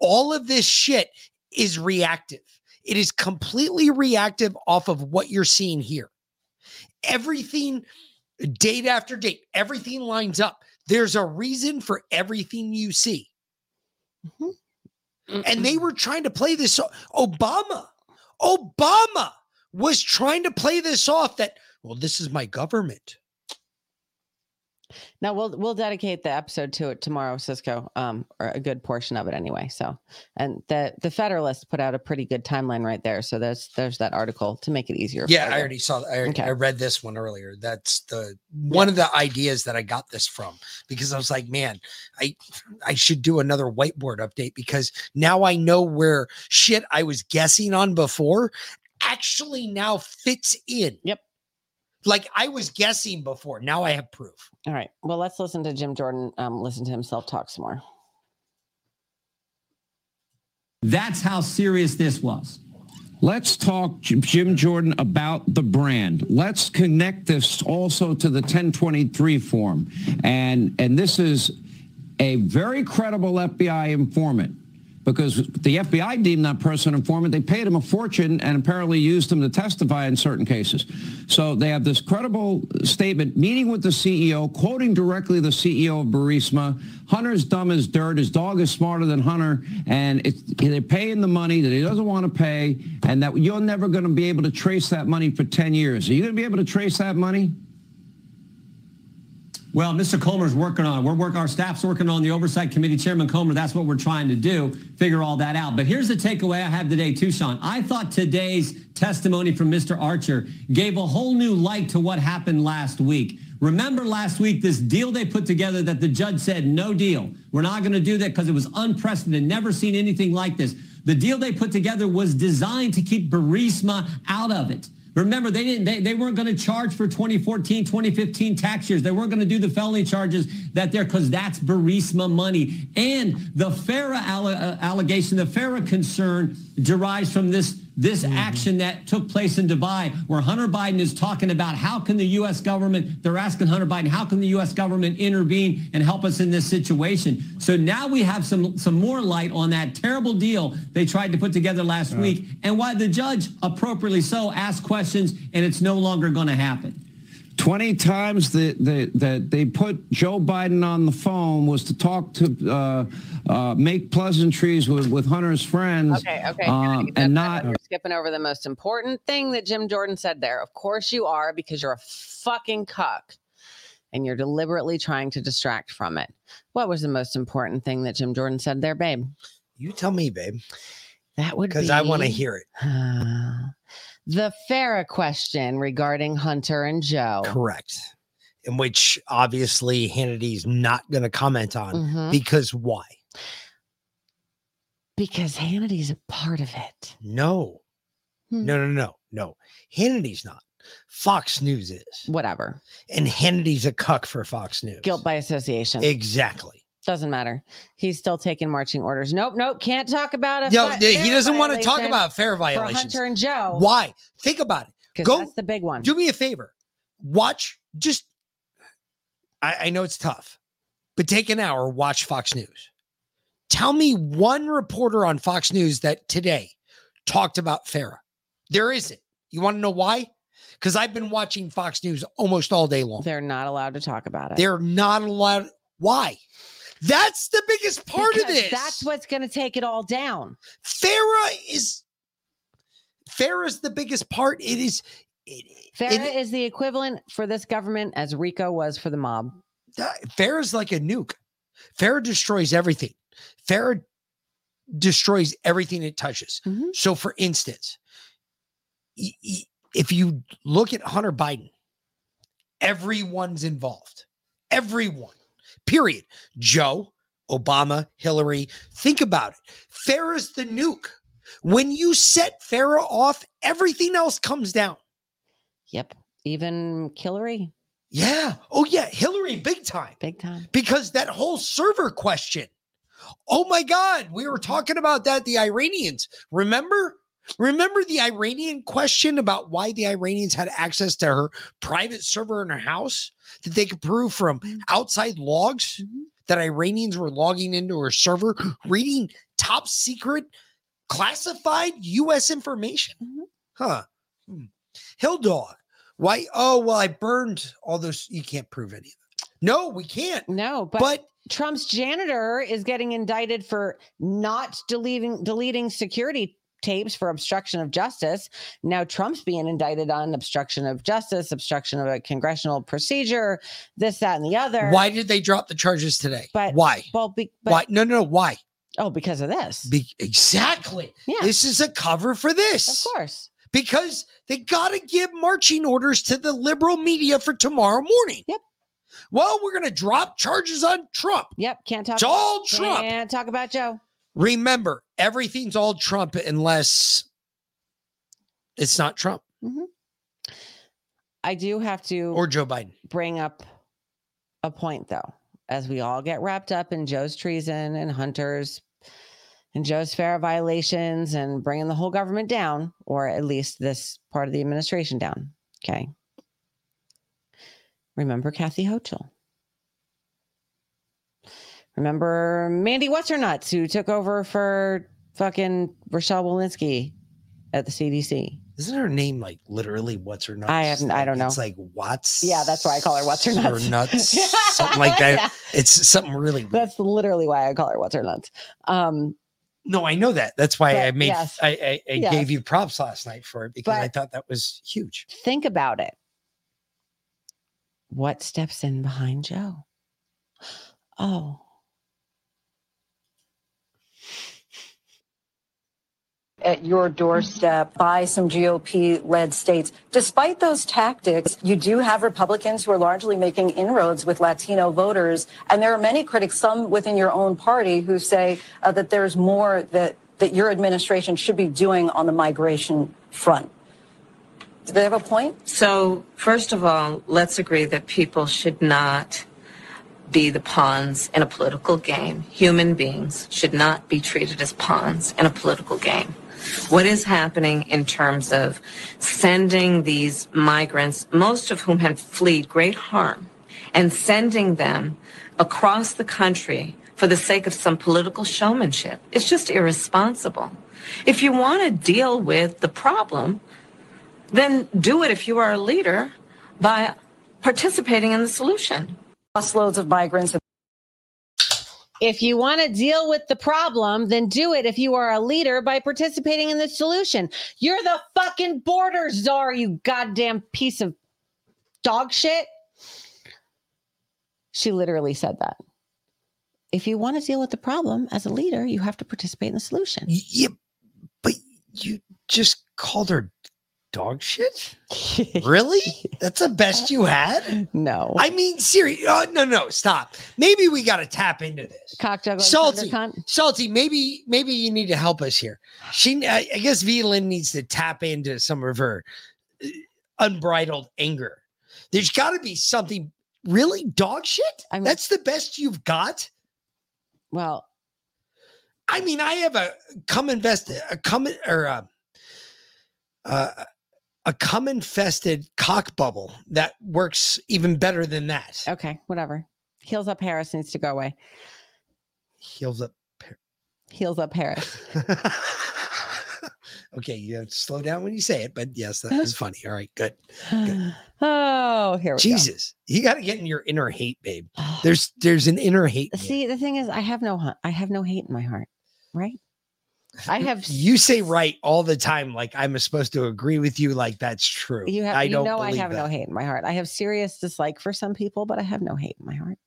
All of this shit is reactive. It is completely reactive off of what you're seeing here. Everything, date after date, everything lines up. There's a reason for everything you see. Mm-hmm. And they were trying to play this. Obama, Obama was trying to play this off that, well, this is my government. No, we'll we'll dedicate the episode to it tomorrow, Cisco. Um, or a good portion of it anyway. So, and the the Federalist put out a pretty good timeline right there. So there's there's that article to make it easier. Yeah, I already saw. I, already, Okay. I read this one earlier. That's the one of the ideas that I got this from because I was like, man, I I should do another whiteboard update because now I know where shit I was guessing on before actually now fits in. Yep. Like I was guessing before. Now I have proof. All right. Well, let's listen to Jim Jordan. Um, listen to himself talk some more. That's how serious this was. Let's talk, Jim Jordan, about the brand. Let's connect this also to the 1023 form. And, and this is a very credible FBI informant because the FBI deemed that person informant. They paid him a fortune and apparently used him to testify in certain cases. So they have this credible statement, meeting with the CEO, quoting directly the CEO of Burisma. Hunter's dumb as dirt. His dog is smarter than Hunter. And they're paying the money that he doesn't want to pay and that you're never going to be able to trace that money for 10 years. Are you going to be able to trace that money? Well, Mr. Comer's working on it. We're working, our staff's working on the oversight committee. Chairman Comer, that's what we're trying to do, figure all that out. But here's the takeaway I have today, too, Sean. I thought today's testimony from Mr. Archer gave a whole new light to what happened last week. Remember last week, this deal they put together that the judge said, no deal. We're not going to do that because it was unprecedented, never seen anything like this. The deal they put together was designed to keep Burisma out of it. Remember, they didn't. They, they weren't going to charge for 2014, 2015 tax years. They weren't going to do the felony charges that they're because that's Burisma money. And the FARA alle- uh, allegation, the FARA concern derives from this this mm-hmm. action that took place in Dubai, where Hunter Biden is talking about how can the U.S. government. They're asking Hunter Biden, how can the U.S. government intervene and help us in this situation? So now we have some some more light on that terrible deal they tried to put together last week, and why the judge, appropriately so, asked questions, and it's no longer going to happen. 20 times that the, that they put Joe Biden on the phone was to talk to, uh, uh, make pleasantries with, with Hunter's friends. Okay, okay. um, and not, You're skipping over the most important thing that Jim Jordan said there. Of course you are, because you're a fucking cuck and you're deliberately trying to distract from it. What was the most important thing that Jim Jordan said there, babe? You tell me, babe. That would Because I want to hear it. The FARA question regarding Hunter and Joe. Correct. In which obviously Hannity's not going to comment on Mhm. because why? Because Hannity's a part of it. No. Hmm. No, no, no, no. Hannity's not. Fox News is. Whatever. And Hannity's a cuck for Fox News. Guilt by association. Exactly. Doesn't matter. He's still taking marching orders. Nope, nope. Can't talk about it. No, he doesn't want to talk about fair violations. Hunter and Joe. Why? Think about it. Go that's the big one. Do me a favor. Watch just I, I know it's tough, but take an hour, watch Fox News. Tell me one reporter on Fox News that today talked about FARA. There isn't. You want to know why? Because I've been watching Fox News almost all day long. They're not allowed to talk about it. They're not allowed. Why? That's the biggest part of this. That's what's going to take it all down. FARA is FARA's the biggest part. It is FARA is the equivalent for this government as Rico was for the mob. FARA's like a nuke. FARA destroys everything. FARA destroys everything it touches. Mm-hmm. So, for instance, if you look at Hunter Biden, everyone's involved. Everyone, period. Joe, Obama, Hillary. Think about it. FARA's the nuke. When you set FARA off, everything else comes down. Yep. Even Hillary. Yeah. Oh, yeah. Hillary, big time. Big time. Because that whole server question. Oh my God. We were talking about that, the Iranians. Remember? Remember the Iranian question about why the Iranians had access to her private server in her house that they could prove from mm-hmm. outside logs mm-hmm. that Iranians were logging into her server, reading top secret classified US information? Mm-hmm. Huh. Hmm. Hill dog. Why? Oh, well, I burned all those. You can't prove any of. No, we can't. No, but, But- Trump's janitor is getting indicted for not deleting deleting security tapes for obstruction of justice. Now Trump's being indicted on obstruction of justice, obstruction of a congressional procedure, this, that, and the other. Why did they drop the charges today? But why? Well, be, but, why? No, no, no. Why? Oh, because of this. Be- exactly. Yeah. This is a cover for this. Of course. Because they got to give marching orders to the liberal media for tomorrow morning. Yep. Well, we're going to drop charges on Trump. Yep. Can't talk. It's all Trump. Can't talk about Joe. Remember, everything's all Trump unless it's not Trump mm-hmm. I do have to or Joe Biden. bring up a point though, as we all get wrapped up in Joe's treason and Hunter's and Joe's fair violations and bringing the whole government down, or at least this part of the administration down. Okay. Remember Kathy Hochul. Remember Mandy What's Her Nuts, who took over for fucking Rochelle Walensky at the CDC. Isn't her name like literally what's her nuts? I haven't- I don't know. It's like what's Yeah, that's why I call her What's Her Nuts. Her nuts, something like that. Yeah. It's something really. Weird. That's literally why I call her What's Her Nuts. Um, No, I know that. That's why I made. yes. I, I, I Yes. gave you props last night for it because I thought that was huge. think about it. What steps in behind Joe? Oh, at your doorstep by some GOP led states. Despite those tactics, you do have Republicans who are largely making inroads with Latino voters. And there are many critics, some within your own party, who say uh, that there's more that, that your administration should be doing on the migration front. Do they have a point? So, first of all, let's agree that people should not be the pawns in a political game. Human beings should not be treated as pawns in a political game. What is happening in terms of sending these migrants, most of whom had fled great harm, and sending them across the country for the sake of some political showmanship? It's just irresponsible. If you want to deal with the problem, then do it if you are a leader by participating in the solution. Busloads of migrants. If you want to deal with the problem, then do it if you are a leader by participating in the solution. You're the fucking border czar, you goddamn piece of dog shit. She literally said that. If you want to deal with the problem as a leader, you have to participate in the solution. Yeah, but you just called her dog shit? really? That's the best you had? No. I mean, seriously. Oh, no, no, stop. Maybe we got to tap into this. Cock juggling Salty, salty. Maybe, maybe you need to help us here. She, I, I guess, V Lynn needs to tap into some of her uh, unbridled anger. There's got to be something really dog shit. That's the best you've got. Well, I mean, I have a come invest a come or a, uh, a cum infested cock bubble that works even better than that. Okay, whatever. Heels up Harris needs to go away. Heels up. Heels up Harris. Okay, you have to slow down when you say it, but yes, that is funny. All right, good. oh, here we Jesus, you got to get in your inner hate, babe. There's there's an inner hate. go. See, the thing is, I have no, I have no hate in my heart, right? I have. You say right all the time, like I'm supposed to agree with you, like that's true. You have. I don't know, I have no hate in my heart. I have serious dislike for some people, but I have no hate in my heart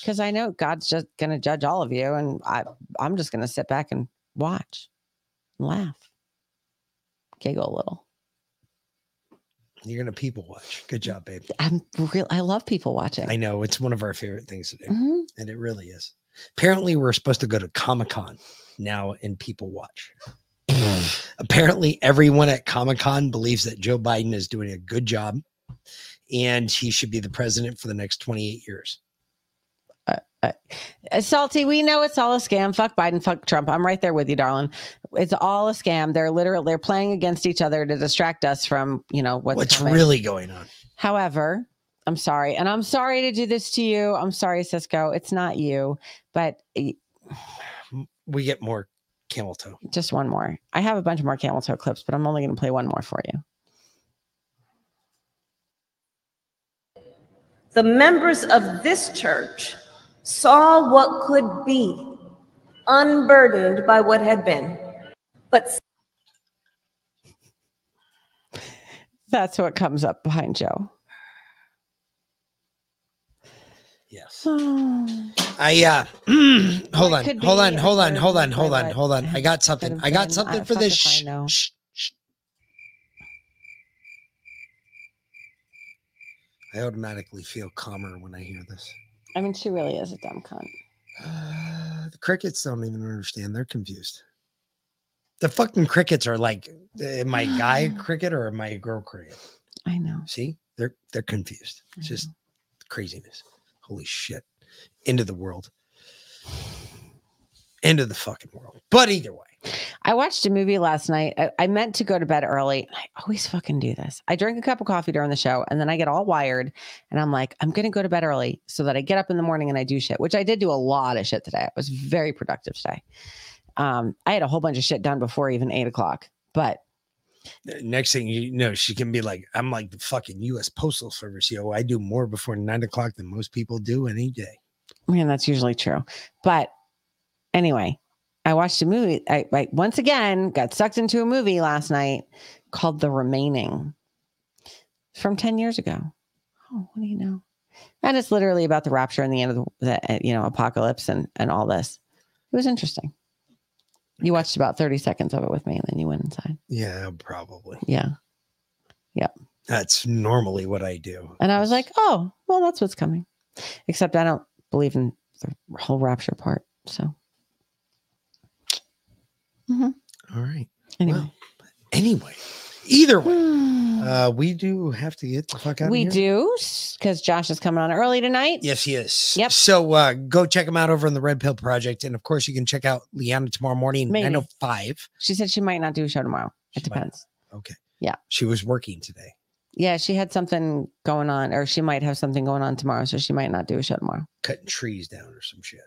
because I know God's just going to judge all of you, and I, I'm just going to sit back and watch, and laugh, giggle a little. You're gonna people watch. Good job, babe. I'm real. I love people watching. I know it's one of our favorite things to do, Mhm. and it really is. Apparently, we're supposed to go to Comic Con now and people watch. Mm. Apparently, everyone at Comic Con believes that Joe Biden is doing a good job, and he should be the president for the next 28 years. Uh, uh, uh, Salty, we know it's all a scam. Fuck Biden, fuck Trump. I'm right there with you, darling. It's all a scam. They're literally they're playing against each other to distract us from you know what's, What's really going on? However, I'm sorry, and I'm sorry to do this to you. I'm sorry, Cisco. It's not you, but We get more camel toe. just one more. I have a bunch of more camel toe clips, but I'm only going to play one more for you. The members of this church saw what could be, unburdened by what had been. But That's what comes up behind Joe. Yes. Oh. I uh hold on, hold on, hold on, hold on, hold on, hold on. I got something. I got something for this. I Shh, know. shh, shh. I automatically feel calmer when I hear this. I mean, she really is a dumb cunt. The crickets don't even understand. They're confused. The fucking crickets are like, am I guy cricket or am I girl cricket? I know. See, they're they're confused. It's just craziness. Holy shit. Into the world. Into the fucking world. But either way. I watched a movie last night. I, I meant to go to bed early. I always fucking do this. I drink a cup of coffee during the show and then I get all wired and I'm like, I'm going to go to bed early so that I get up in the morning and I do shit, which I did do a lot of shit today. I was very productive today. Um, I had a whole bunch of shit done before even eight o'clock, but Next thing you know, she can be like, I'm like the fucking US Postal Service. Yo, I do more before nine o'clock than most people do any day. I mean, that's usually true. But anyway, I watched a movie. I, I once again got sucked into a movie last night called The Remaining from 10 years ago. Oh, what do you know? And it's literally about the rapture and the end of the, the you know, apocalypse and, and all this. It was interesting. You watched about 30 seconds of it with me and then you went inside. Yeah, probably. Yeah. Yep. That's normally what I do. And I was like, oh, well, that's what's coming. Except I don't believe in the whole rapture part. So, Mhm. All right. Anyway. Well, anyway, either way, uh, we do have to get the fuck out we of here. do because Josh is coming on early tonight. Yes, he is. Yep. So uh, go check him out over on the Red Pill Project. And of course, you can check out Leanna tomorrow morning, Maybe. 905. She said she might not do a show tomorrow. It depends. Okay. Yeah. She was working today. Yeah, she had something going on, or she might have something going on tomorrow, so she might not do a show tomorrow. Cutting trees down or some shit.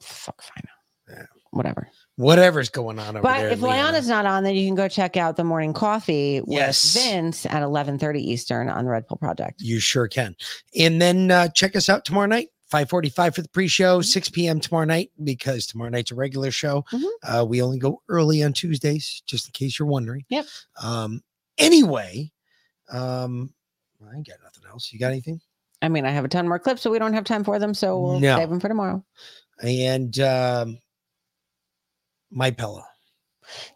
Fuck know. Yeah. Whatever. Whatever's going on over But there. if Leanna's not on, then you can go check out the morning coffee with Yes. Vince at eleven thirty Eastern on the Red Pill Project. You sure can. And then uh, check us out tomorrow night, 545 for the pre-show, 6 p.m. tomorrow night, because tomorrow night's a regular show. Uh, we only go early on Tuesdays, just in case you're wondering. Yep. Um, anyway, um, I ain't got nothing else. You got anything? I mean, I have a ton more clips, so we don't have time for them, so we'll No. save them for tomorrow. And um, my pillow,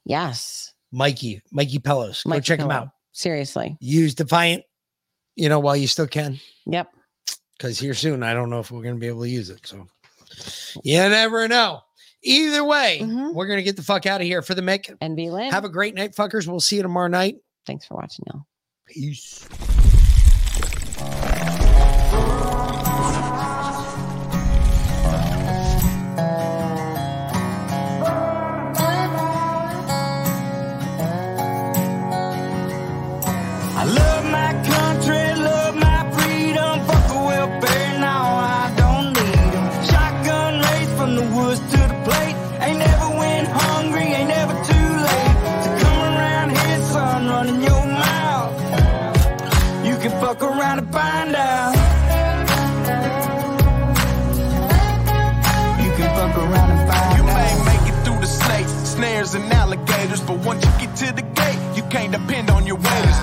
Yes, Mikey, Mikey Pillows. Go Mikey check him Pillow. out. Seriously. Use Defiant, you know, while you still can. Yep. because here soon I don't know if we're going to be able to use it. So you never know. Either way, mm-hmm. we're going to get the fuck out of here for the Mick. And be lit. Have a great night, fuckers. We'll see you tomorrow night. Thanks for watching, y'all. Peace.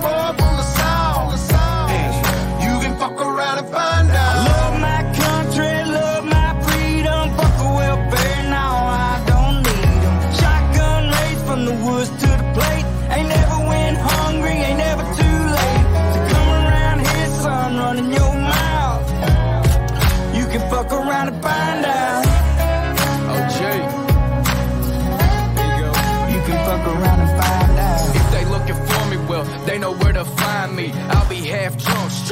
Blue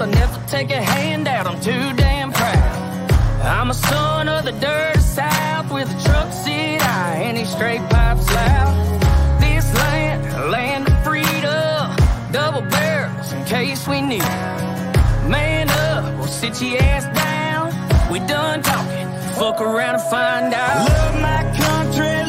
I never take a handout, I'm too damn proud. I'm a son of the dirty South with a truck seat high and these straight pipes loud. This land, land of freedom, double barrels in case we need. It. Man up, we'll sit your ass down. We done talking, fuck around and find out. Love my country,